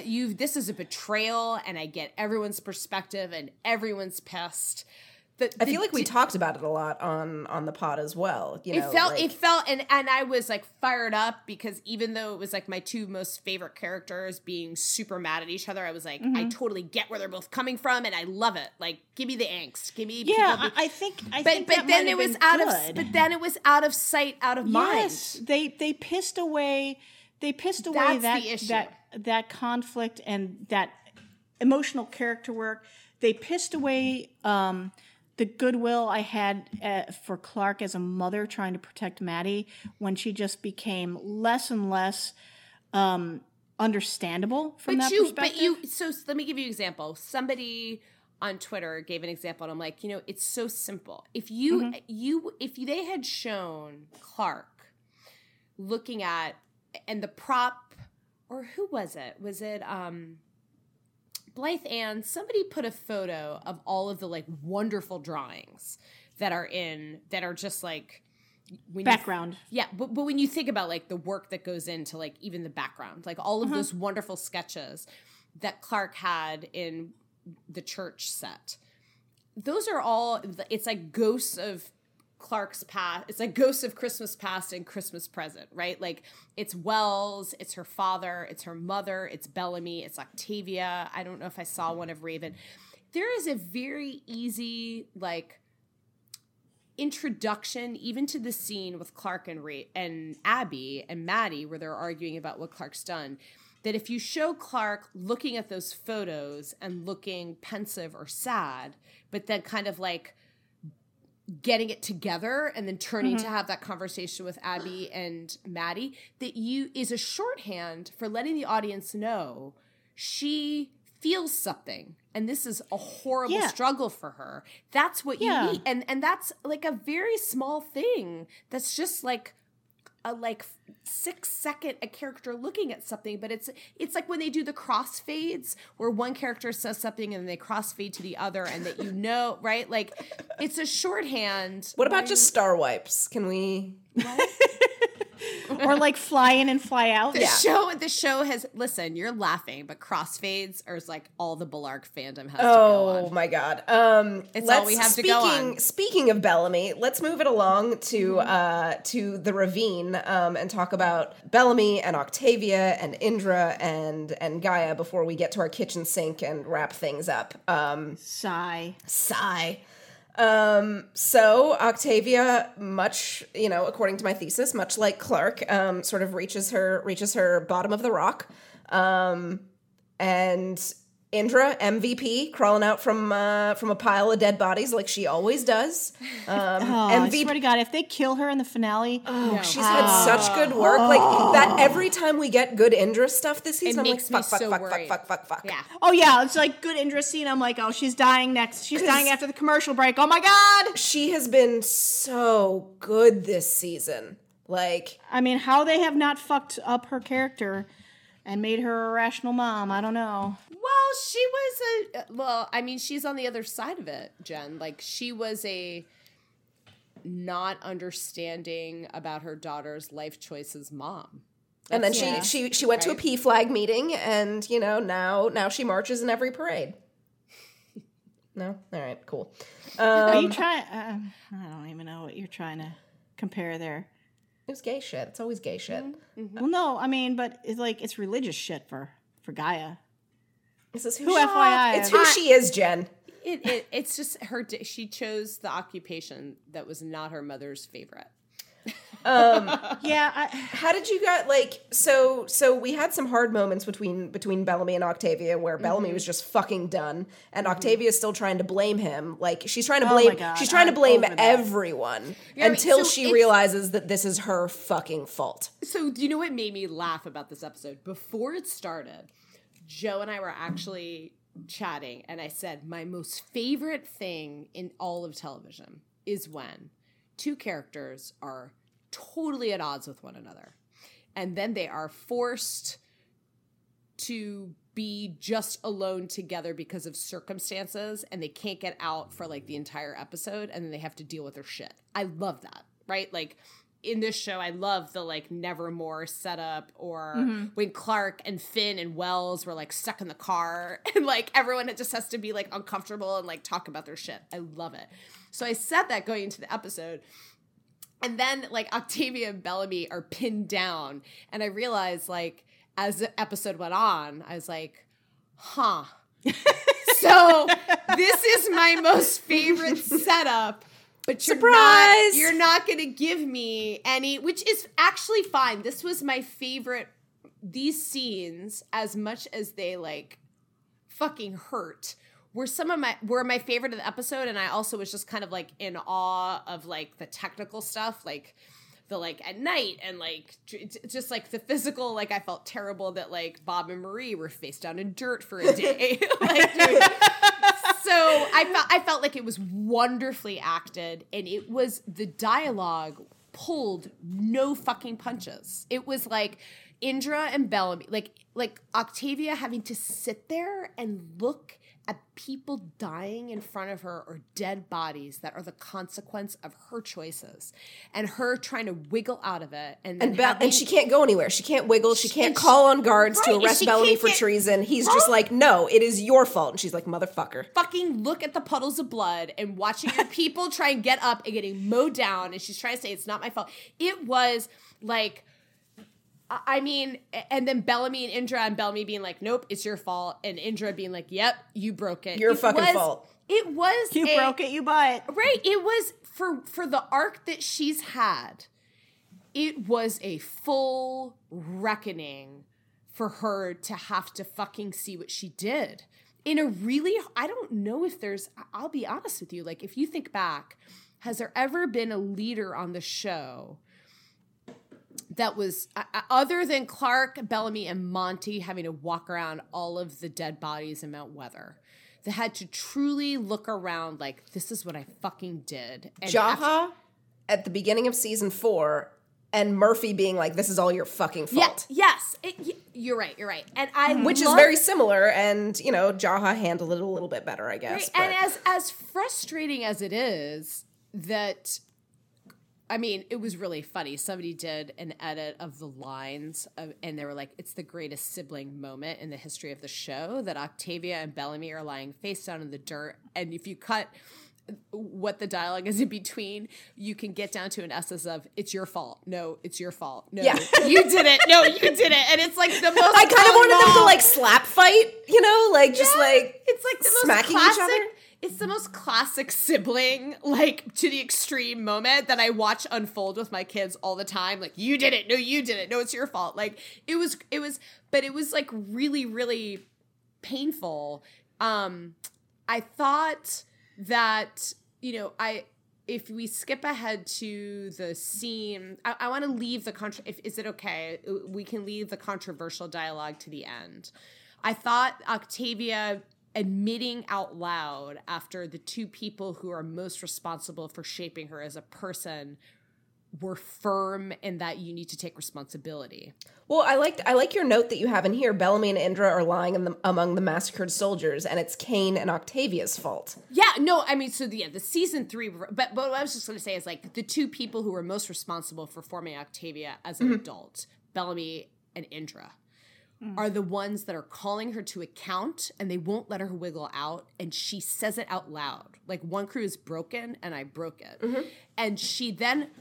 you this is a betrayal and I get everyone's perspective and everyone's pissed. The, I feel like we di- talked about it a lot on on the pod as well. You know, it felt like- it felt and and I was like fired up because even though it was like my two most favorite characters being super mad at each other, I was like, Mm-hmm. I totally get where they're both coming from and I love it. Like, give me the angst, give me Yeah, people I, I think. I but think but that then it was out good. of but then it was out of sight, out of Yes, mind. they they pissed away they pissed away That's that the issue. that that conflict and that emotional character work. They pissed away um, the goodwill I had uh, for Clarke as a mother trying to protect Madi when she just became less and less um, understandable from But that you perspective. but you so let me give you an example. Somebody on Twitter gave an example and I'm like, you know, it's so simple. If you Mm-hmm. you if they had shown Clarke looking at and the prop or who was it? Was it um Blythe Ann, somebody put a photo of all of the like wonderful drawings that are in that are just like when you background. yeah, but, but when you think about like the work that goes into like even the background, like all of Uh-huh. those wonderful sketches that Clarke had in the church set, those are all it's like ghosts of Clarke's past. It's like ghosts of Christmas past and Christmas present, right? Like it's Wells, it's her father, it's her mother, it's Bellamy, it's Octavia. I don't know if I saw one of Raven. There is a very easy like introduction even to the scene with Clarke and Ray and Abby and Madi where they're arguing about what Clarke's done that if you show Clarke looking at those photos and looking pensive or sad but then kind of like getting it together and then turning to mm-hmm. have that conversation with Abby and Madi that you is a shorthand for letting the audience know she feels something and this is a horrible Yeah. struggle for her. That's what you need. And and that's like a very small thing that's just like a like six second a character looking at something but it's it's like when they do the crossfades where one character says something and then they crossfade to the other and that you <laughs> know right like it's a shorthand what about just star wipes? Can we? <laughs> <laughs> or like fly in and fly out. The show the show has listen, you're laughing, but crossfades are like all the Bellarke fandom has to go Oh on. my god. Um It's let's, all we have to speaking, go on. Speaking of Bellamy, let's move it along to Mm-hmm. uh to the ravine um and talk about Bellamy and Octavia and Indra and and Gaia before we get to our kitchen sink and wrap things up. Um Sigh. sigh. Um, so Octavia, much you know, according to my thesis, much like Clarke, um, sort of reaches her reaches her bottom of the rock. Um, and Indra, MVP, crawling out from uh, from a pile of dead bodies like she always does. <laughs> Um, Oh, I swear to God, if they kill her in the finale, Oh, she's had such good work. Like that every time we get good Indra stuff this season, I'm like, fuck, fuck, so fuck, worried. fuck, fuck, fuck, fuck. Yeah. oh yeah, it's like good Indra scene. I'm like, oh, she's dying next. She's dying after the commercial break. Oh my God. She has been so good this season. Like, I mean, how they have not fucked up her character and made her a rational mom, I don't know. Well, she was a well, I mean, she's on the other side of it, Jen. Like she was a not understanding about her daughter's life choices mom. and then Yeah. she she she went to a PFLAG meeting, and you know now now she marches in every parade. <laughs> No, all right, cool. Are Um, you trying? Uh, I don't even know what you're trying to compare there. It was gay shit. It's always gay shit. Well, no, I mean, but it's like it's religious shit for for Gaia. This is who, Who she, FYI, It's who she is, Jen. It, it it's just her she chose the occupation that was not her mother's favorite. um <laughs> Yeah, I, How did you get like so? So we had some hard moments between between Bellamy and Octavia, where Bellamy was just fucking done, and Octavia is still trying to blame him. Like she's trying to Oh blame. God, she's trying to I'm blame over that. everyone Yeah, I mean, until so she realizes that this is her fucking fault. So, do you know what made me laugh about this episode? Before it started, Jo and I were actually chatting, and I said, My most favorite thing in all of television is when two characters are totally at odds with one another, and then they are forced to be just alone together because of circumstances and they can't get out for like the entire episode and then they have to deal with their shit. I love that, right? Like in this show, I love the like Nevermore setup or mm-hmm. when Clarke and Finn and Wells were like stuck in the car <laughs> and like everyone it just has to be like uncomfortable and like talk about their shit. I love it. So I said that going into the episode. And then like Octavia and Bellamy are pinned down. And I realized like as the episode went on, I was like, huh. <laughs> so this is my most favorite setup. But you're Surprise! not you're not gonna give me any which is actually fine. This was my favorite these scenes, as much as they like fucking hurt were some of my were my favorite of the episode and i also was just kind of like in awe of like the technical stuff like the like at night and like just like the physical like i felt terrible that like bob and marie were face down in dirt for a day <laughs> like dude. So i felt i felt like it was wonderfully acted and it was the dialogue pulled no fucking punches. It was like indra and bellamy like like octavia having to sit there and look at people dying in front of her or dead bodies that are the consequence of her choices and her trying to wiggle out of it and And, having- and she can't go anywhere. She can't wiggle. She can't she- call on guards Right, to arrest Bellamy for get- treason. He's just like, no, it is your fault. And she's like, motherfucker. fucking look at the puddles of blood and watching your <laughs> people try and get up and getting mowed down and she's trying to say it's not my fault it was like I- mean, and then Bellamy and Indra and Bellamy being like, "Nope, it's your fault," and Indra being like, "Yep, you broke it. Your It fucking was- fault. It was you a- broke it, you buy it. Right. It was for for the arc that she's had. It was a full reckoning for her to have to fucking see what she did. In a really I don't know if there's I'll be honest with you, like if you think back, has there ever been a leader on the show that was uh, uh, other than Clarke, Bellamy, and Monty having to walk around all of the dead bodies in Mount Weather. They had to truly look around like this is what I fucking did. And Jaha at the beginning of season four, and Murphy being like, this is all your fucking yeah, fault. yes, it, y- you're right. You're right, and I Which is very similar, and you know, Jaha handled it a little bit better, I guess. Right, And as as frustrating as it is that I mean, it was really funny. Somebody did an edit of the lines, of, and they were like, "It's the greatest sibling moment in the history of the show that Octavia and Bellamy are lying face down in the dirt." And if you cut what the dialogue is in between, you can get down to an essence of "It's your fault." No, it's your fault. No, Yeah. you did it. No, you did it. And it's like the most. I kind of wanted them to like slap fight, you know, like just Yeah, like it's like the most smacking each classic. It's the most classic <laughs> sibling, like to the extreme moment that I watch unfold with my kids all the time. Like, you did it. No, you did it. No, it's your fault. Like, it was, it was, but it was like really, really painful. Um, I thought that, you know, I, if we skip ahead to the scene, I, I want to leave the contra. If is it okay? We can leave the controversial dialogue to the end. I thought Octavia admitting out loud after the two people who are most responsible for shaping her as a person were firm in that you need to take responsibility. Well, I liked I like your note that you have in here. Bellamy and Indra are lying in the, among the massacred soldiers, and it's Kane and Octavia's fault. Yeah, no, I mean, so the, yeah, the season three, but but what I was just going to say is like the two people who were most responsible for forming Octavia as an mm-hmm. adult, Bellamy and Indra, Mm. are the ones that are calling her to account, and they won't let her wiggle out, and she says it out loud, like Wonkru is broken, and I broke it, mm-hmm. and she then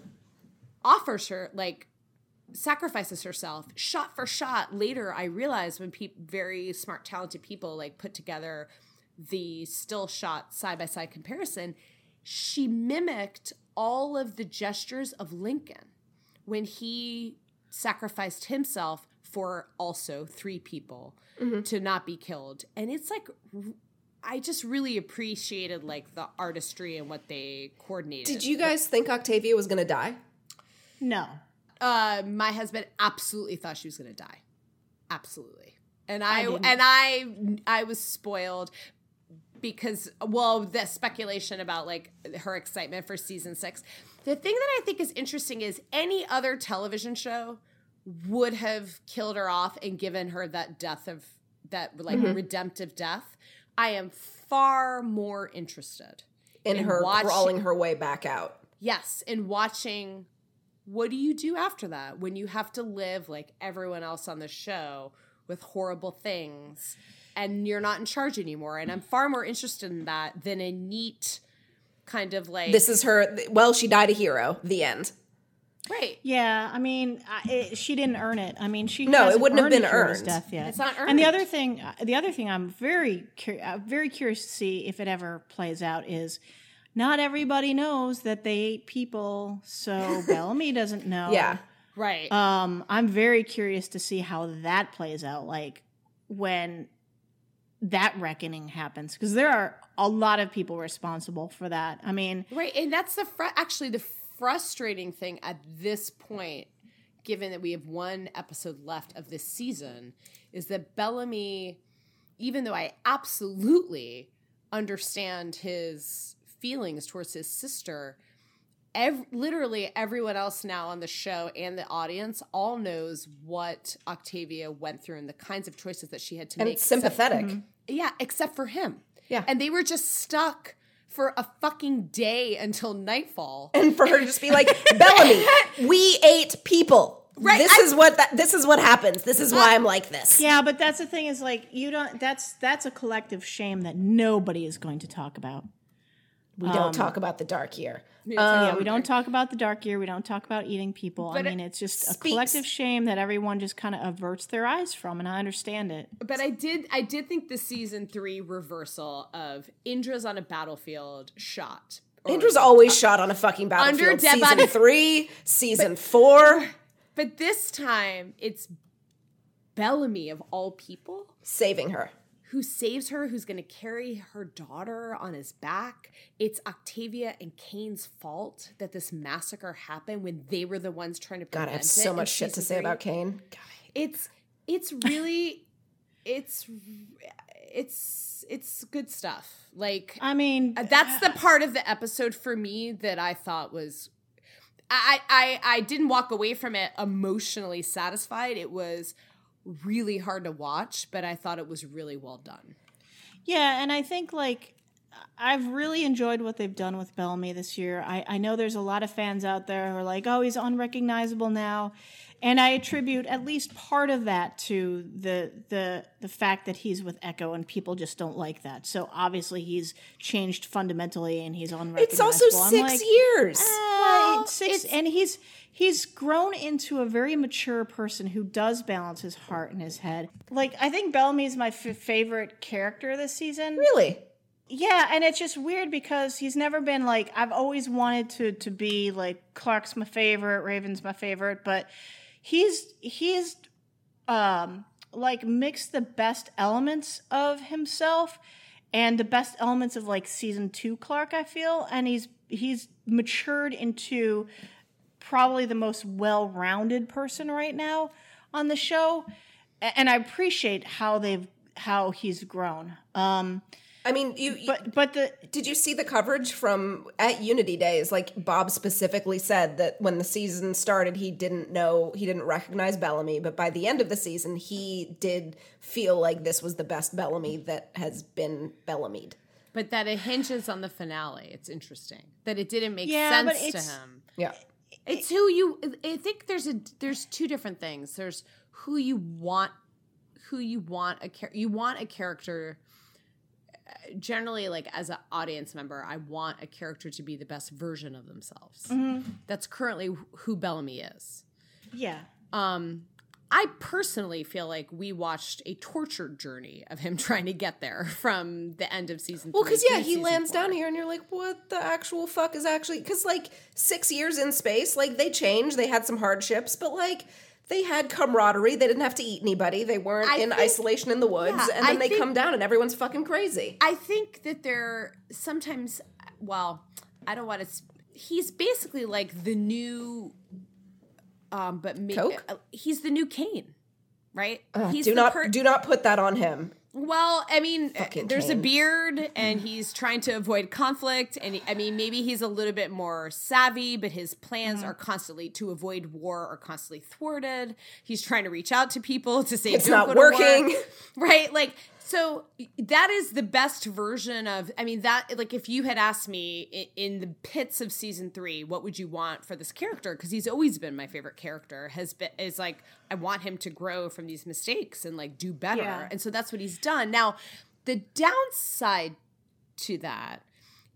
offers her like sacrifices herself. Shot for shot later i realized when pe- very smart talented people like put together the still shot side by side comparison she mimicked all of the gestures of lincoln. When he sacrificed himself for also three people to not be killed and it's like I just really appreciated like the artistry and what they coordinated Did you guys think Octavia was going to die? No. uh, my husband absolutely thought she was going to die. Absolutely. And I, didn't. and I I was spoiled because well the speculation about like her excitement for season 6. The thing that I think is interesting is any other television show would have killed her off and given her that death of that like Mm-hmm. redemptive death. I am far more interested In, In her watch- crawling her way back out. Yes, in watching what do you do after that when you have to live like everyone else on the show with horrible things and you're not in charge anymore and I'm far more interested in that than a neat kind of like This is her. Well, she died a hero. The end. Right. Yeah, I mean, I, it, she didn't earn it. I mean, she No, it hasn't wouldn't have earned been a earned. Death yet. It's not earned. And the other thing, uh, the other thing, I'm very, cur- uh, very curious to see if it ever plays out is. Not everybody knows that they ate people, so <laughs> Bellamy doesn't know. Yeah. Right. Um, I'm very curious to see how that plays out. Like when that reckoning happens, because there are a lot of people responsible for that. I mean, Right, and that's the fr- actually the frustrating thing at this point, given that we have one episode left of this season, is that Bellamy, even though I absolutely understand his feelings towards his sister, ev- literally everyone else now on the show and the audience all knows what Octavia went through and the kinds of choices that she had to And make. it's except- sympathetic. Mm-hmm. yeah, except for him. Yeah. And they were just stuck for a fucking day until nightfall. And for her to just be like, Bellamy, <laughs> we ate people. Right, This I- is what that. This is what happens. This is why I'm like this. yeah, but that's the thing is like you don't. That's that's a collective shame that nobody is going to talk about. We don't um, talk about the dark year. yeah, we don't talk about the dark year. We don't talk about eating people. I mean, it's just a collective shame that everyone just kind of averts their eyes from, and I understand it. But I did I did think the season three reversal of Indra's on a battlefield shot. Indra's always shot on a fucking battlefield. dead season body- three, season four, But this time it's Bellamy of all people saving her. Who saves her, who's going to carry her daughter on his back. It's Octavia and Kane's fault that this massacre happened when they were the ones trying to God, I have so much shit to say three. about Kane. It's it's <sighs> really it's it's it's good stuff. Like I mean, uh, that's the uh, part of the episode for me that I thought was I I I didn't walk away from it emotionally satisfied. It was really hard to watch, but I thought it was really well done. Yeah, and I think like I've really enjoyed what they've done with Bellamy this year. I, I know there's a lot of fans out there who are like, oh, he's unrecognizable now. And I attribute at least part of that to the the the fact that he's with Echo and people just don't like that. So obviously he's changed fundamentally and he's unrecognizable. It's also six like, years. Ah, well, six, and he's he's grown into a very mature person who does balance his heart and his head. Like I think Bellamy is my f- favorite character this season. really? Yeah, and it's just weird because he's never been like I've always wanted to to be like Clarke's my favorite, Raven's my favorite, but he's he's um like mixed the best elements of himself and the best elements of like season 2 Clarke I feel and he's he's matured into probably the most well-rounded person right now on the show and I appreciate how they've how he's grown. Um I mean, you, you but but the did you see the coverage from at Unity Days? Like Bob specifically said that when the season started, he didn't know, he didn't recognize Bellamy, but by the end of the season, he did feel like this was the best Bellamy that has been Bellamied. But that it hinges on the finale. It's interesting that it didn't make Yeah, but sense to him. Yeah. It's who you. I think there's a there's two different things. There's who you want, who you want a char- you want a character. Generally, like as an audience member, I want a character to be the best version of themselves. Mm-hmm. That's currently who Bellamy is. yeah. Um, I personally feel like we watched a tortured journey of him <laughs> trying to get there from the end of season. Well, because yeah, he lands four. down here, and you're like, "What the actual fuck is actually?" Because like six years in space, like they changed, they had some hardships, but like they had camaraderie. They didn't have to eat anybody. They weren't I in think- isolation in the woods, Yeah, and then I they think- come down, and everyone's fucking crazy. I think that they're sometimes. Well, I don't want to. He's basically like the new. Um, but Coke? uh, he's the new Kane, right? Ugh, he's do not per- do not put that on him. Well, I mean, uh, Fucking there's a beard, and he's trying to avoid conflict. And I mean, maybe he's a little bit more savvy, but his plans are constantly to avoid war are constantly thwarted. He's trying to reach out to people to say It's "Don't not to war." working. <laughs> right? Like, so that is the best version of. I mean, that like if you had asked me in, in the pits of season three, what would you want for this character? Because he's always been my favorite character. Has been is like I want him to grow from these mistakes and like do better. Yeah. And so that's what he's done. Now, the downside to that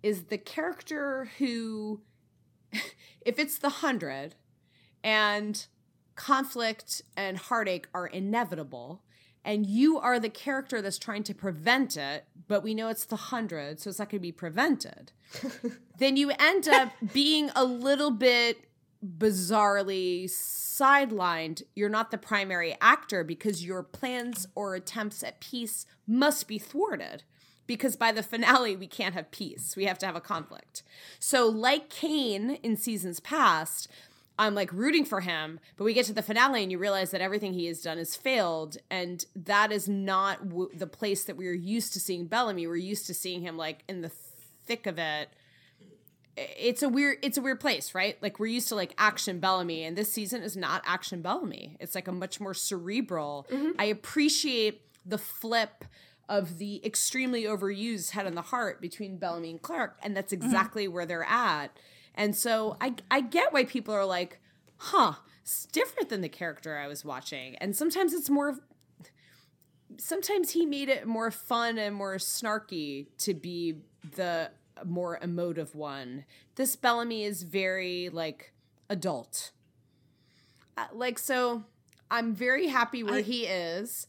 is the character who, <laughs> if it's the hundred and conflict and heartache are inevitable, and you are the character that's trying to prevent it, but we know it's the hundred, so it's not going to be prevented, <laughs> then you end up being a little bit bizarrely sidelined. You're not the primary actor because your plans or attempts at peace must be thwarted. Because by the finale, we can't have peace. We have to have a conflict. So, like Kane in seasons past, I'm like rooting for him, but we get to the finale and you realize that everything he has done has failed. And that is not w- the place that we are used to seeing Bellamy. We're used to seeing him like in the thick of it. It's a weird it's a weird place right? Like we're used to like action bellamy and this season is not action bellamy. It's like a much more cerebral. Mm-hmm. I appreciate the flip of the extremely overused head and the heart between bellamy and clarke and that's mm-hmm. exactly where they're at and so i i get why people are like huh it's different than the character i was watching and sometimes it's more sometimes he made it more fun and more snarky to be the more emotive one. This Bellamy is very like adult. Uh, like so I'm very happy where he is,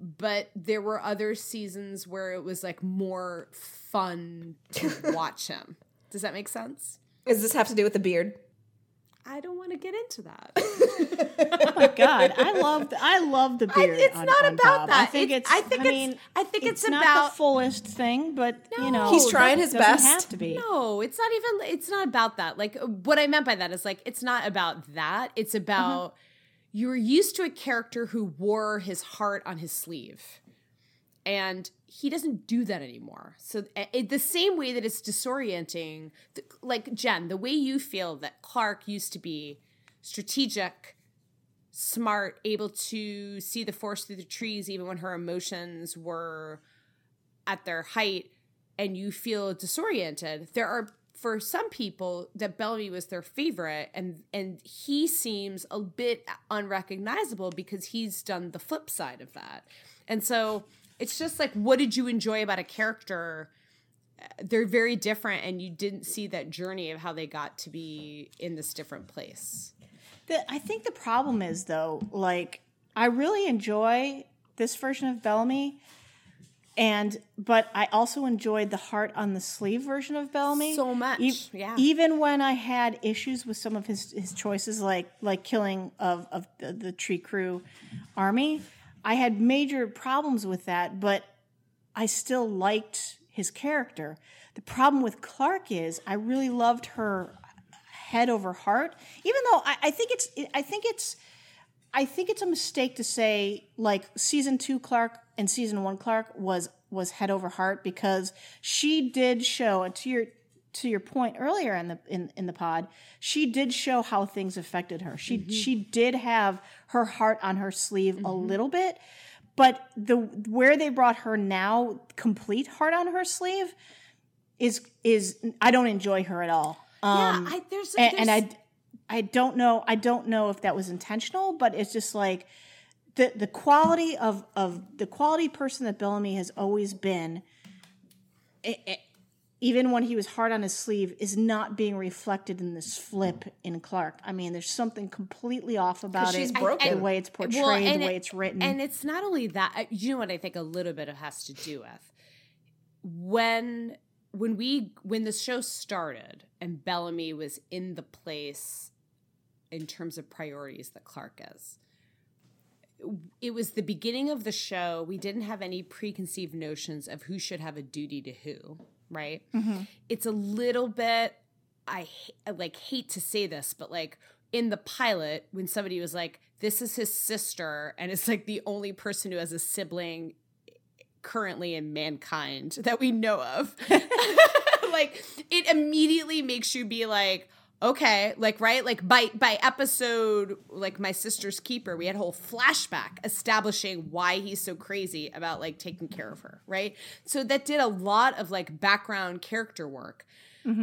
but there were other seasons where it was like more fun to <laughs> watch him. Does that make sense? Does this have to do with the beard? I don't want to get into that. <laughs> Oh my god, I love the, I love the I- beard. it's on- not on about Bob. that. I think It's- it's. I think I it's- I think it's not about- the fullest thing, but you know, He's trying his best. Have to be. No, it's not even it's not about that. Like uh, what I meant by that is like it's not about that. It's uh-huh. about you're used to a character who wore his heart on his sleeve. And he doesn't do that anymore. So it, the same way that it's disorienting th- like Jen, the way you feel that Clarke used to be strategic, smart, able to see the forest through the trees even when her emotions were at their height and you feel disoriented. There are for some people that Bellamy was their favorite and and he seems a bit unrecognizable because he's done the flip side of that. And so it's just like what did you enjoy about a character? They're very different and you didn't see that journey of how they got to be in this different place. The, I think the problem is though, like I really enjoy this version of Bellamy and but I also enjoyed the heart on the sleeve version of Bellamy So much, E- yeah. Even when I had issues with some of his his choices, like like killing of of the, the Trikru army, I had major problems with that. But I still liked his character. The problem with Clarke is I really loved her head over heart, even though I, I think it's I think it's I think it's a mistake to say like season two Clarke and season one Clarke was was head over heart because she did show and to your to your point earlier in the in, in the pod, she did show how things affected her. She she did have her heart on her sleeve a little bit, but the where they brought her now, complete heart on her sleeve, is is I don't enjoy her at all. Um, yeah, I, there's, and, and I I don't know I don't know if that was intentional, but it's just like the the quality of of the quality person that Bellamy has always been. i- i- even when he was hard on his sleeve, is not being reflected in this flip in Clarke. I mean, there's something completely off about she's it. broken. The way it's portrayed, Well, the way it- it's written. And it's not only that. You know what I think a little bit of has to do with when when we when the show started and Bellamy was in the place in terms of priorities that Clarke is. It was the beginning of the show. We didn't have any preconceived notions of who should have a duty to who, right? Mm-hmm. It's a little bit I like hate to say this, but like in the pilot, when somebody was like, "This is his sister," and it's like the only person who has a sibling eh, currently in mankind that we know of, <laughs> like it immediately makes you be like, okay, like right, like by by episode like my sister's keeper, we had a whole flashback establishing why he's so crazy about like taking care of her, right? So that did a lot of like background character work.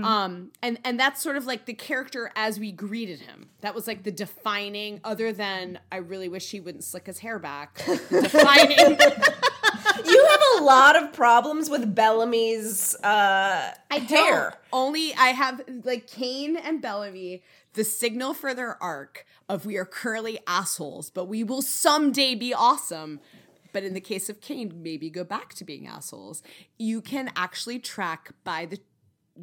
Um, and and that's sort of like the character as we greeted him. That was like the defining, other than I really wish he wouldn't slick his hair back. <laughs> defining. You have a lot of problems with Bellamy's uh, I hair. don't. Only I have like Kane and Bellamy, the signal for their arc of we are currently assholes, but we will someday be awesome. But in the case of Kane, maybe go back to being assholes. You can actually track by the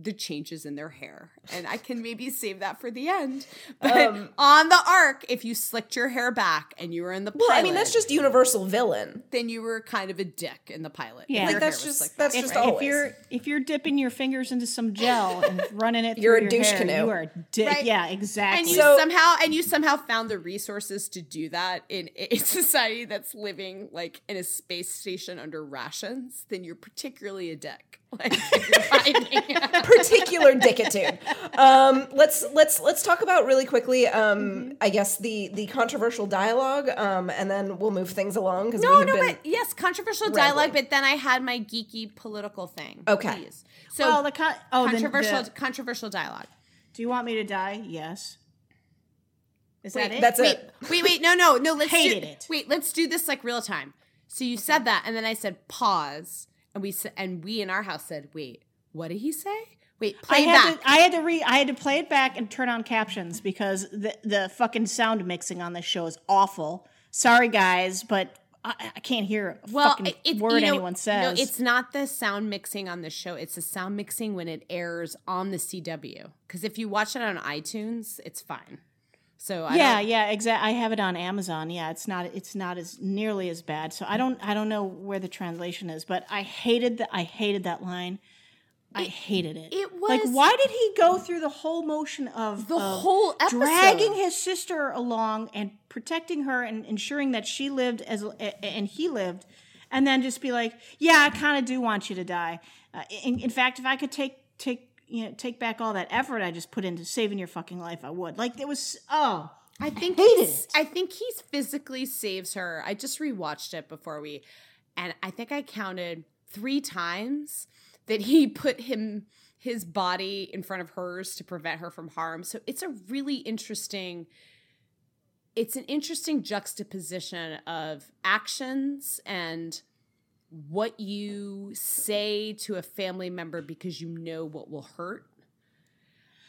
the changes in their hair. And I can maybe save that for the end. <laughs> But um, on the arc, if you slicked your hair back and you were in the pilot, Well, I mean, that's just universal villain. then you were kind of a dick in the pilot. Yeah. Like, that's just- slicked that's back, just right? always. if you're if you're dipping your fingers into some gel and <laughs> running it, You're through a your douche hair, canoe. You are a dick. Right. Yeah, exactly. and you So- somehow and you somehow found the resources to do that in <laughs> a society that's living like in a space station under rations then you're particularly a dick like if particular dickitude. Um, let's let's let's talk about really quickly. Um, I guess the the controversial dialogue, um, and then we'll move things along because no no been. but yes controversial rambling. dialogue but then i had my geeky political thing Okay. please. so well, the con- oh, the- controversial the- controversial dialogue do you want me to die? Yes. Is Wait, that it? That's wait, it. wait, wait, no, no, no. Let's Hated do, it. Wait, let's do this like real time. So you said that, and then I said pause, and we and we in our house said, wait, what did he say? Wait, I play had back. to I had to read I had to play it back and turn on captions because the the fucking sound mixing on this show is awful. Sorry guys, but I, I can't hear a well, fucking it- word you know, anyone says. No, it's not the sound mixing on the show. It's the sound mixing when it airs on the CW. Because if you watch it on iTunes, it's fine. So I yeah, yeah, exactly. I have it on Amazon. Yeah, it's not it's not as nearly as bad. So I don't I don't know where the translation is, but I hated that I hated that line. I hated it. it was like why did he go through the whole motion of The of whole episode. dragging his sister along and protecting her and ensuring that she lived as and he lived, and then just be like, "Yeah, I kind of do want you to die." Uh, in, in fact, if I could take take you know take back all that effort I just put into saving your fucking life, I would. Like it was oh. I think hated he's, it. I think he's physically saves her. I just rewatched it before we, and I think I counted three times that he <laughs> put him his body in front of hers to prevent her from harm. So it's a really interesting it's an interesting juxtaposition of actions and what you say to a family member because you know what will hurt.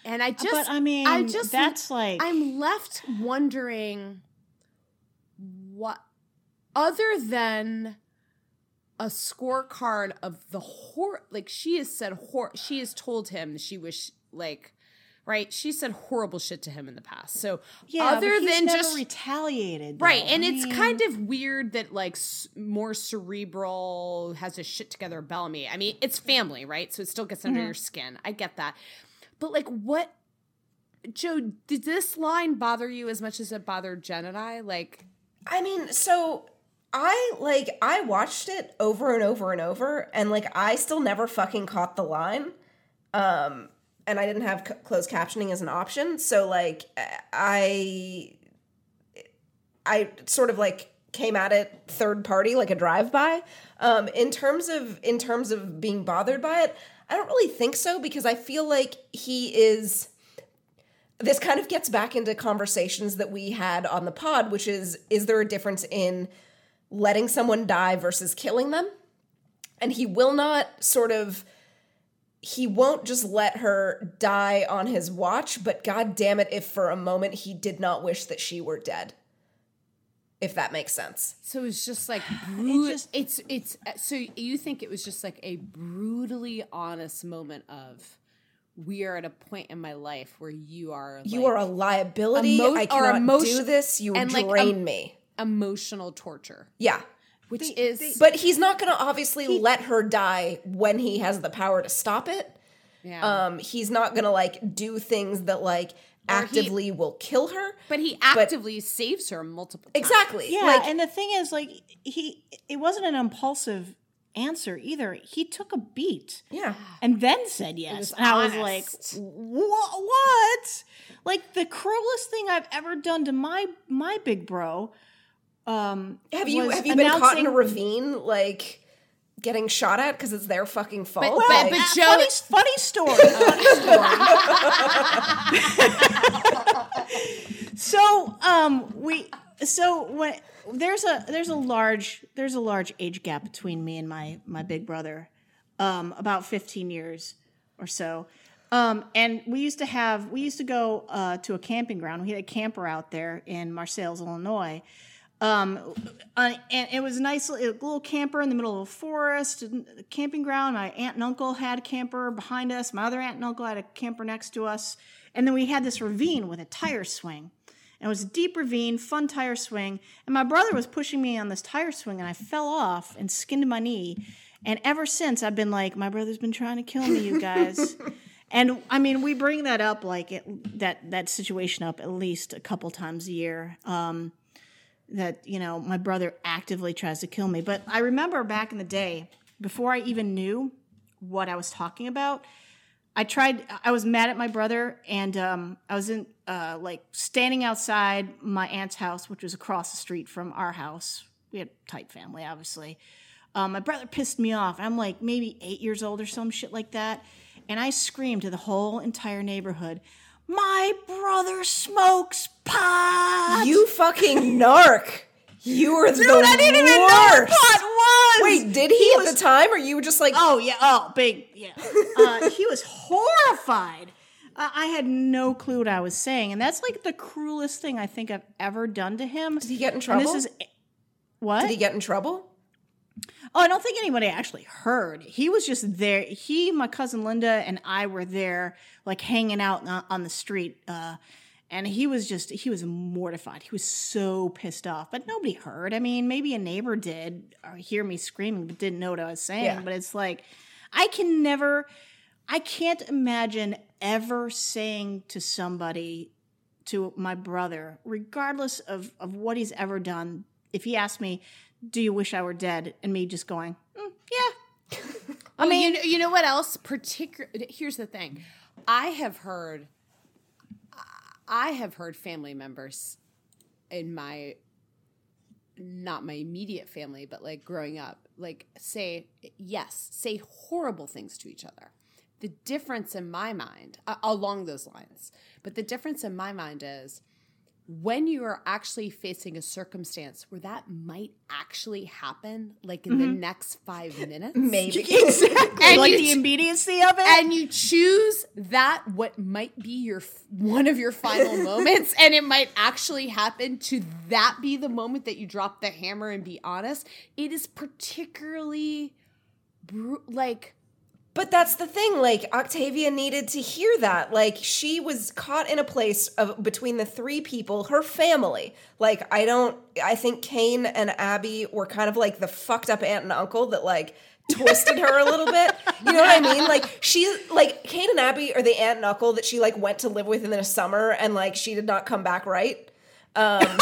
And I just but I mean, I just that's like I'm left wondering what other than a scorecard of the horror, like she has said hor she has told him she was like right? She said horrible shit to him in the past. So yeah, other than never just retaliated, though. right and I it's mean, kind of weird that like more cerebral has a shit together bellamy i mean it's family right? So it still gets under Mhm. your skin. I get that. But like what Jo did this line bother you as much as it bothered jen and i? Like I mean, so I like I watched it over and over and over, and like I still never fucking caught the line. Um, and I didn't have c- closed captioning as an option, so like I, I sort of like came at it third party, like a drive by. Um, in terms of in terms of being bothered by it, I don't really think so because I feel like he is this kind of gets back into conversations that we had on the pod, which is is there a difference in letting someone die versus killing them? And he will not sort of he won't just let her die on his watch, but god damn it if for a moment he did not wish that she were dead. If that makes sense. So it's just like bru- just- it's it's so you think it was just like a brutally honest moment of we are at a point in my life where you are You are a liability. emo- I cannot emotion- do this. You and, like, drain um, me. emotional torture, Yeah. Which They- is they- But he's not going to obviously let her die when he has the power to stop it. yeah. Um, he's not going to like do things that like actively will kill her. but he actively saves her multiple times. Exactly. Yeah, Like, and the thing is, like, he it wasn't an impulsive answer either. He took a beat yeah. and then said yes. was and I was like, what? Like the cruelest thing I've ever done to my my big bro. Um, Have you have you been caught in a ravine like getting shot at because it's their fucking fault? but- Like, but Uh, Jo- funny, funny story. <laughs> funny story. <laughs> so, um, we so when there's a there's a large there's a large age gap between me and my my big brother, um, about 15 years or so. Um, and we used to have we used to go uh, to a camping ground. We had a camper out there in Marseilles, Illinois. Um, uh, and it was a nice little camper in the middle of a forest, a camping ground. My aunt and uncle had a camper behind us. My other aunt and uncle had a camper next to us. And then we had this ravine with a tire swing. And it was a deep ravine, fun tire swing. And my brother was pushing me on this tire swing, and I fell off and skinned my knee. And ever since, I've been like, my brother's been trying to kill me, you guys. <laughs> and I mean, we bring that up, like it, that that situation up at least a couple times a year. Um, that you know my brother actively tries to kill me. But i remember back in the day before i even knew what i was talking about i tried i was mad at my brother and um, i was in uh, like standing outside my aunt's house which was across the street from our house. We had a tight family obviously. Um, my brother pissed me off. I'm like maybe eight years old or some shit like that. And i screamed to the whole entire neighborhood my brother smokes pot you fucking narc. You were the Dude, I didn't even know what pot was. Wait, did he, at the time, or you were just like, Oh yeah. Oh, big. Yeah. <laughs> Uh, he was horrified. Uh, I had no clue what I was saying, and that's like the cruelest thing I think I've ever done to him. did he get in And trouble? this is what? did he get in trouble? Oh, I don't think anybody actually heard. He was just there. He, my cousin Linda, and I were there, like hanging out on- the street. Uh, and he was just, he was mortified. He was so pissed off, but nobody heard. I mean, maybe a neighbor did hear me screaming, but didn't know what I was saying. Yeah. But it's like, I can never, I can't imagine ever saying to somebody, to my brother, regardless of, of what he's ever done, if he asked me, Do you wish I were dead? And me just going, "Mm, Yeah. <laughs> I mean, you know, you know what else? Particular. Here's the thing. I have heard. I have heard family members in my, not my immediate family, but like growing up, like say yes, say horrible things to each other. The difference in my mind, uh, along those lines, but the difference in my mind is when you are actually facing a circumstance where that might actually happen, like in the mm-hmm. next five <laughs> minutes, Maybe. <laughs> exactly. And like you the immediacy of it. and you choose that what might be your one of your final <laughs> moments and it might actually happen to that be the moment that you drop the hammer and be honest it is particularly bru- like But that's the thing. Like Octavia needed to hear that. Like she was caught in a place of between the three people, her family. Like I don't. I think Kane and Abby were kind of like the fucked up aunt and uncle that like twisted her a little bit. You know what I mean? Like she, like Kane and Abby are the aunt and uncle that she like went to live with in the summer, and like she did not come back right. Um, <laughs>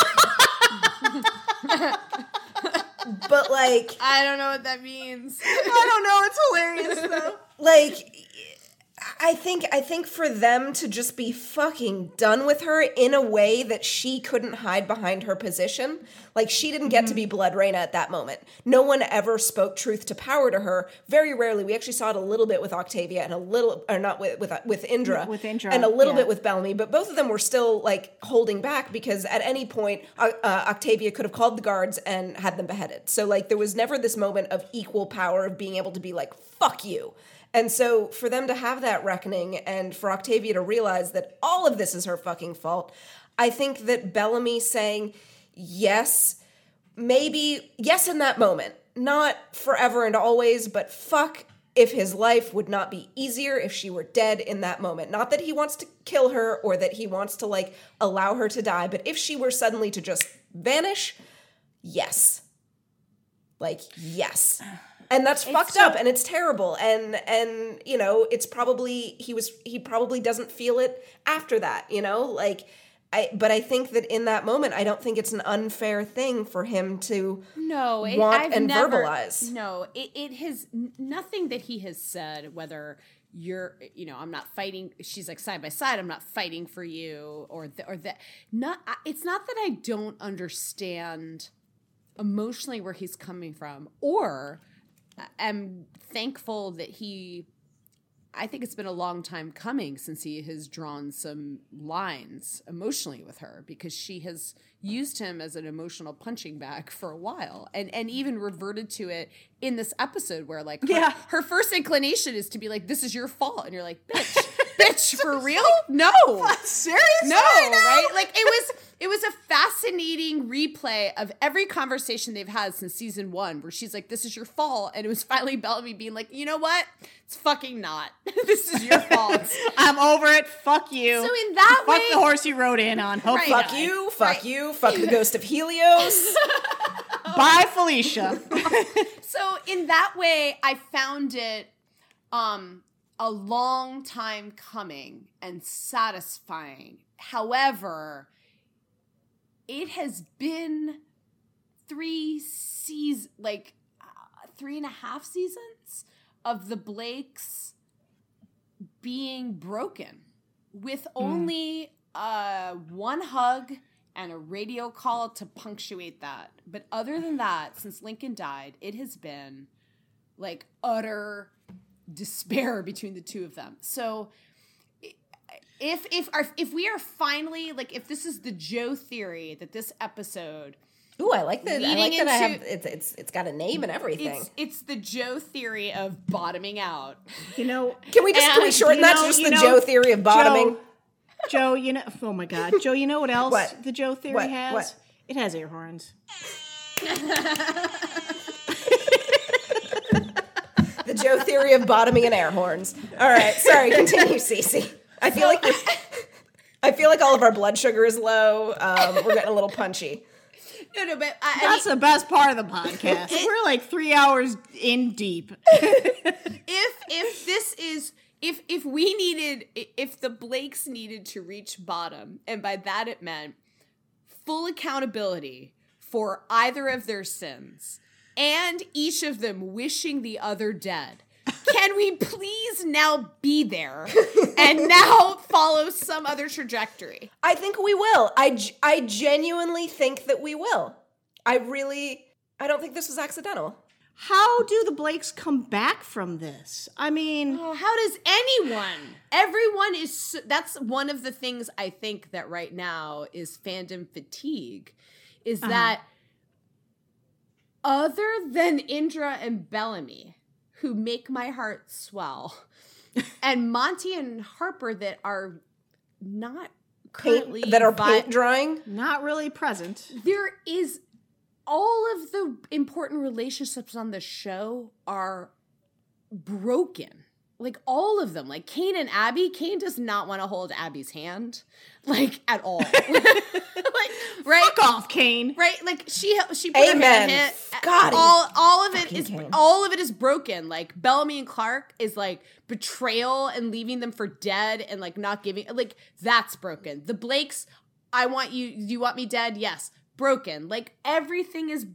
but like i don't know what that means I don't know. It's hilarious though. Like I think I think for them to just be fucking done with her in a way that she couldn't hide behind her position. Like she didn't get to be Blodreina at that moment. No one ever spoke truth to power to her. Very rarely. We actually saw it a little bit with Octavia and a little or not with with with Indra. With Indra, And a little yeah. bit with Bellamy, but both of them were still like holding back because at any point uh, uh, Octavia could have called the guards and had them beheaded. So like there was never this moment of equal power of being able to be like fuck you. And so for them to have that reckoning and for Octavia to realize that all of this is her fucking fault, I think that Bellamy saying yes, maybe yes in that moment, not forever and always, but fuck if his life would not be easier if she were dead in that moment. Not that he wants to kill her or that he wants to like allow her to die, but if she were suddenly to just vanish, yes. Like yes. And that's fucked up and it's terrible and and you know, it's probably he was he probably doesn't feel it after that, you know? Like I but I think that in that moment I don't think it's an unfair thing for him to no it, want I've and never, verbalize. no it, it has nothing that he has said whether you're you know i'm not fighting she's like side by side i'm not fighting for you or th- or that not it's not that i don't understand emotionally where he's coming from or uh, am thankful that he I think it's been a long time coming since he has drawn some lines emotionally with her because she has used him as an emotional punching bag for a while and and even reverted to it in this episode where like her, Yeah. her first inclination is to be like this is your fault and you're like bitch <laughs> bitch for real no Seriously? no, right? Like it was it was a fascinating replay of every conversation they've had since season one, where she's like, "This is your fault," and it was <laughs> finally Bellamy being like, "You know what? It's fucking not. <laughs> this is your fault." <laughs> I'm over it. Fuck you. So in that Fuck way- the horse you rode in on. Hope Right. fuck die. you, fuck Right. you, fuck the ghost of Helios. Bye, Felicia. so in that way, I found it um a long time coming and satisfying. However, it has been three seasons, like uh, three and a half seasons of the Blakes being broken with only uh, one hug and a radio call to punctuate that. But other than that, since Lincoln died, it has been like utter despair <laughs> between the two of them. So if if our, if we are finally like if this is the Jo theory that this episode Ooh, I like that. I Leading like that. I have it's it's it's got a name and everything. it's it's the Jo theory of bottoming out. You know, Can we just can we and, shorten that know- to just the know, Jo theory of bottoming? Jo, Jo, you know, oh my God, Jo, you know what else What? the Jo theory What? has? What? It has air horns. <laughs> The Jo theory of bottoming and air horns. All right, sorry. Continue, <laughs> CC. I feel like we're- I feel like all of our blood sugar is low. Um, we're getting a little punchy. No, no, but I, I That's the best part of the podcast. We're like three hours in deep. <laughs> if if this is if if we needed if the Blakes needed to reach bottom, and by that it meant full accountability for either of their sins, and each of them wishing the other dead. Can we please now be there and now follow some other trajectory? I think we will. I, I genuinely think that we will. I really, I don't think this was accidental. how do the Blakes come back from this? I mean, Oh, how does anyone? Everyone is. So, that's one of the things I think that right now is fandom fatigue, is uh-huh. that other than Indra and Bellamy, who make my heart swell, and Monty and Harper that are not currently Paint, that are vi- paint drawing. not really present. there is all of the important relationships on the show are broken. Like all of them. Like Kane and Abby. Kane does not want to hold Abby's hand. Like at all. <laughs> <laughs> like right? Fuck off, Kane. Right? Like she she put her Amen. hand in it. God, he's all all of it fucking is Kane. all of it is broken. Like Bellamy and Clarke is like betrayal and leaving them for dead and like not giving like that's broken. The Blakes, I want you you want me dead? Yes. Broken. Like everything is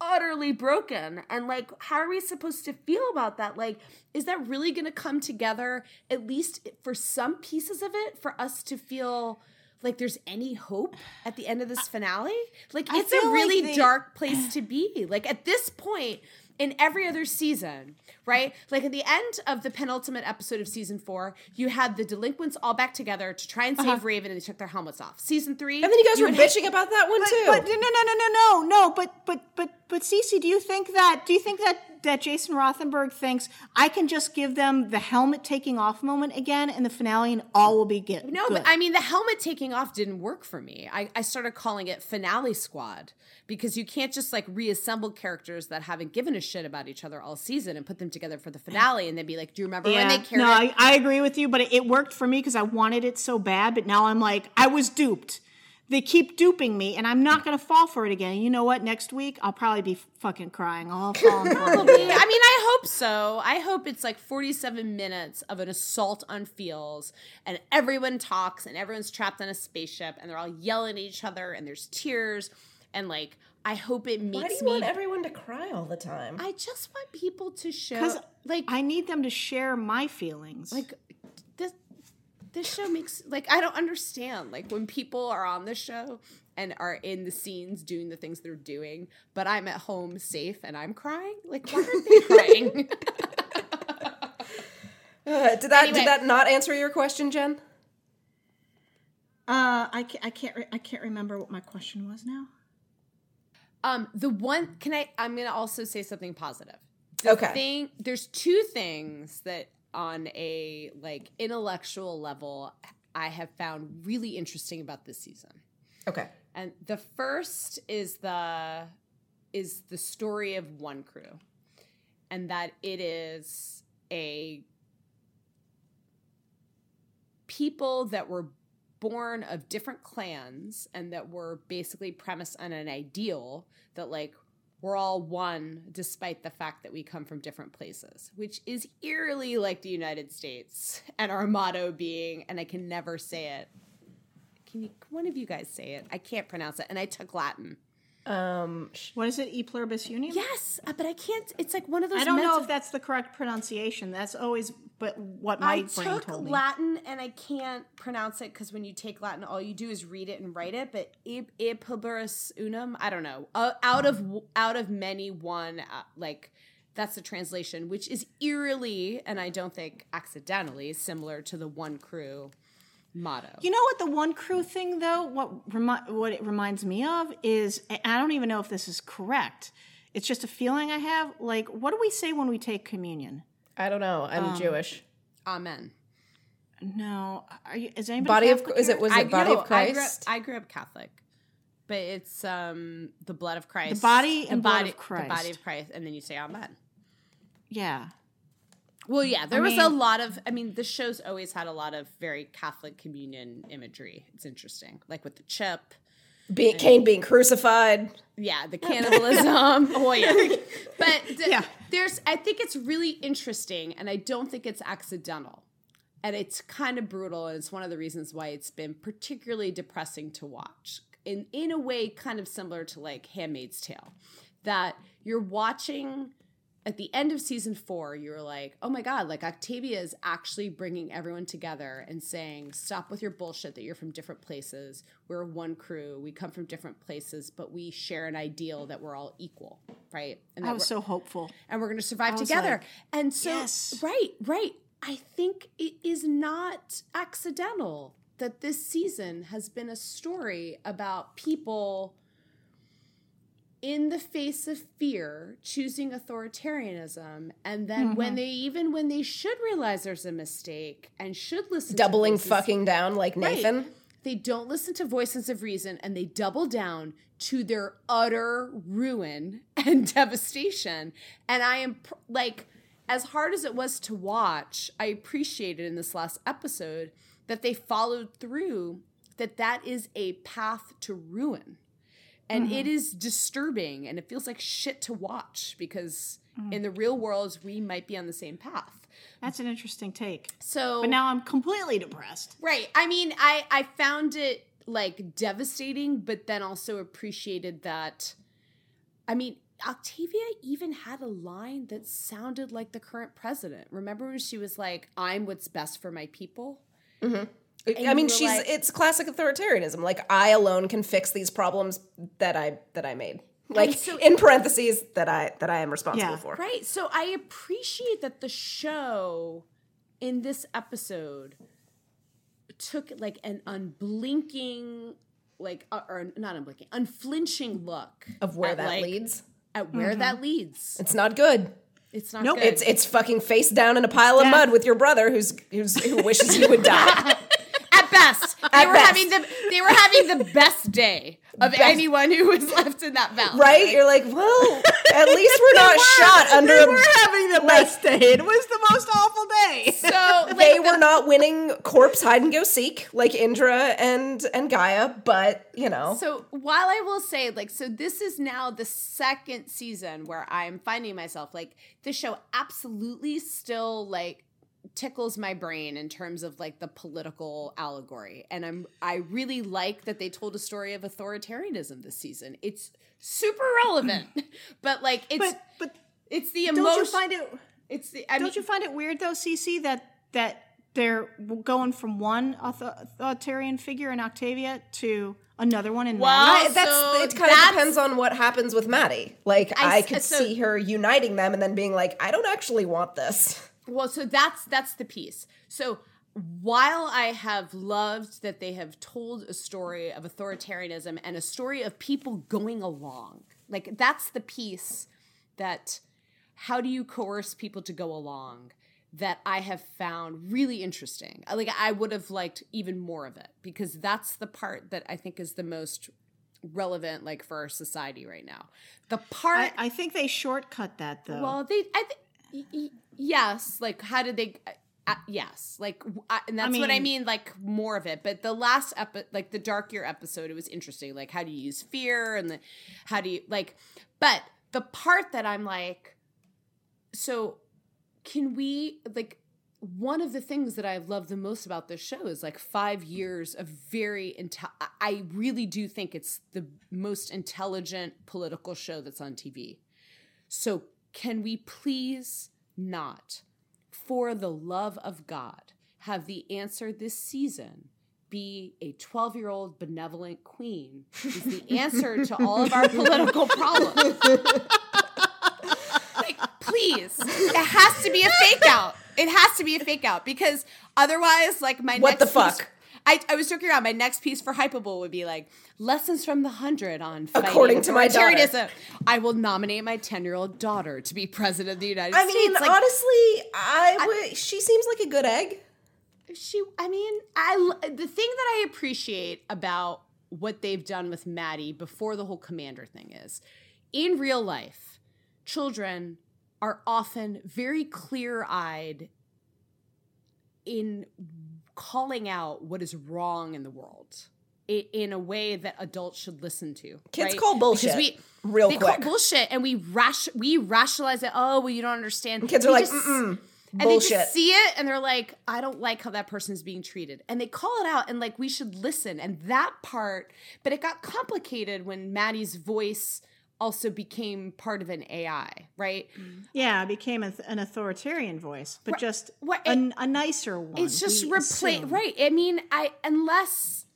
utterly broken. And like how are we supposed to feel about that? Like is that really going to come together at least for some pieces of it for us to feel like there's any hope at the end of this finale? Like I it's a feel like really they- dark place to be. Like at this point in every other season right like at the end of the penultimate episode of season four you had the delinquents all back together to try and save uh-huh. raven and they took their helmets off season three And then you guys were would have- bitching about that one But, too. but no, no, no, no, no, no. But but but but CC, do you think that? Do you think that that Jason Rothenberg thinks I can just give them the helmet taking off moment again in the finale and all will be good? No, good? but I mean, the helmet taking off didn't work for me. I, I started calling it Finale Squad because you can't just like reassemble characters that haven't given a shit about each other all season and put them together for the finale and they'd be like, do you remember when they carried no. I, I agree with you, but it, it worked for me because I wanted it so bad. But now I'm like, I was duped. They keep duping me, and I'm not going to fall for it again. And you know what? Next week, I'll probably be fucking crying. I'll fall. <laughs> Probably. I mean, I hope so. I hope it's like 47 minutes of an assault on feels and everyone talks and everyone's trapped on a spaceship and they're all yelling at each other and there's tears and like I hope it makes Why do you me want everyone to cry all the time? I just want people to show 'Cause like I need them to share my feelings. like this this show makes like I don't understand like when people are on the show and are in the scenes doing the things they're doing, but I'm at home safe and I'm crying. Like why aren't they <laughs> crying? <laughs> Uh, did that Anyway. did that not answer your question, Jen? uh, I can't, I can't, re- I can't remember what my question was now. Um, the one can I? I'm gonna also say something positive. The Okay. Thing there's two things that on a like intellectual level I have found really interesting about this season. Okay. And the first is the is the story of one crew. And that it is a people that were born of different clans and that were basically premised on an ideal that like we're all one despite the fact that we come from different places, which is eerily like the United States <laughs> and our motto being, and I can never say it. Can you, one of you guys say it? I can't pronounce it. And I took Latin. Um, What is it? E pluribus unum. Yes, uh, but I can't. It's like one of those. I don't know if that's the correct pronunciation. That's always, but what my I brain took told me. Latin and I can't pronounce it because when you take Latin, all you do is read it and write it. But e pluribus unum, I don't know. Uh, out of out of many, one uh, like that's the translation, which is eerily and I don't think accidentally similar to the one crew motto. You know what the one crew thing though? What remi- what it reminds me of is I don't even know if this is correct. It's just a feeling I have. Like, what do we say when we take communion? I don't know. I'm Um, Jewish. Amen. No, are you? Is anybody? Body of Catholic is it was I, it body no, of I grew, up, Christ? I grew up Catholic, but it's um the blood of Christ, body and the blood body, of Christ. the body of Christ, and then you say Amen. Yeah. Well, yeah, there I was a lot of. I mean, the show's always had a lot of very Catholic communion imagery. It's interesting, like with the chip. Being Kane being crucified. Yeah, the cannibalism. <laughs> oh yeah, <laughs> but the, Yeah. there's. I think it's really interesting, and I don't think it's accidental. And it's kind of brutal, and it's one of the reasons why it's been particularly depressing to watch. In in a way, kind of similar to like *Handmaid's Tale*, that you're watching at the end of season four, you were like, oh my God, like Octavia is actually bringing everyone together and saying, stop with your bullshit that you're from different places. We're one crew. We come from different places, but we share an ideal that we're all equal, right? And I that was so hopeful. and we're going to survive together. like, and so, yes. right, right. I think it is not accidental that this season has been a story about people in the face of fear choosing authoritarianism and then mm-hmm. when they even when they should realize there's a mistake and should listen to Doubling fucking down like Right. Nathan. they don't listen to voices of reason and they double down to their utter ruin <laughs> and devastation. And I am pr- like, as hard as it was to watch, I appreciated in this last episode that they followed through that that is a path to ruin. And it mm-hmm. is disturbing and it feels like shit to watch because mm. in the real world, we might be on the same path. That's an interesting take. So, But now I'm completely depressed. Right. I mean, I I found it like devastating, but then also appreciated that. I mean, Octavia even had a line that sounded like the current president. Remember when she was like, "I'm what's best for my people." Mm-hmm. I mean, she's like- it's classic authoritarianism. Like I alone can fix these problems that I that I made. Like so- in parentheses that I that I am responsible Yeah. for. Right. So I appreciate that the show in this episode took like an unblinking, like uh, or not unblinking, unflinching look Of where at, that like, leads. At where that leads It's not good. It's not Nope. good. It's it's fucking face down in a pile of mud with your brother who's who's who wishes you would die. <laughs> best. <laughs> They At were best. having the they were having the best day of anyone who was left in that valley. right? You're like, well, <laughs> at least we're not shot under They were having the best day. It was the most awful day. <laughs> So like, they were not winning corpse hide and go seek like Indra and and Gaia, but you know, So while I will say, like, so this is now the second season where I'm finding myself like this show absolutely still like tickles my brain in terms of like the political allegory and i'm i really like that they told a story of authoritarianism this season it's super relevant <laughs> <laughs> but like it's but but it's the emotion don't you find it it's the i don't mean you find it weird though, CC, that that they're going from one authoritarian figure in Octavia to another one in Well, Madi? That's so it kind of depends on what happens with Madi. Like I could so- see her uniting them and then being like, I don't actually want this. Well, so that's that's the piece. So while I have loved that they have told a story of authoritarianism and a story of people going along, like that's the piece that how do you coerce people to go along that I have found really interesting. Uh, like I would have liked even more of it because that's the part that I think is the most relevant like for our society right now. The part I, I think they shortcut that though. well, they, I think, yes. Like, how did they? Uh, uh, yes, like, I, and that's what I mean- mean. Like, more of it. But the last epi- like the Dark Year episode, it was interesting. Like, how do you use fear and the, how do you like? But the part that I'm like, so can we like? One of the things that I love the most about this show is like five years of very intel. I- I really do think it's the most intelligent political show that's on TV. So, can we please not, for the love of God, have the answer this season be a 12 year old benevolent queen? Is the answer to all of our political <laughs> problems. like, please, it has to be a fake out. It has to be a fake out because otherwise, like, my What next the fuck? I, I was joking around. My next piece for Hypable would be like lessons from the hundred on fighting According to my daughter. I will nominate my ten year old daughter to be president of the United States. I mean, Like, honestly, I would. She seems like a good egg. she. I mean, I the thing that I appreciate about what they've done with Madi before the whole commander thing is, in real life, children are often very clear eyed in calling out what is wrong in the world in a way that adults should listen to. Kids right? call bullshit Because we, real they quick. call bullshit, and we rash we rationalize it. Oh, well, you don't understand. Kids are like, just- and they just see it and they're like, I don't like how that person's being treated. And they call it out and like we should listen. And that part, but it got complicated when Madi's voice also became part of an AI, right? Mm-hmm. Yeah, became a, an authoritarian voice, but just Right, a, it- a nicer one. It's just replace right. I mean, I unless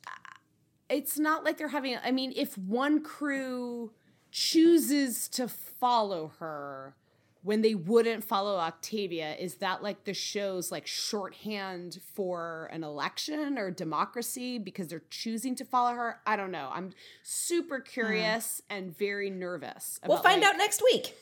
it's not like they're having. I mean, if one crew chooses to follow her when they wouldn't follow Octavia, is that like the show's like shorthand for an election or democracy because they're choosing to follow her? I don't know. I'm super hmm. curious and very nervous. We'll find like- out next week.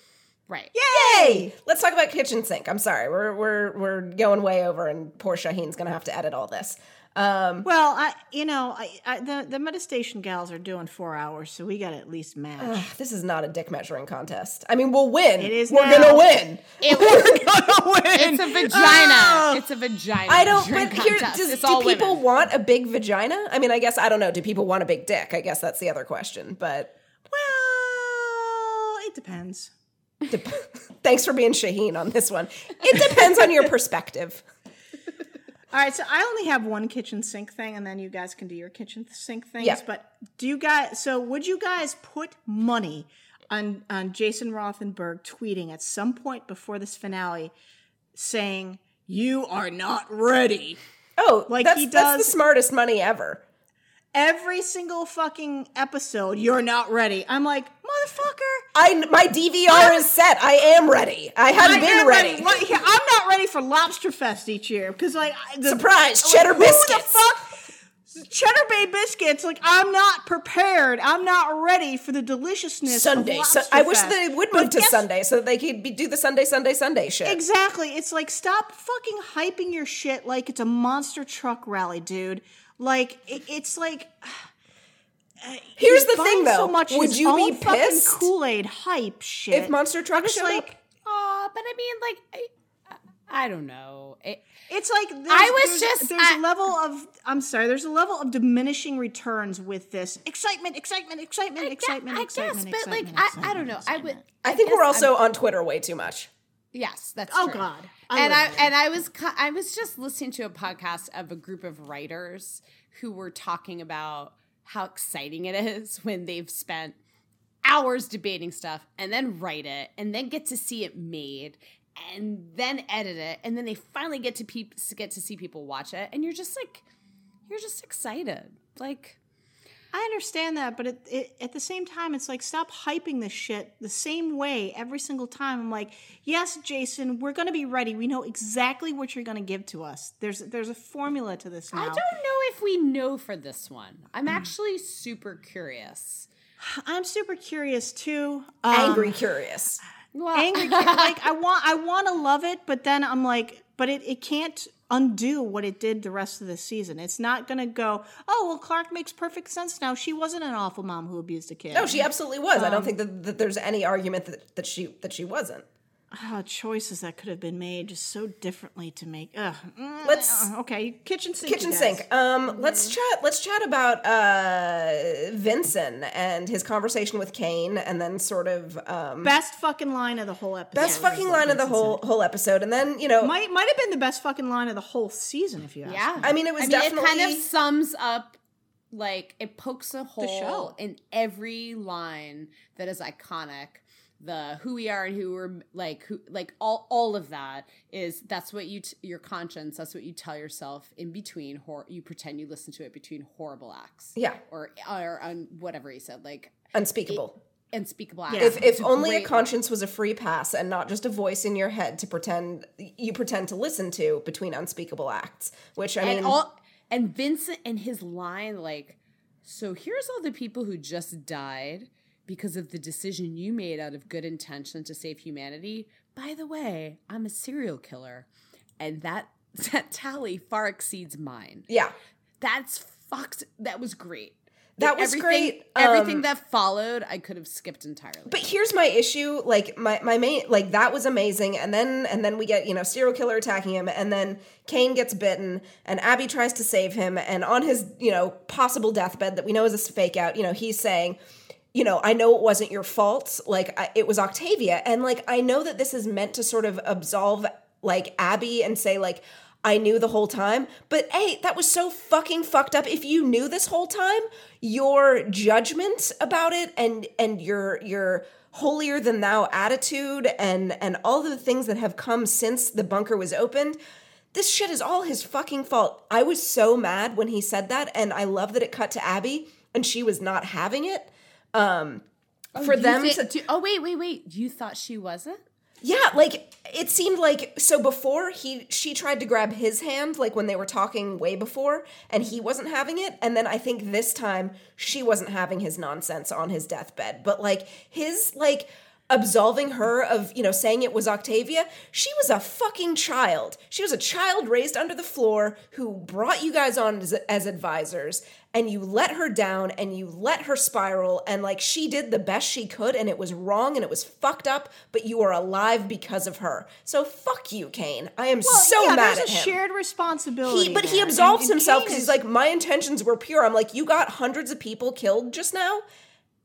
Right. Yay! Let's talk about kitchen sink. I'm sorry, we're we're we're going way over, and poor Shaheen's gonna have to edit all this. Um, Well, I you know I, I the the Metastation gals are doing four hours, so we got to at least match. this is not a dick measuring contest. I mean, we'll win. It is We're now. gonna win. It- <laughs> We're gonna win. it's a vagina. Oh! It's a vagina. I don't. But here, does, It's do people women. want a big vagina? I mean, I guess I don't know. Do people want a big dick? I guess that's the other question. But Well, it depends. dep- <laughs> thanks for being Shaheen on this one. It depends on your <laughs> perspective. All right, so I only have one kitchen sink thing, and then you guys can do your kitchen sink things. Yeah. But do you guys? So would you guys put money on on Jason Rothenberg tweeting at some point before this finale, saying you are not ready? Oh, Like that's, he that's the smartest money ever. Every single fucking episode, you're not ready. I'm like, motherfucker. I my DVR is set. I am ready. I have I been ready. Like, yeah, I'm not ready for Lobster Fest each year because, like, the, Surprise, like, cheddar who the biscuits. fuck? Cheddar Bay biscuits. Like, I'm not prepared. I'm not ready for the deliciousness. Sunday. Of So, I wish Fest. they would But move to guess- Sunday so that they could be, do the Sunday, Sunday, Sunday shit. Exactly. It's like stop fucking hyping your shit like it's a monster truck rally, dude. Like it, it's like. <sighs> Uh, Here's the thing, buying so though. much Would you be pissed Kool Aid hype shit? if Monster Truck showed like up? Oh, but I mean, like, I, I don't know. It, It's like there's, I was there's, just- there's I- a level of I'm sorry there's a level of diminishing returns with this excitement excitement excitement excitement I excitement guess, but like, excitement, I, I don't know. I would. I think we're also I'm- on Twitter way too much. Yes, that's oh true. god I and I there. and I was I was just listening to a podcast of a group of writers who were talking about how exciting it is <laughs> when they've spent hours debating stuff and then write it and then get to see it made and then edit it and then they finally get to peop- get to see people watch it and you're just like you're just excited like I understand that but it, it, at the same time it's like stop hyping this shit the same way every single time I'm like yes Jason we're gonna be ready we know exactly what you're gonna give to us there's there's a formula to this now I don't know if we know for this one. I'm actually super curious. <sighs> I'm super curious too Um, Angry curious. Well, angry <laughs> like I want I want to love it, but then I'm like, but it, it can't undo what it did the rest of the season. It's not gonna go, oh well Clarke makes perfect sense now. She wasn't an awful mom who abused a kid. No, she absolutely was. Um, I don't think that, that there's any argument that, that she that she wasn't. Oh, choices that could have been made just so differently to make. Ugh. Mm, Let's- okay, kitchen sink. Kitchen you guys. sink. Um, let's chat. Let's chat about uh, Vincent and his conversation with Kane, and then sort of um, Best fucking line of the whole episode. best fucking line of the whole whole episode, and then you know, Might might have been the best fucking line of the whole season if you ask. yeah. me. I mean, it was I mean, definitely it kind of sums up, like it pokes a hole show. in every line that is iconic. The who we are and who we're like, who like all all of that is that's what you t- your conscience. That's what you tell yourself in between. Hor- you pretend you listen to it between horrible acts. Yeah. or or on whatever he said, like unspeakable. unspeakable acts. if if only a conscience was a free pass and not just a voice in your head to pretend you pretend to listen to between unspeakable acts, which I mean, and all and Vincent and his line like so here's all the people who just died because of the decision you made out of good intention to save humanity by the way i'm a serial killer and that <laughs> that tally far exceeds mine yeah, that's fucked that was great That was everything, great. everything Um, that followed i could have skipped entirely But here's my issue. Like my my main like that was amazing, and then and then we get you know serial killer attacking him, and then Kane gets bitten, and Abby tries to save him, and on his you know possible deathbed that we know is a fake out, you know he's saying. You know, I know it wasn't your fault. Like, I, it was Octavia. And, like, I know that this is meant to sort of absolve, like, Abby and say, like, I knew the whole time. But hey, that was so fucking fucked up. If you knew this whole time, your judgment about it and and your your holier than thou attitude and and all the things that have come since the bunker was opened this shit is all his fucking fault. I was so mad when he said that, and I love that it cut to Abby and she was not having it. Um, for them to, do- oh wait, wait, wait. You thought she wasn't? yeah, like it seemed like so before he she tried to grab his hand, like when they were talking way before, and he wasn't having it, and then I think this time she wasn't having his nonsense on his deathbed, but like his like absolving her of you know saying it was Octavia, she was a fucking child. She was a child raised under the floor who brought you guys on as, as advisors, and you let her down and you let her spiral, and like she did the best she could, and it was wrong and it was fucked up, but you are alive because of her. So fuck you, Kane. I am so yeah, mad there's at a him. shared responsibility. He, but he absolves And- and himself because he's like, my intentions were pure. I'm like, you got hundreds of people killed just now,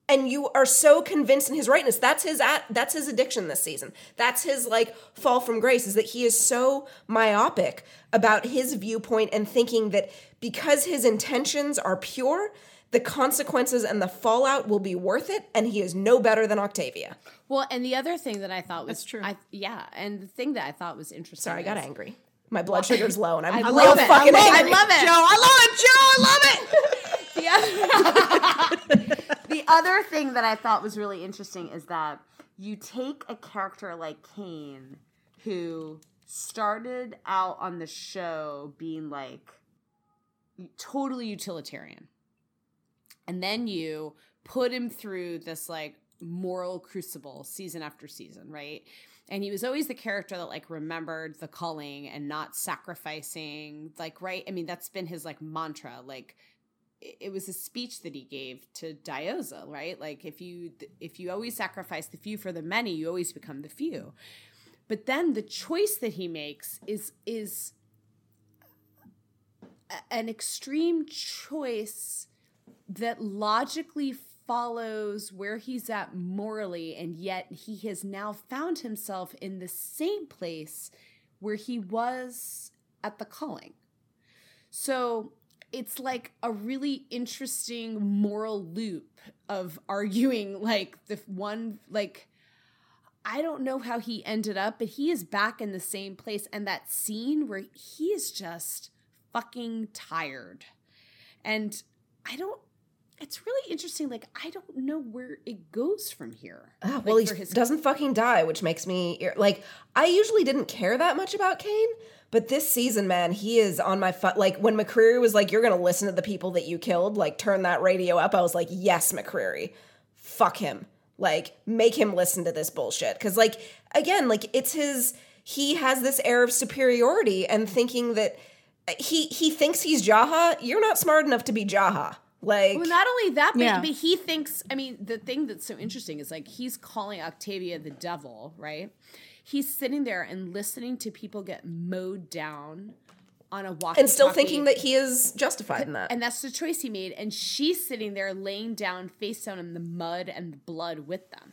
and you are so convinced in his rightness. That's his at, that's his addiction this season. That's his like fall from grace is that he is so myopic about his viewpoint and thinking that because his intentions are pure, the consequences and the fallout will be worth it, and he is no better than Octavia. Well, and the other thing that I thought was That's true. I, yeah, and the thing that I thought was interesting. Sorry, I got is- angry. My blood sugar's low, and I'm I real love it. fucking I angry. love it. Jo, I love it, Jo. I love it. <laughs> The other, <laughs> the other thing that I thought was really interesting is that you take a character like Kane, who started out on the show being like totally utilitarian, and then you put him through this like moral crucible season after season, right? And he was always the character that like remembered the calling and not sacrificing, like right. I mean, that's been his like mantra, like it was a speech that he gave to Diyoza, right? Like if you if you always sacrifice the few for the many, you always become the few. But then the choice that he makes is is an extreme choice that logically follows where he's at morally and yet he has now found himself in the same place where he was at the calling. So it's like a really interesting moral loop of arguing like the one like I don't know how he ended up, but he is back in the same place and that scene where he is just fucking tired. And I don't it's really interesting like I don't know where it goes from here. Ah, Like, well, he doesn't fucking die, which makes me like. I usually didn't care that much about Kane, but this season, man, he is on my fu- like. When McCreary was like, "You're gonna listen to the people that you killed," like turn that radio up. I was like, "Yes, McCreary, fuck him." Like, make him listen to this bullshit. Because, like, again, like it's his. He has this air of superiority and thinking that uh, he he thinks he's Jaha. You're not smart enough to be Jaha. Like, Well, not only that, but, Yeah. but he thinks. I mean, the thing that's so interesting is like he's calling Octavia the devil, right? He's sitting there and listening to people get mowed down on a walk and still thinking that he is justified in that. and that's the choice he made. And she's sitting there laying down, face down in the mud and the blood with them.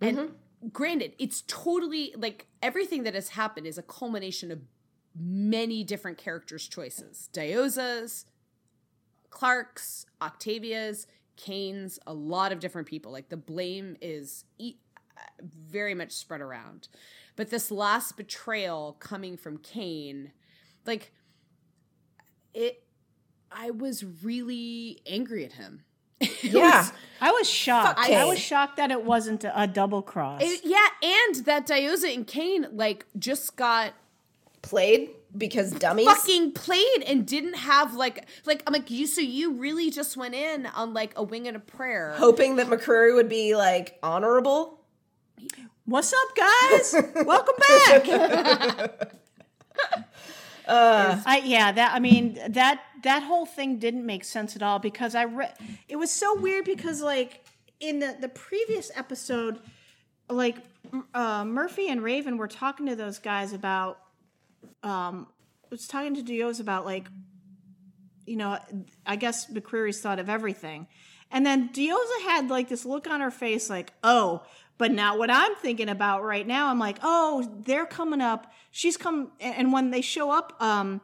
And mm-hmm. granted, it's totally like everything that has happened is a culmination of many different characters' choices. Diyoza's, Clarke's, Octavia's, Kane's, a lot of different people. Like the blame is e- very much spread around. But this last betrayal coming from Kane, like it I was really angry at him. <laughs> Yeah. was- I was shocked. Fuck I was shocked that it wasn't a, a double cross. it- yeah, and that Diyoza and Kane like just got played because dummies. fucking played and didn't have like like I'm like you so you really just went in on like a wing and a prayer. hoping that McCreary would be like honorable. What's up, guys? Welcome back. <laughs> I, yeah, that I mean that that whole thing didn't make sense at all because I read it was so weird because like in the the previous episode, like uh, Murphy and Raven were talking to those guys about um was talking to Dios about like you know I guess McCreary's thought of everything. And then Diyoza had like this look on her face, like, oh, but now what I'm thinking about right now, I'm like, oh, they're coming up. She's come, and when they show up um,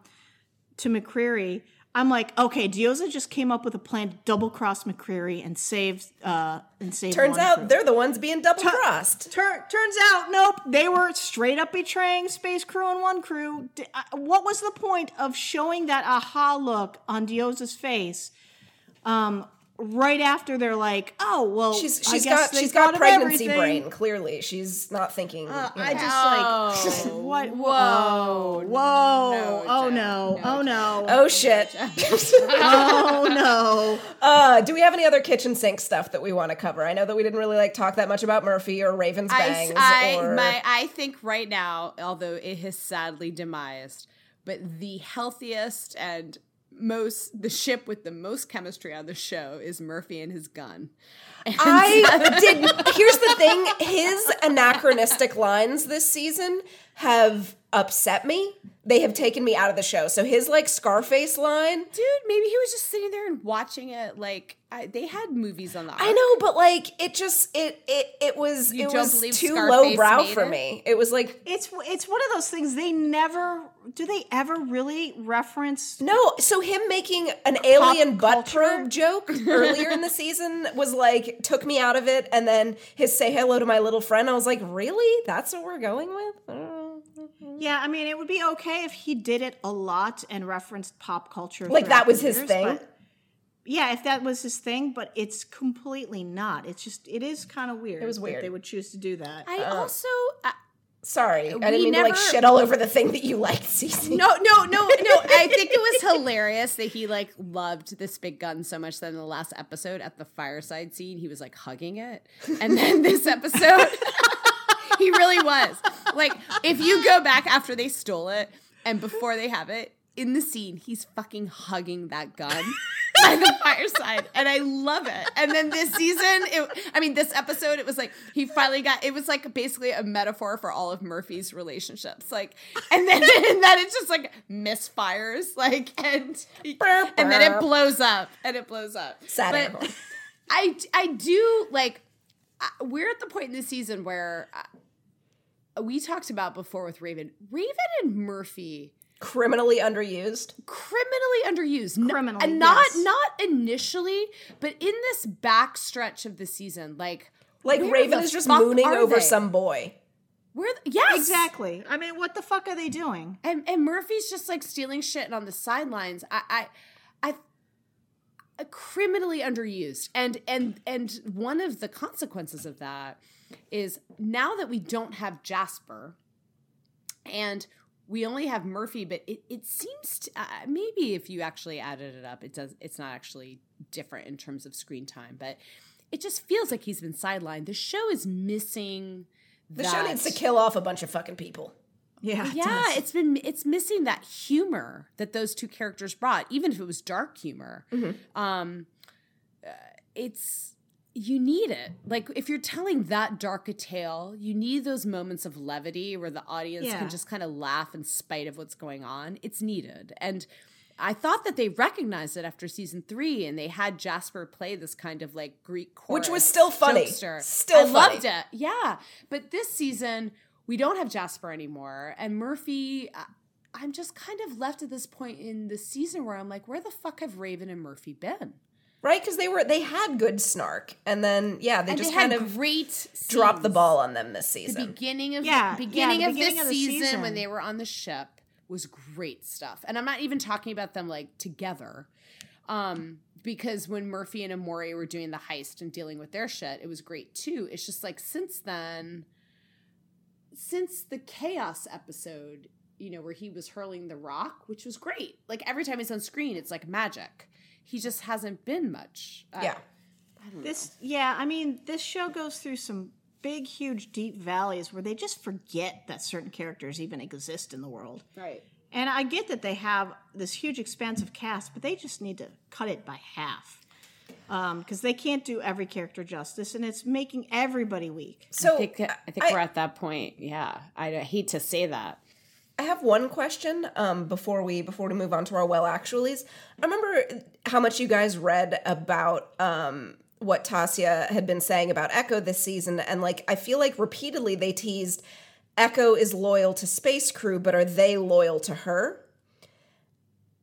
to McCreary, I'm like, okay, Diyoza just came up with a plan to double cross McCreary and save uh and save. Turns out crew. they're the ones being double crossed. Tur- turns out, nope. They were straight up betraying Space Crew and One Crew. D- uh, what was the point of showing that aha look on Diyoza's face? Um, right after they're like, "Oh, well, She's I she's guess got they she's thought got of pregnancy everything." brain. Clearly, she's not thinking. Uh, you know. I just like <laughs> what? Whoa! Whoa! No, oh no! No, oh no! oh shit. <laughs> oh no! <laughs> Uh, do we have any other kitchen sink stuff that we want to cover? I know that we didn't really like talk that much about Murphy or Raven's I. I, or... my, I think right now, although it has sadly demised, but the healthiest and most the ship with the most chemistry on the show is Murphy and his gun. And I <laughs> did. Here's the thing: his anachronistic lines this season have upset me. They have taken me out of the show. So his like Scarface line. dude, maybe he was just sitting there and watching it. Like I, they had movies on the. I know, but like it just it it it was You it don't was too Scarface low brow for it? me. It was like It's it's one of those things. They never do. They ever really reference No, so him making an alien butt culture? probe joke earlier in the <laughs> season was like took me out of it, and then his "say hello to my little friend." I was like, really? That's what we're going with? Mm. I don't know. Yeah, I mean, it would be okay if he did it a lot and referenced pop culture. Like, that was his years, thing? yeah, if that was his thing, but it's completely not. It's just, it is kind of weird. It was that weird. They would choose to do that. I also. I, Sorry, I didn't mean to like shit all over the thing that you liked, CC. No, no, no, no. <laughs> I think it was hilarious that he like loved this big gun so much that in the last episode at the fireside scene, he was like hugging it. And then this episode, <laughs> he really was. Like, if you go back after they stole it and before they have it, in the scene, he's fucking hugging that gun by the fireside. And I love it. And then this season, it, I mean, this episode, it was like he finally got, it was like basically a metaphor for all of Murphy's relationships. Like, and then, and then it's just like misfires, like, and, and then it blows up and it blows up. Sad But. I, I do like, we're at the point in the season where we talked about before with Raven, Raven and Murphy Criminally underused. criminally underused. N- Criminally, and not yes. not initially, but in this back stretch of the season, like Like Raven is just mooning over they? some boy. Where? The, yes, Exactly. I mean, what the fuck are they doing? And and Murphy's just like stealing shit on the sidelines. I I. I uh, criminally underused and and and one of the consequences of that is now that we don't have jasper and we only have murphy but it, it seems to, uh, maybe if you actually added it up it does it's not actually different in terms of screen time but it just feels like he's been sidelined the show is missing The show needs to kill off a bunch of fucking people. Yeah. it yeah does. it's been it's missing that humor that those two characters brought even if it was dark humor um uh, it's you need it like if you're telling that dark a tale you need those moments of levity where the audience Yeah. can just kind of laugh in spite of what's going on it's needed and I thought that they recognized it after season three, and they had Jasper play this kind of like Greek chorus, Which was still funny. jokester. Still I funny. loved it. Yeah, but this season we don't have Jasper anymore, and Murphy. I'm just kind of left at this point in the season where I'm like, where the fuck have Raven and Murphy been? Right? Because they were they had good snark. And then yeah, they and just they kind of great dropped the ball on them this The season. beginning of Yeah, yeah, beginning the of beginning this of the season, season. when they were on the ship was great stuff. And I'm not even talking about them like together. Um because when Murphy and Emori were doing the heist and dealing with their shit, it was great too. It's just like since then since the chaos episode, you know, where he was hurling the rock, which was great. Like every time he's on screen, it's like magic. He just hasn't been much. Uh, yeah. I don't know. This, yeah, I mean, this show goes through some big, huge, deep valleys where they just forget that certain characters even exist in the world. right. And I get that they have this huge, expansive cast, but they just need to cut it by half because they can't do every character justice, and it's making everybody weak. So I think I think I- we're at that point. Yeah, I hate to say that. I have one question um, before we before we move on to our well actuallys. I remember how much you guys read about um, what Tasya had been saying about Echo this season, and like I feel like repeatedly they teased Echo is loyal to Space Crew, but are they loyal to her?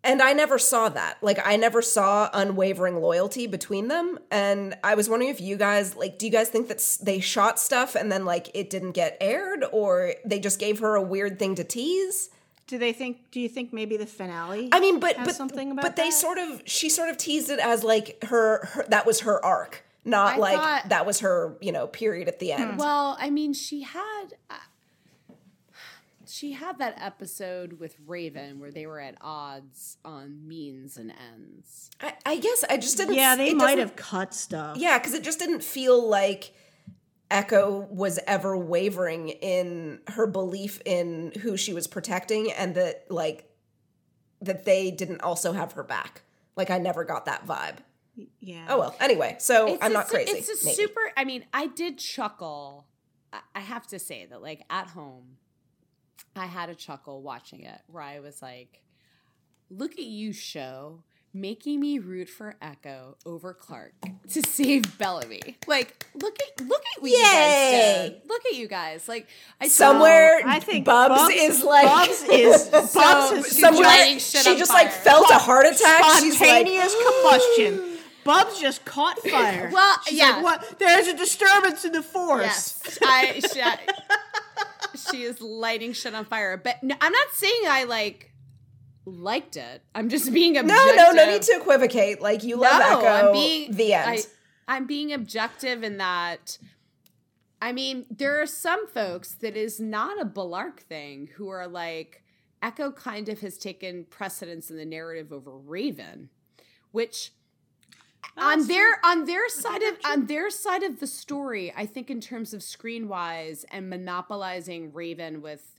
And I never saw that. Like I never saw unwavering loyalty between them. And I was wondering if you guys like do you guys think that they shot stuff and then like it didn't get aired or they just gave her a weird thing to tease? Do they think? Do you think maybe the finale? I mean, but has but something about but they that? sort of she sort of teased it as like her, her that was her arc, not I like thought- that was her, you know, period at the end. Well, I mean, she had uh, she had that episode with Raven where they were at odds on means and ends. I, I guess I just didn't yeah, they might have cut stuff. Yeah, because it just didn't feel like Echo was ever wavering in her belief in who she was protecting and that like that they didn't also have her back. Like I never got that vibe. yeah. Oh well. Anyway, so It's I'm a not crazy. It's a maybe. super. I mean, I did chuckle. I- I have to say that, like at home, I had a chuckle watching it, where I was like, "Look at you, show." Making me root for Echo over Clarke to save Bellamy. Like, look at look at what you guys Yay! did. Look at you guys. Like, I Somewhere I think Bubs, Bubs- is like Bubs <laughs> is Bubs is somewhere lighting shit she on just like fire. felt a heart attack. She's like, spontaneous combustion. Bubs just caught <laughs> fire. Well, She's yeah. like, what? There's a disturbance in the force. Yes, I. She, I- <laughs> she is lighting shit on fire. But no, I'm not saying I like liked it. I'm just being objective. no, no, no need to equivocate. Like you love No, Echo. I'm being the end. I, I'm being objective in that. I mean, there are some folks that is not a Bellarke thing who are like Echo kind of has taken precedence in the narrative over Raven, which on their on their side of on their side of the story, I think in terms of screen wise and monopolizing Raven with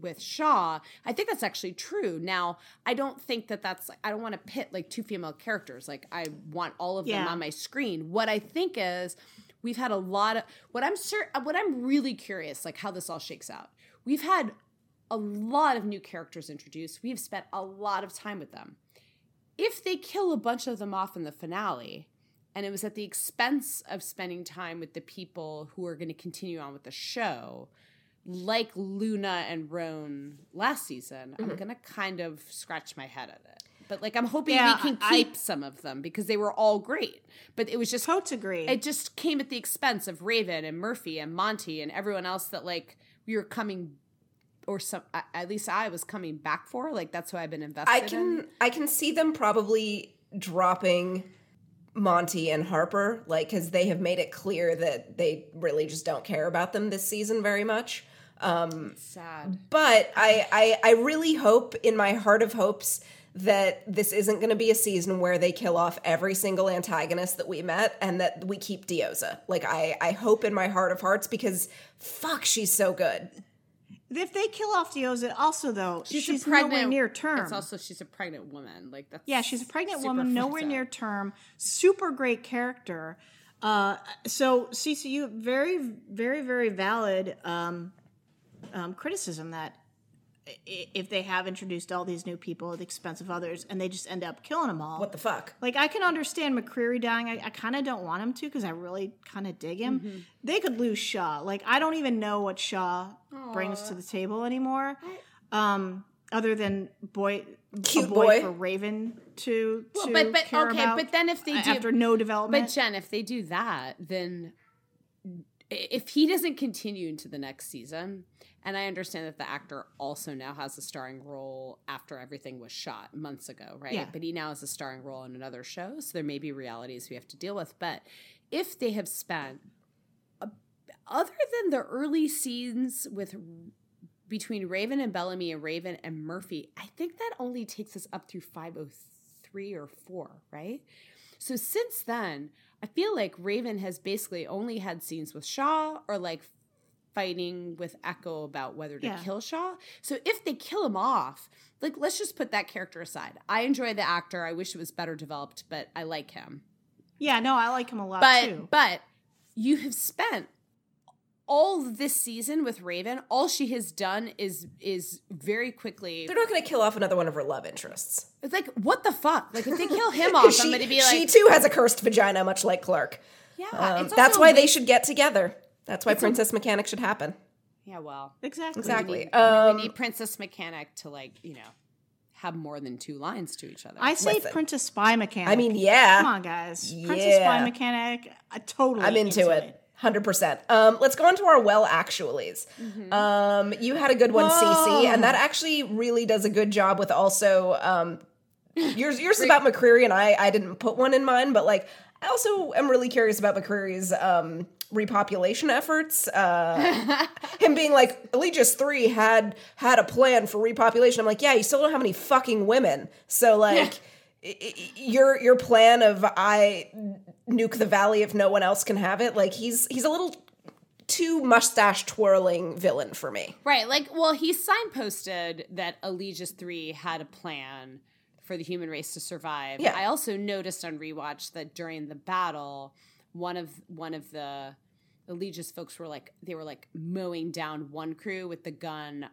with Shaw, I think that's actually true. Now, I don't think that that's I don't want to pit like two female characters. Like I want all of them on my screen. What I think is we've had a lot of what I'm cer- what I'm really curious like how this all shakes out. We've had a lot of new characters introduced. We've spent a lot of time with them. If they kill a bunch of them off in the finale, and it was at the expense of spending time with the people who are going to continue on with the show, like Luna and Roan last season, I'm mm-hmm. going to kind of scratch my head at it. But like I'm hoping Yeah, we can I- keep some of them because they were all great. But it was just Totes agree. it just came at the expense of Raven and Murphy and Monty and everyone else that like we were coming or some at least I was coming back for. Like that's who I've been invested I in. can I can see them probably dropping Monty and Harper, like because they have made it clear that they really just don't care about them this season very much. Um, Sad. But I I, I really hope in my heart of hopes that this isn't going to be a season where they kill off every single antagonist that we met and that we keep Diyoza. Like I I hope in my heart of hearts because fuck she's so good. If they kill off Diyoza, also though, she's, She's, pregnant nowhere near term. It's also she's a pregnant woman. Like that's Yeah, she's a pregnant woman, nowhere up. near term. Super great character. Uh, so CCU, very, very, very valid um, um, criticism that if they have introduced all these new people at the expense of others, and they just end up killing them all. What the fuck? like I can understand McCreary dying. I, I kind of don't want him to because I really kind of dig him. Mm-hmm. They could lose Shaw. Like I don't even know what Shaw brings to the table anymore, um, other than boy, Cute a boy, boy. for Raven to to but- but- care okay, about but then if they do- after no development, But Jen, if they do that, then if he doesn't continue into the next season, and I understand that the actor also now has a starring role after everything was shot months ago, right? Yeah. But he now has a starring role in another show, so there may be realities we have to deal with. But if they have spent, a, other than the early scenes with between Raven and Bellamy and Raven and Murphy, I think that only takes us up through 503 or 4, right? So since then, I feel like Raven has basically only had scenes with Shaw or like fighting with Echo about whether to Yeah. kill Shaw. So if they kill him off, like let's just put that character aside. I enjoy the actor. I wish it was better developed, but I like him. yeah, no, I like him a lot But too. but you have spent all this season with Raven, all she has done is is very quickly. They're not going to kill off another one of her love interests. It's like what the fuck? Like if they kill <laughs> him off, I'm gonna be like, she too has a cursed vagina, much like Clarke. yeah. Um, that's why a they should get together. That's why Princess Mechanic should happen. Yeah, well, Exactly. Exactly. we Um, need Princess Mechanic to like you know have more than two lines to each other. I say Listen. Princess Spy Mechanic. I mean, yeah. come on, guys. Princess Spy Mechanic. I totally. I'm into, it. Hundred percent. Um, let's go on to our well actuallys. Mm-hmm. Um, you had a good one, CC, and that actually really does a good job with also um, yours. Yours is about McCreary, and I I didn't put one in mine, but like I also am really curious about McCreary's um, repopulation efforts. Uh, <laughs> him being like Eligius three had had a plan for repopulation. I'm like, yeah, you still don't have any fucking women, so like. i- i- Your your plan of I nuke the valley if no one else can have it, like he's he's a little too mustache twirling villain for me. Right. Like, well, he signposted that Eligius 3 had a plan for the human race to survive. Yeah. I also noticed on rewatch that during the battle, one of one of the Eligius folks were like they were like mowing down Wonkru with the gun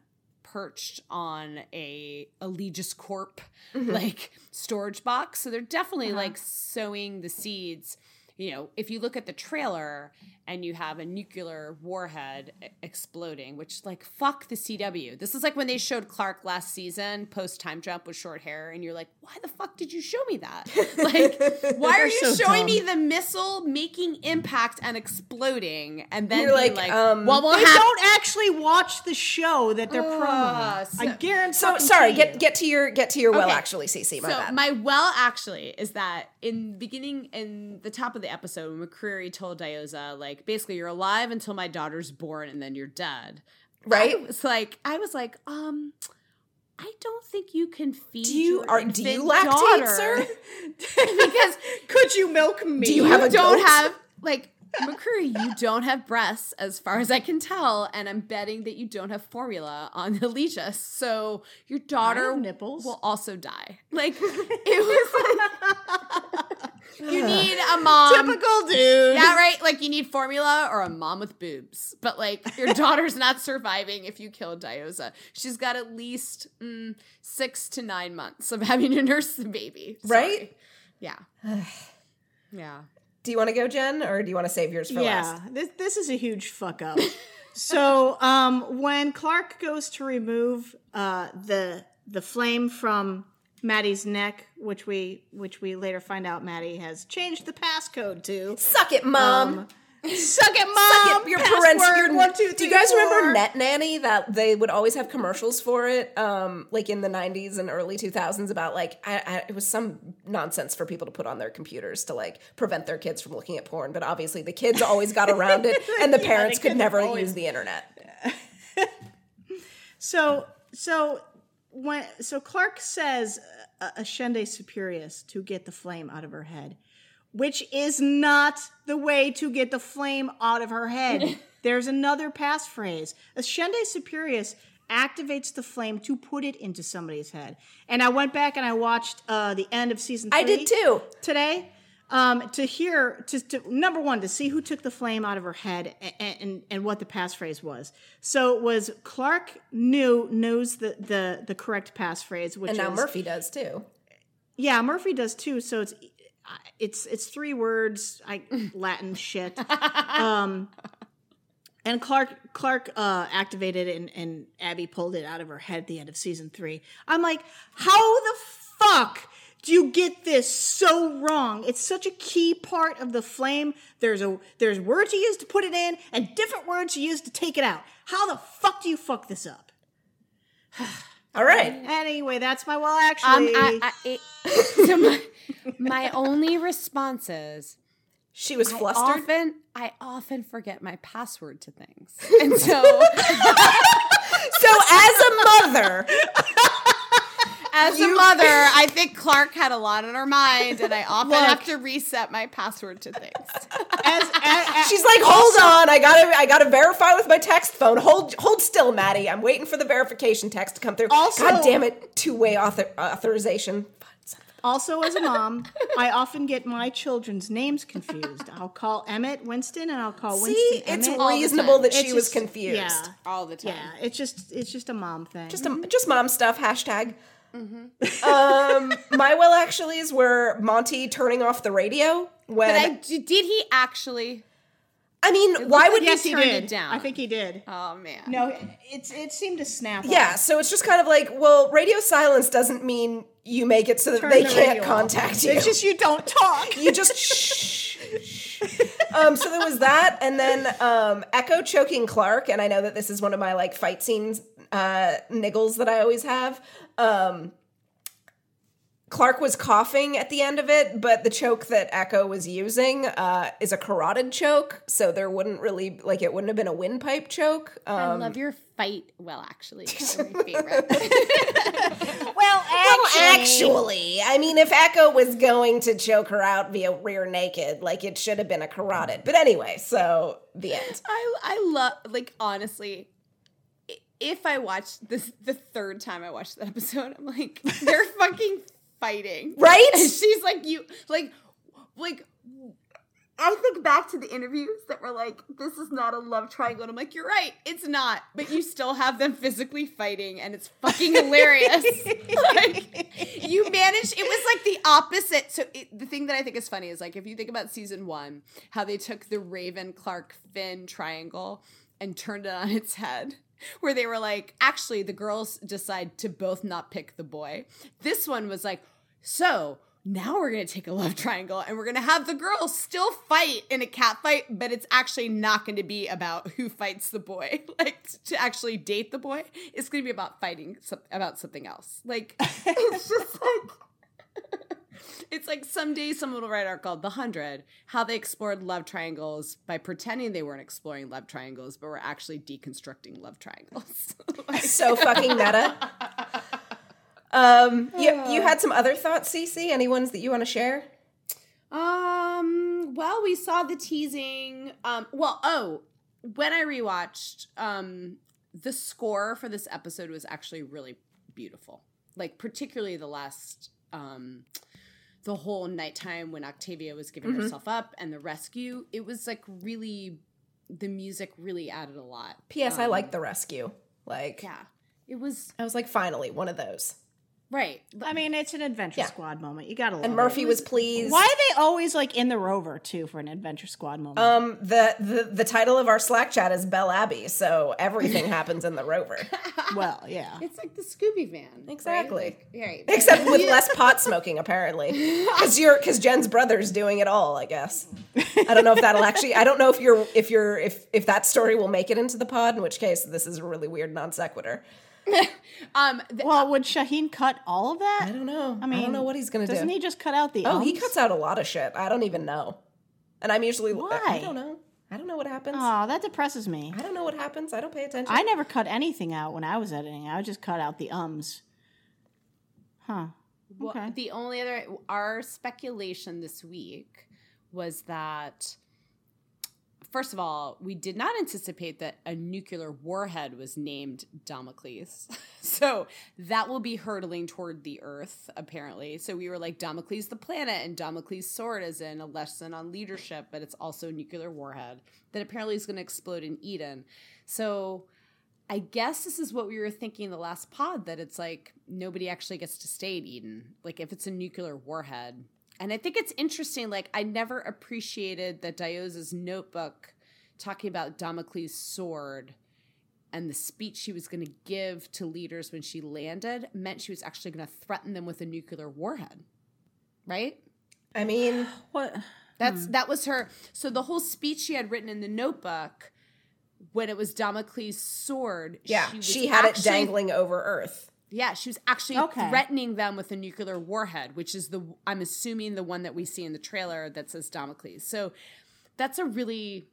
perched on a Eligius Corp mm-hmm. like storage box. So they're definitely uh-huh. like sowing the seeds. You know, if you look at the trailer and you have a nuclear warhead exploding, which like fuck the CW. This is like when they showed Clarke last season post time jump with short hair, and you're like, why the fuck did you show me that? <laughs> Like, why are you so showing dumb. me the missile making impact and exploding, and then You're like, like, um, what will They happen? don't actually watch the show that they're Ah, promoting. I guarantee. So sorry, get get to your get to your well actually, CC. My so bad. my well actually is that in beginning in the top of the episode when McCreary told Diyoza like basically you're alive until my daughter's born and then you're dead. Right? I was like I was like um I don't think you can feed do you your are do you lactate, daughter sir? <laughs> because <laughs> Could you milk me? Do you have you a don't goat? have like McCreary, you don't have breasts as far as I can tell, and I'm betting that you don't have formula on Eligius. So your daughter nipples. will also die. Like <laughs> it was like you need a mom. Typical dude. Yeah, right. Like you need formula or a mom with boobs, but like your <laughs> daughter's not surviving if you kill Diyoza. She's got at least mm, six to nine months of having to nurse the baby. Sorry. Right? Yeah. yeah. Do you want to go, Jen, or do you want to save yours for yeah, last? this this is a huge fuck up. <laughs> so um, when Clarke goes to remove uh, the the flame from Madi's neck, which we which we later find out Madi has changed the passcode to. Suck it, mom. Um, Suck it, mom. Suck it, your parents. Password, Your, one, do you guys four. remember Net Nanny? That they would always have commercials for it, um, like in the '90s and early 2000s, about like I, I, it was some nonsense for people to put on their computers to like prevent their kids from looking at porn. But obviously, the kids always got around it, <laughs> and the Yeah, parents could never always- use the internet. <laughs> So so when so Clarke says uh, Ascende Superius to get the flame out of her head, which is not the way to get the flame out of her head. <laughs> There's another passphrase. Ascende Superius activates the flame to put it into somebody's head. And I went back and I watched uh, the end of season three I did too. today um, to hear to, to number one to see who took the flame out of her head and and, and what the passphrase was. So it was Clarke knew knows the the the correct passphrase, which And now is Murphy does too. yeah Murphy does too. So it's it's it's three words, I <laughs> Latin shit. Um, and Clarke Clarke uh, activated it and, and Abby pulled it out of her head at the end of season three. I'm like, how the fuck do you get this so wrong? It's such a key part of the flame. There's a there's words you use to put it in and different words you use to take it out. How the fuck do you fuck this up? <sighs> All right. Anyway, that's my well Um, actually. I, I, it, <laughs> so my, my only response is She was I flustered. often I often forget my password to things, and so <laughs> so as a mother, as a mother, I think Clarke had a lot on her mind, and I often have to reset my password to things. <laughs> as, as, as- she's like, "Hold on, I gotta, I gotta verify with my text phone. Hold, hold still, Madi. I'm waiting for the verification text to come through. Also- God damn it, two way author, authorization. Also, as a mom, I often get my children's names confused. I'll call Emmett Winston, and I'll call Winston See, it's Emmett. reasonable that It's she was confused. Yeah, all the time. yeah. It's just it's just a mom thing. Just a, just mom stuff. Hashtag. Um, <laughs> my well actuallys were Monty turning off the radio when But I, I, did he actually? I mean, why would yes, he? he turned did. it down. I think he did. Oh man. No, it's it seemed to snap. Yeah, off. so it's just kind of like, well, radio silence doesn't mean you make it so that Turn they the can't radio off. contact you. It's just you don't talk. you just shh. shh. um, so there was that, and then um, Echo choking Clarke, and I know that this is one of my like fight scenes uh, niggles that I always have. Um, Clarke was coughing at the end of it, but the choke that Echo was using uh, is a carotid choke, so there wouldn't really like it wouldn't have been a windpipe choke. Um, I love your fight. Well, actually, my <laughs> favorite. well, <laughs> Well, actually, actually, I mean, if Echo was going to choke her out via rear naked, like it should have been a carotid. But anyway, so the end. I I love like honestly. If I watched this the third time I watched the episode, I'm like, they're <laughs> fucking fighting, Right? And she's like, you like, like. I think back to the interviews that were like, "This is not a love triangle," and I'm like, "You're right, it's not." But you still have them physically fighting, and it's fucking hilarious. <laughs> like, you managed. It was like the opposite. So it, the thing that I think is funny is like if you think about season one, how they took the Raven Clarke Finn triangle and turned it on its head. Where they were like, actually, the girls decide to both not pick the boy. This one was like, so now we're gonna take a love triangle and we're gonna have the girls still fight in a cat fight, but it's actually not gonna be about who fights the boy. <laughs> Like to actually date the boy, it's gonna be about fighting about something else. Like <laughs> it's just like it's like someday someone will write an article called The Hundred, how they explored love triangles by pretending they weren't exploring love triangles, but were actually deconstructing love triangles. <laughs> Like- So fucking meta. <laughs> Um, you, you had some other thoughts, CC? Any ones that you want to share? Um. Well, we saw the teasing. Um. Well. Oh, when I rewatched, um, the score for this episode was actually really beautiful. Like particularly the last, um, the whole nighttime when Octavia was giving herself up and the rescue. It was like really, the music really added a lot. P.S. I Um, like the rescue. Like, Yeah. It was I was like, finally, one of those. Right. I mean, it's an Adventure Yeah. Squad moment. You gotta love And it. Murphy was pleased. Why are they always like in the rover too for an Adventure Squad moment? Um, the, the the title of our Slack chat is Bell Abbey, so everything <laughs> happens in the Rover, <laughs> well, yeah. It's like the Scooby van. right? Exactly. Like, right. except with less pot smoking, apparently, <laughs> because you're because Jen's brother's doing it all. I guess. I don't know if that'll actually. I don't know if you're if you're if if that story will make it into the pod. In which case, this is a really weird non sequitur. <laughs> Um. th- Well, would Shaheen cut all of that? I don't know. I, mean, I don't know what he's gonna do. Doesn't he just cut out the? oh, he cuts out a lot of shit. I don't even know. And I'm usually. Like I don't know. I don't know what happens. Oh, that depresses me. I don't know what happens. I don't pay attention. I never cut anything out when I was editing. I would just cut out the ums. Huh. Well, Okay. the only other our speculation this week was that first of all, we did not anticipate that a nuclear warhead was named Damocles. <laughs> so that will be hurtling toward the earth apparently. So we were like Damocles the planet and Damocles sword is in a lesson on leadership, but it's also a nuclear warhead that apparently is going to explode in Eden. So I guess this is what we were thinking in the last pod that it's like nobody actually gets to stay in Eden. Like if it's a nuclear warhead. And I think it's interesting. Like I never appreciated that Diyoza's notebook talking about Damocles' sword and the speech she was going to give to leaders when she landed meant she was actually going to threaten them with a nuclear warhead. Right? I mean, <sighs> What? That's hmm. that was her. So the whole speech she had written in the notebook when it was Damocles' sword, yeah, was she had it dangling over Earth. Yeah, she was actually Okay. threatening them with a nuclear warhead, which is the I'm assuming the one that we see in the trailer that says Damocles. So that's a really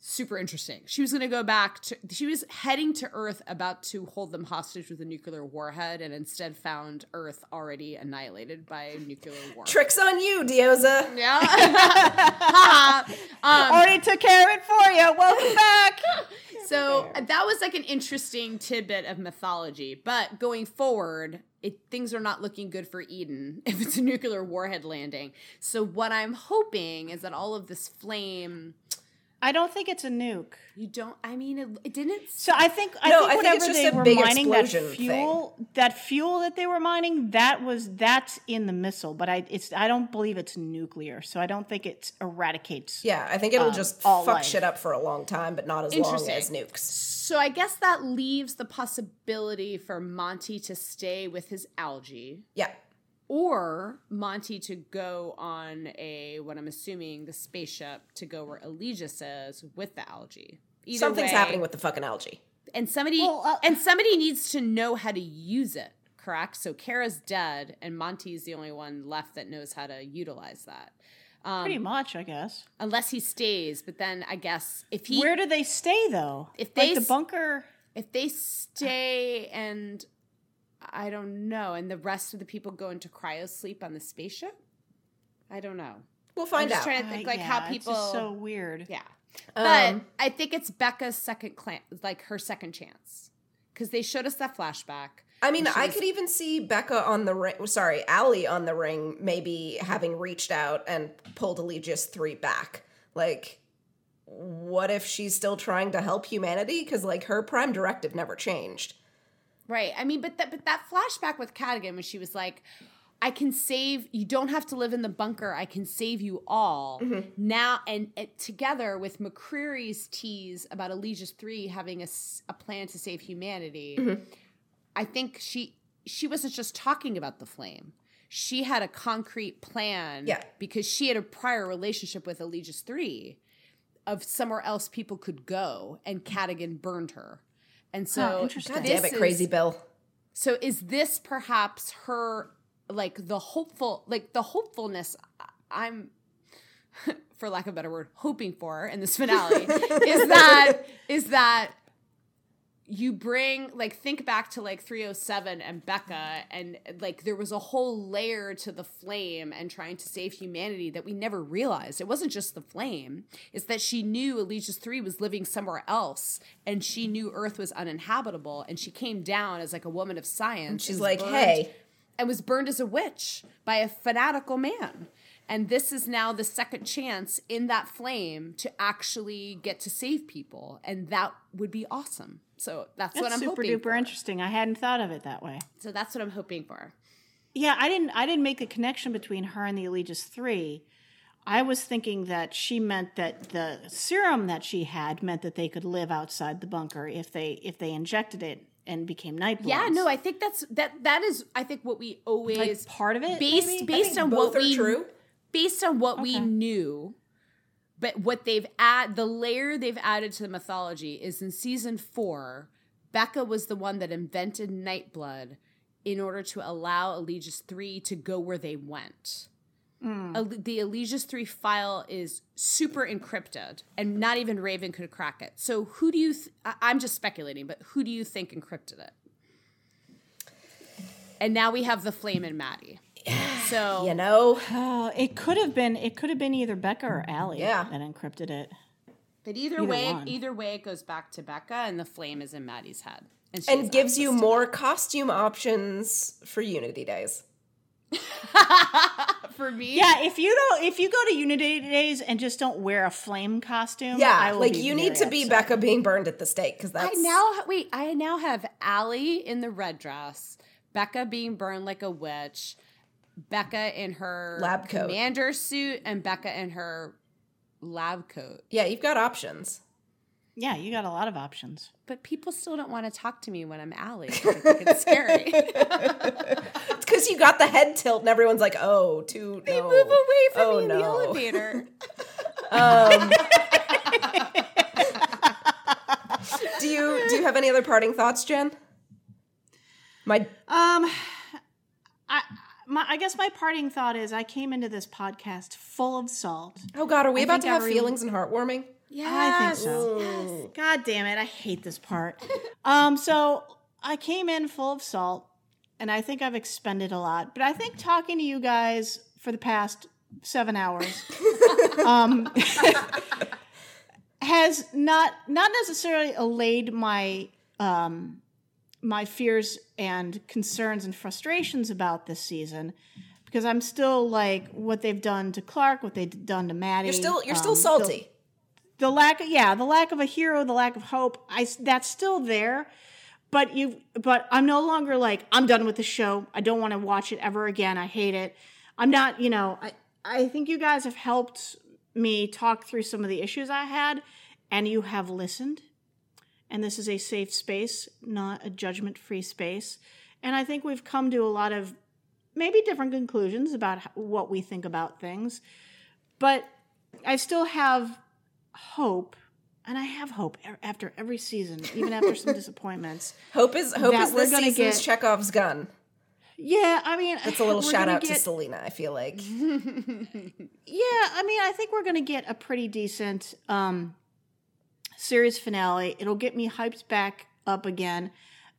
super interesting. She was going to go back to, she was heading to Earth about to hold them hostage with a nuclear warhead and instead found Earth already annihilated by a nuclear war. Tricks on you, Diyoza. Yeah. <laughs> Um, Already took care of it for you. Welcome back. <laughs> so that was like an interesting tidbit of mythology. But going forward, it, things are not looking good for Eden <laughs> if it's a nuclear warhead landing. So what I'm hoping is that all of this flame. I don't think it's a nuke. You don't. I mean, it, it didn't. So I think I No, think I think whatever it's just they a were big mining that explosion fuel that fuel that they were mining that was that's in the missile, but I it's I don't believe it's nuclear, so I don't think it eradicates. Yeah, I think it'll Um, just all fuck life. shit up for a long time, but not as long Interesting. as nukes. So I guess that leaves the possibility for Monty to stay with his algae. Yeah. Or Monty to go on a what I'm assuming the spaceship to go where Eligius is with the algae. Either Something's way- happening with the fucking algae. and somebody Well, uh, and somebody needs to know how to use it. Correct. So Kara's dead, and Monty's the only one left that knows how to utilize that. Um, Pretty much, I guess. unless he stays, but then I guess if he Where do they stay though? If like they the bunker. if they stay and I don't know, and the rest of the people go into cryo sleep on the spaceship, I don't know. We'll I'm just out. trying to think like how Uh, it's people. just so weird. yeah, but Um, I think it's Becca's second clan, like her second chance, because they showed us that flashback. I mean, I was- could even see Becca on the ring. Sorry, Allie on the ring, maybe having reached out and pulled Eligius three back. Like, what if she's still trying to help humanity? Because like her prime directive never changed. Right. I mean, but that but that flashback with Cadogan when she was like, I can save you don't have to live in the bunker. I can save you all. Mm-hmm. Now and it, together with McCreary's tease about Eligius 3 having a, a plan to save humanity, mm-hmm. I think she she wasn't just talking about the flame. She had a concrete plan Yeah. because she had a prior relationship with Eligius 3 of somewhere else people could go and Cadogan burned her. And so Huh, interesting. God this damn it, is- crazy Bill. so is this perhaps her like the hopeful like the hopefulness I- I'm <laughs> for lack of a better word hoping for in this finale <laughs> is that is that you bring like think back to like 307 and Becca and like there was a whole layer to the flame and trying to save humanity that we never realized. It wasn't just the flame. It's that she knew Eligius 3 was living somewhere else and she knew Earth was uninhabitable and she came down as like a woman of science. She's and was like, burned- hey, and was burned as a witch by a fanatical man. And this is now the second chance in that flame to actually get to save people. And that would be awesome. So that's, what I'm super hoping duper for. interesting. I hadn't thought of it that way. So that's what I'm hoping for. Yeah, I didn't. I didn't make the connection between her and the Aegis Three. I was thinking that she meant that the serum that she had meant that they could live outside the bunker if they if they injected it and became night Yeah, no, I think that's that that is I think what we always like part of it. based based on what we true. Based on what we knew but what they've add the layer they've added to the mythology is in season four becca was the one that invented nightblood in order to allow Eligius 3 to go where they went. Hmm. Ale- the Eligius 3 file is super encrypted and not even raven could crack it. So who do you th- I- i'm just speculating but who do you think encrypted it? And now we have the flame and madi so you know, Oh, it could have been. It could have been either Becca or Allie Yeah. that encrypted it. But either, Either way, one. either way, it goes back to Becca, and the flame is in Madi's head, and, and gives you access to more costume options for Unity Days. <laughs> For me, Yeah, if you don't, if you go to Unity Days and just don't wear a flame costume, I Yeah, will like be you need very to be upset. Becca being burned at the stake because I that's now wait. I now have Allie in the red dress, Becca being burned like a witch, Becca in her Lab coat. commander suit, and Becca in her lab coat. yeah, you've got options. Yeah, you got a lot of options. But people still don't want to talk to me when I'm Allie. 'cause I think <laughs> <laughs> it's scary. It's because you got the head tilt and everyone's like, oh, too. they no. move away from Oh, me in the no. elevator. <laughs> Um, do you do you have any other parting thoughts, Jen? My Um, I, my, I guess my parting thought is I came into this podcast full of salt. oh god, are we I about to have every- feelings and heartwarming? I think so. God damn it. I hate this part. <laughs> um, so I came in full of salt and I think I've expended a lot, but I think talking to you guys for the past seven hours <laughs> um, <laughs> has not not necessarily allayed my um, my fears and concerns and frustrations about this season because I'm still like what they've done to Clarke, what they've done to Madi. You're still you're still um, salty. the lack of yeah the lack of a hero the lack of hope i that's still there but you but i'm no longer like i'm done with the show i don't want to watch it ever again i hate it i'm not you know i i think you guys have helped me talk through some of the issues i had and you have listened and this is a safe space not a judgment free space and i think we've come to a lot of maybe different conclusions about what we think about things but I still have hope, and I have hope after every season, even after some <laughs> disappointments. Hope is hope is this season's get- Chekhov's gun. Yeah, I mean, It's a little shout out to Selena. I feel like <laughs> Yeah, I mean, I think we're going to get a pretty decent um, series finale. It'll get me hyped back up again.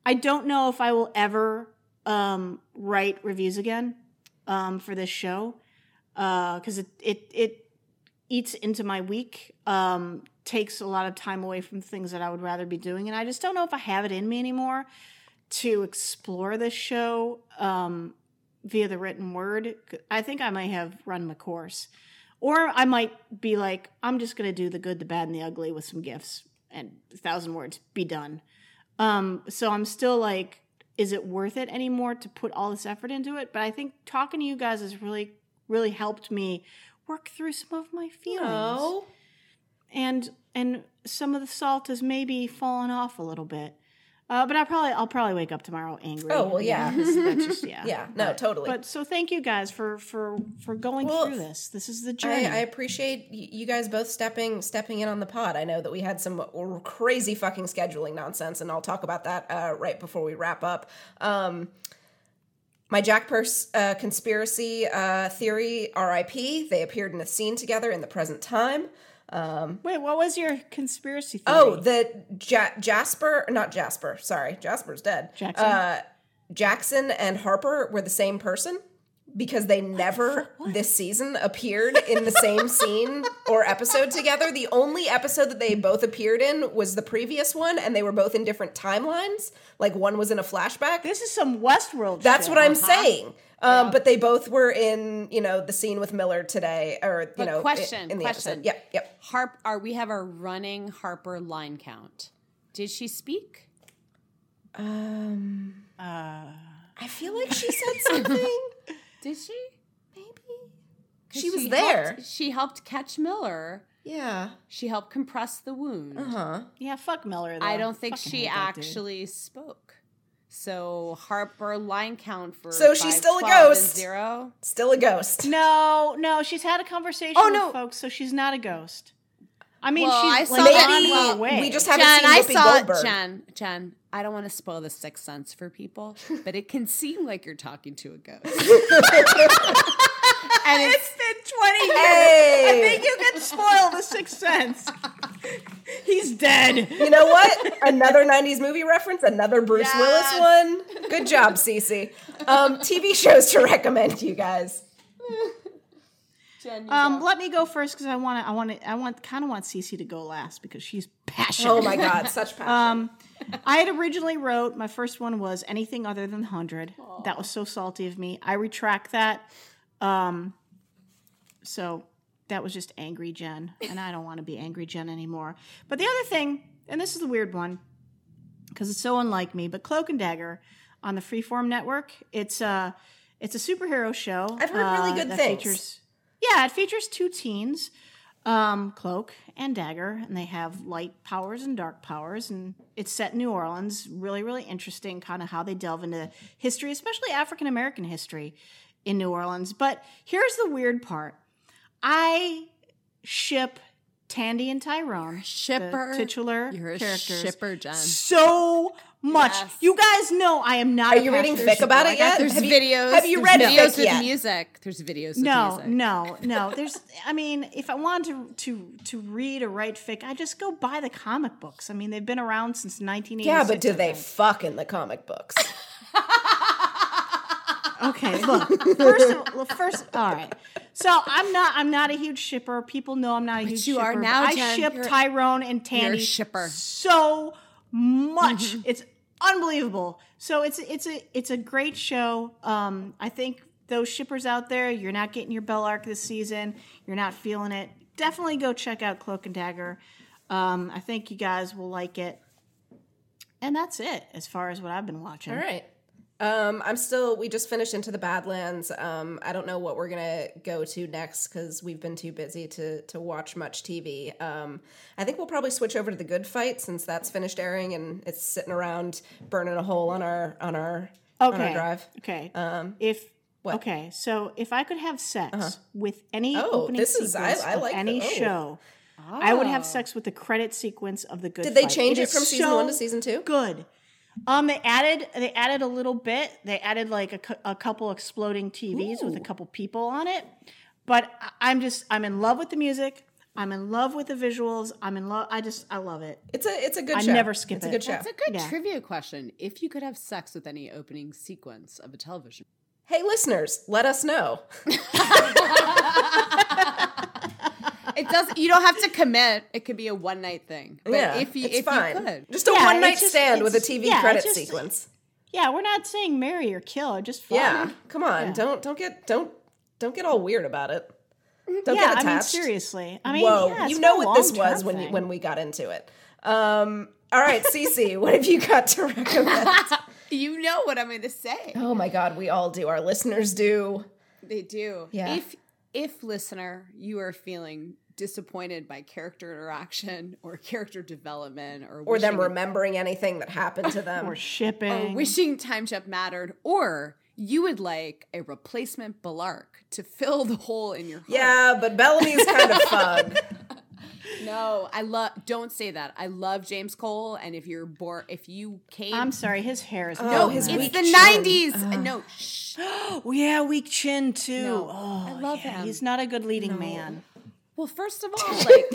I don't know if I will ever um, write reviews again um, for this show because it, it it eats into my week. Um, takes a lot of time away from things that I would rather be doing, and I just don't know if I have it in me anymore to explore this show um, via the written word. I think I might have run my course. Or I might be like, I'm just going to do the good, the bad, and the ugly with some gifts and a thousand words, be done. Um, so I'm still like, is it worth it anymore to put all this effort into it? But I think talking to you guys has really, really helped me work through some of my feelings. oh, And and some of the salt has maybe fallen off a little bit. Uh, but I probably I'll probably wake up tomorrow angry. Oh, well, yeah. <laughs> That's just yeah. yeah, no, But- totally. But so thank you guys for for for going Well, through this. This is the I, journey. I appreciate you guys both stepping stepping in on the pod. I know that we had some crazy fucking scheduling nonsense, and I'll talk about that uh, right before we wrap up. Um, my Jack Purse uh, conspiracy uh, theory, R.I.P. They appeared in a scene together in the present time. Wait, what was your conspiracy theory? Oh, the ja- Jasper, not Jasper. Sorry, Jasper's dead. Jackson? Uh, Jackson and Harper were the same person because they never this season appeared in the same <laughs> scene or episode together. The only episode that they both appeared in was the previous one, and they were both in different timelines. Like one was in a flashback. this is some Westworld. That's shit. what I'm saying. Um, But they both were in, you know, the scene with Miller today, or you But know, question, in the question. episode. Yep, yep. Harp, are we have a running Harper line count? Did she speak? Um, Uh, I feel like she said something. <laughs> Did she? Maybe she was there. helped- she helped catch Miller. Yeah. She helped compress the wound. Uh Huh. yeah, fuck Miller. Though. I don't think Fucking she hate that dude. actually spoke. So Harper line count for So she's five, still a ghost. Zero. Still a ghost. No, no, she's had a conversation Oh, with no. folks, so she's not a ghost. I mean, Well, she's I like saw on well, we just haven't Jen, seen I Whoopi saw Goldberg. Jen. Jen, I don't want to spoil the sixth sense for people, <laughs> but it can seem like you're talking to a ghost. <laughs> and it's been twenty years. Hey. I think you can spoil the Sixth Sense. <laughs> <laughs> He's dead. You know what? Another 90s movie reference, another Bruce Yes. Willis one. Good job, CC. Um, TV shows to recommend to you guys. Jen, you Um, let me go first because I want to. I want to. I want kind of want CC to go last because she's passionate. Oh my God, such <laughs> passion. Um, I had originally wrote my first one was anything other than hundred. That was so salty of me. I retract that. Um, so that was just angry Jen, and I don't want to be angry Jen anymore. But the other thing, and this is the weird one, because it's so unlike me, but Cloak and Dagger on the Freeform Network. It's a it's a superhero show. I've heard really uh, good things. Features, yeah, it features two teens um, Cloak and Dagger, and they have light powers and dark powers, and it's set in New Orleans. Really, really interesting, kind of how they delve into history, especially African American history in New Orleans. But here's the weird part: I ship Tandy and Tyrone, shipper. the titular You're a characters, shipper, Jen. so much. Yes. You guys know I am not. Are a you reading fic about it yet? There's Have you- videos. have you read videos fic with yet? music? There's videos with No, music. no, no. There's. I mean, if I wanted to to to read or write fic, I just go buy the comic books. I mean, they've been around since 1986. Yeah, but do they think. fuck in the comic books? <laughs> Okay, look. First, of, well, first, all right. So I'm not. I'm not a huge shipper. People know I'm not a huge you shipper. are but now, I Jen. ship You're- Tyrone and Tandy. you're a shipper. so much. Mm-hmm. It's unbelievable. So it's it's a it's a great show. Um, I think those shippers out there, you're not getting your Bellarke this season. You're not feeling it. Definitely go check out Cloak and Dagger. Um, I think you guys will like it. And that's it as far as what I've been watching. All right. Um, I'm still. We just finished into the Badlands. Um, I don't know what we're gonna go to next because we've been too busy to to watch much TV. Um, I think we'll probably switch over to the Good Fight since that's finished airing and it's sitting around burning a hole on our on our on our drive. Okay. Um, if what? okay, so if I could have sex with any Oh, opening this is- I- sequence I of any the- oh. show, I would have sex with the credit sequence of the Good. Did they Fight. change it from season so one to season two? Good. Um, they added they added a little bit. They added like a, a couple exploding TVs with a couple people on it. But I- I'm just I'm in love with the music. I'm in love with the visuals. I'm in love. I just I love it. It's a it's a good I show. never skip it's a good show. That's a good Yeah. trivia question. If you could have sex with any opening sequence of a television, hey, listeners, let us know. <laughs> <laughs> it doesn't. You don't have to commit. It could be a one night thing. But yeah, if you it's if fine. you could, Just a Yeah, one night just- stand with a TV yeah, credit just- sequence. Yeah, we're not saying marry or kill. Just fun. Yeah, come on. Yeah. Don't don't get don't don't get all weird about it. Don't yeah, get attached. I mean seriously. I mean, Whoa, yeah, you know what this long-term was when you, when we got into it. Um, all right, CC, <laughs> what have you got to recommend? <laughs> you know what I'm going to say. oh my God, we all do. Our listeners do. They do. Yeah. If if listener, you are feeling disappointed by character interaction <laughs> or character development or Or them wishing- remembering anything that happened to them. or shipping. or wishing time jump mattered, or you would like a replacement Bellarke to fill the hole in your heart. yeah, but Bellamy's kind of <laughs> fun. No, I love. Don't say that. I love James Cole, and if you're born, if you came, I'm sorry, his hair is oh, No, his out. it's weak the chin. '90s. No, <gasps> shh. Oh, yeah, weak chin too. No, oh, I love yeah, him. He's not a good leading man. Well, first of all, <laughs> like, <laughs>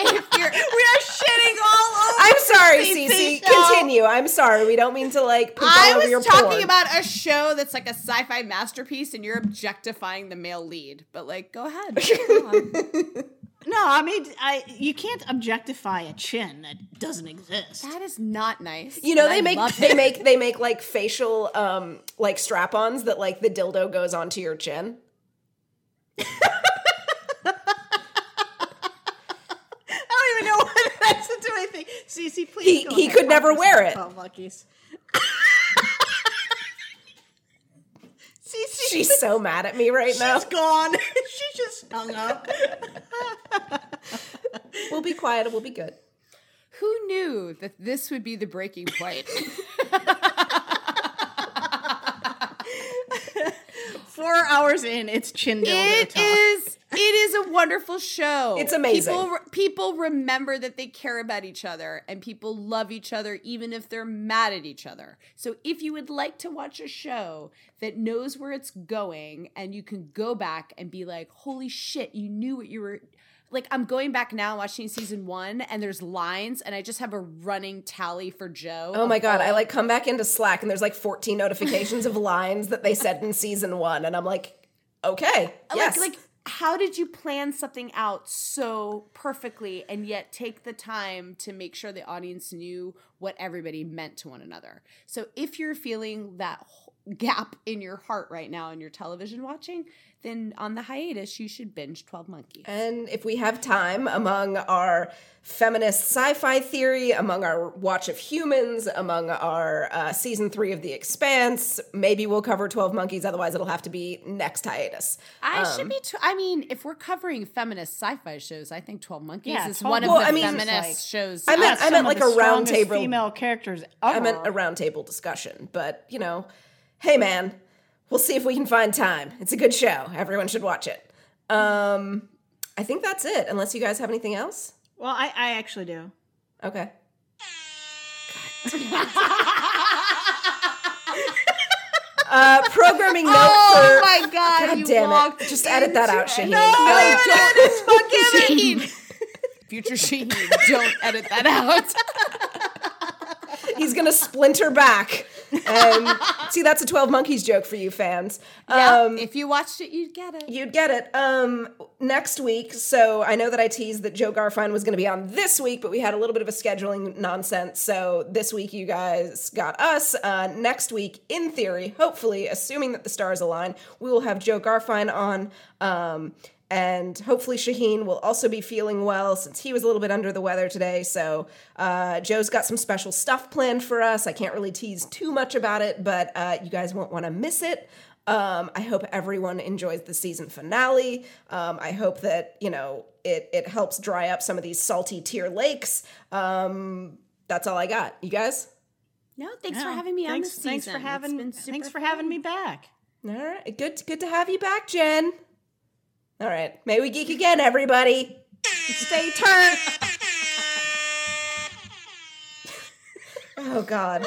We are shitting all over. I'm sorry, CC Cece. Continue. I'm sorry. We don't mean to like poop I was talking porn. about a show that's like a sci-fi masterpiece, and you're objectifying the male lead. But like, go ahead. <laughs> Go. No, I mean, I you can't objectify a chin that doesn't exist. that is not nice. You know they I make they it. make they make like facial um like strap-ons that like the dildo goes onto your chin. I don't even know <laughs> what that's to do anything. CC, please. He- go he could never wear us it. about monkeys. CC, She's so mad at me right now. she's gone. <laughs> she just hung up. <laughs> We'll be quiet. And we'll be good. Who knew that this would be the breaking point? Four hours in, it's chin dildo It talk. is. It is a wonderful show. <laughs> It's amazing. People, people remember that they care about each other, and people love each other, even if they're mad at each other. So, if you would like to watch a show that knows where it's going, and you can go back and be like, "Holy shit, you knew what you were." Like I'm going back now watching season one, and there's lines, and I just have a running tally for Jo. Oh my god, I like come back into Slack and there's like 14 notifications of <laughs> lines that they said in season 1 and I'm like, "Okay. Yes." Like, like, how did you plan something out so perfectly and yet take the time to make sure the audience knew what everybody meant to one another? So, if you're feeling that gap in your heart right now in your television watching, then on the hiatus, you should binge 12 Monkeys. And if we have time among our feminist sci fi theory, among our watch of humans, among our uh, season three of The Expanse, maybe we'll cover 12 Monkeys. Otherwise, it'll have to be next hiatus. I Um, should be. T- I mean, if we're covering feminist sci-fi shows, I think Twelve Monkeys Yeah, is 12 one of Well, the I mean- feminist Like- shows. I meant- I meant like a round strongest table- female characters. I Ever. meant a roundtable discussion, but you know, hey man, we'll see if we can find time. It's a good show. Everyone should watch it. Um, I think that's it. Unless you guys have anything else. Well, I, I actually do. Okay. Uh, programming note Oh for. my god! God damn it! Just edit that out, into- Shaheen. No, it's fucking <laughs> Shaheen. Future Shaheen, don't edit that out. He's gonna splinter back. And see, that's a Twelve Monkeys joke for you fans. Um, if you watched it, you'd get it. You'd get it. Um, next week. So I know that I teased that Joe Garfine was going to be on this week, but we had a little bit of a scheduling nonsense. So this week you guys got us. Uh, next week, in theory, hopefully, assuming that the stars align, we will have Joe Garfine on. And hopefully Shaheen will also be feeling well since he was a little bit under the weather today. So uh, Joe's got some special stuff planned for us. I can't really tease too much about it, but uh, you guys won't want to miss it. Um, I hope everyone enjoys the season finale. Um, I hope that you know it it helps dry up some of these salty tear lakes. Um, that's all I got. You guys. No, thanks Yeah. for having me on thanks, this Thanks for having. It's been super Thanks for fun. having me back. All right. Good. Good to have you back, Jen. All right. May we geek again, everybody. Stay turned. <laughs> Oh God.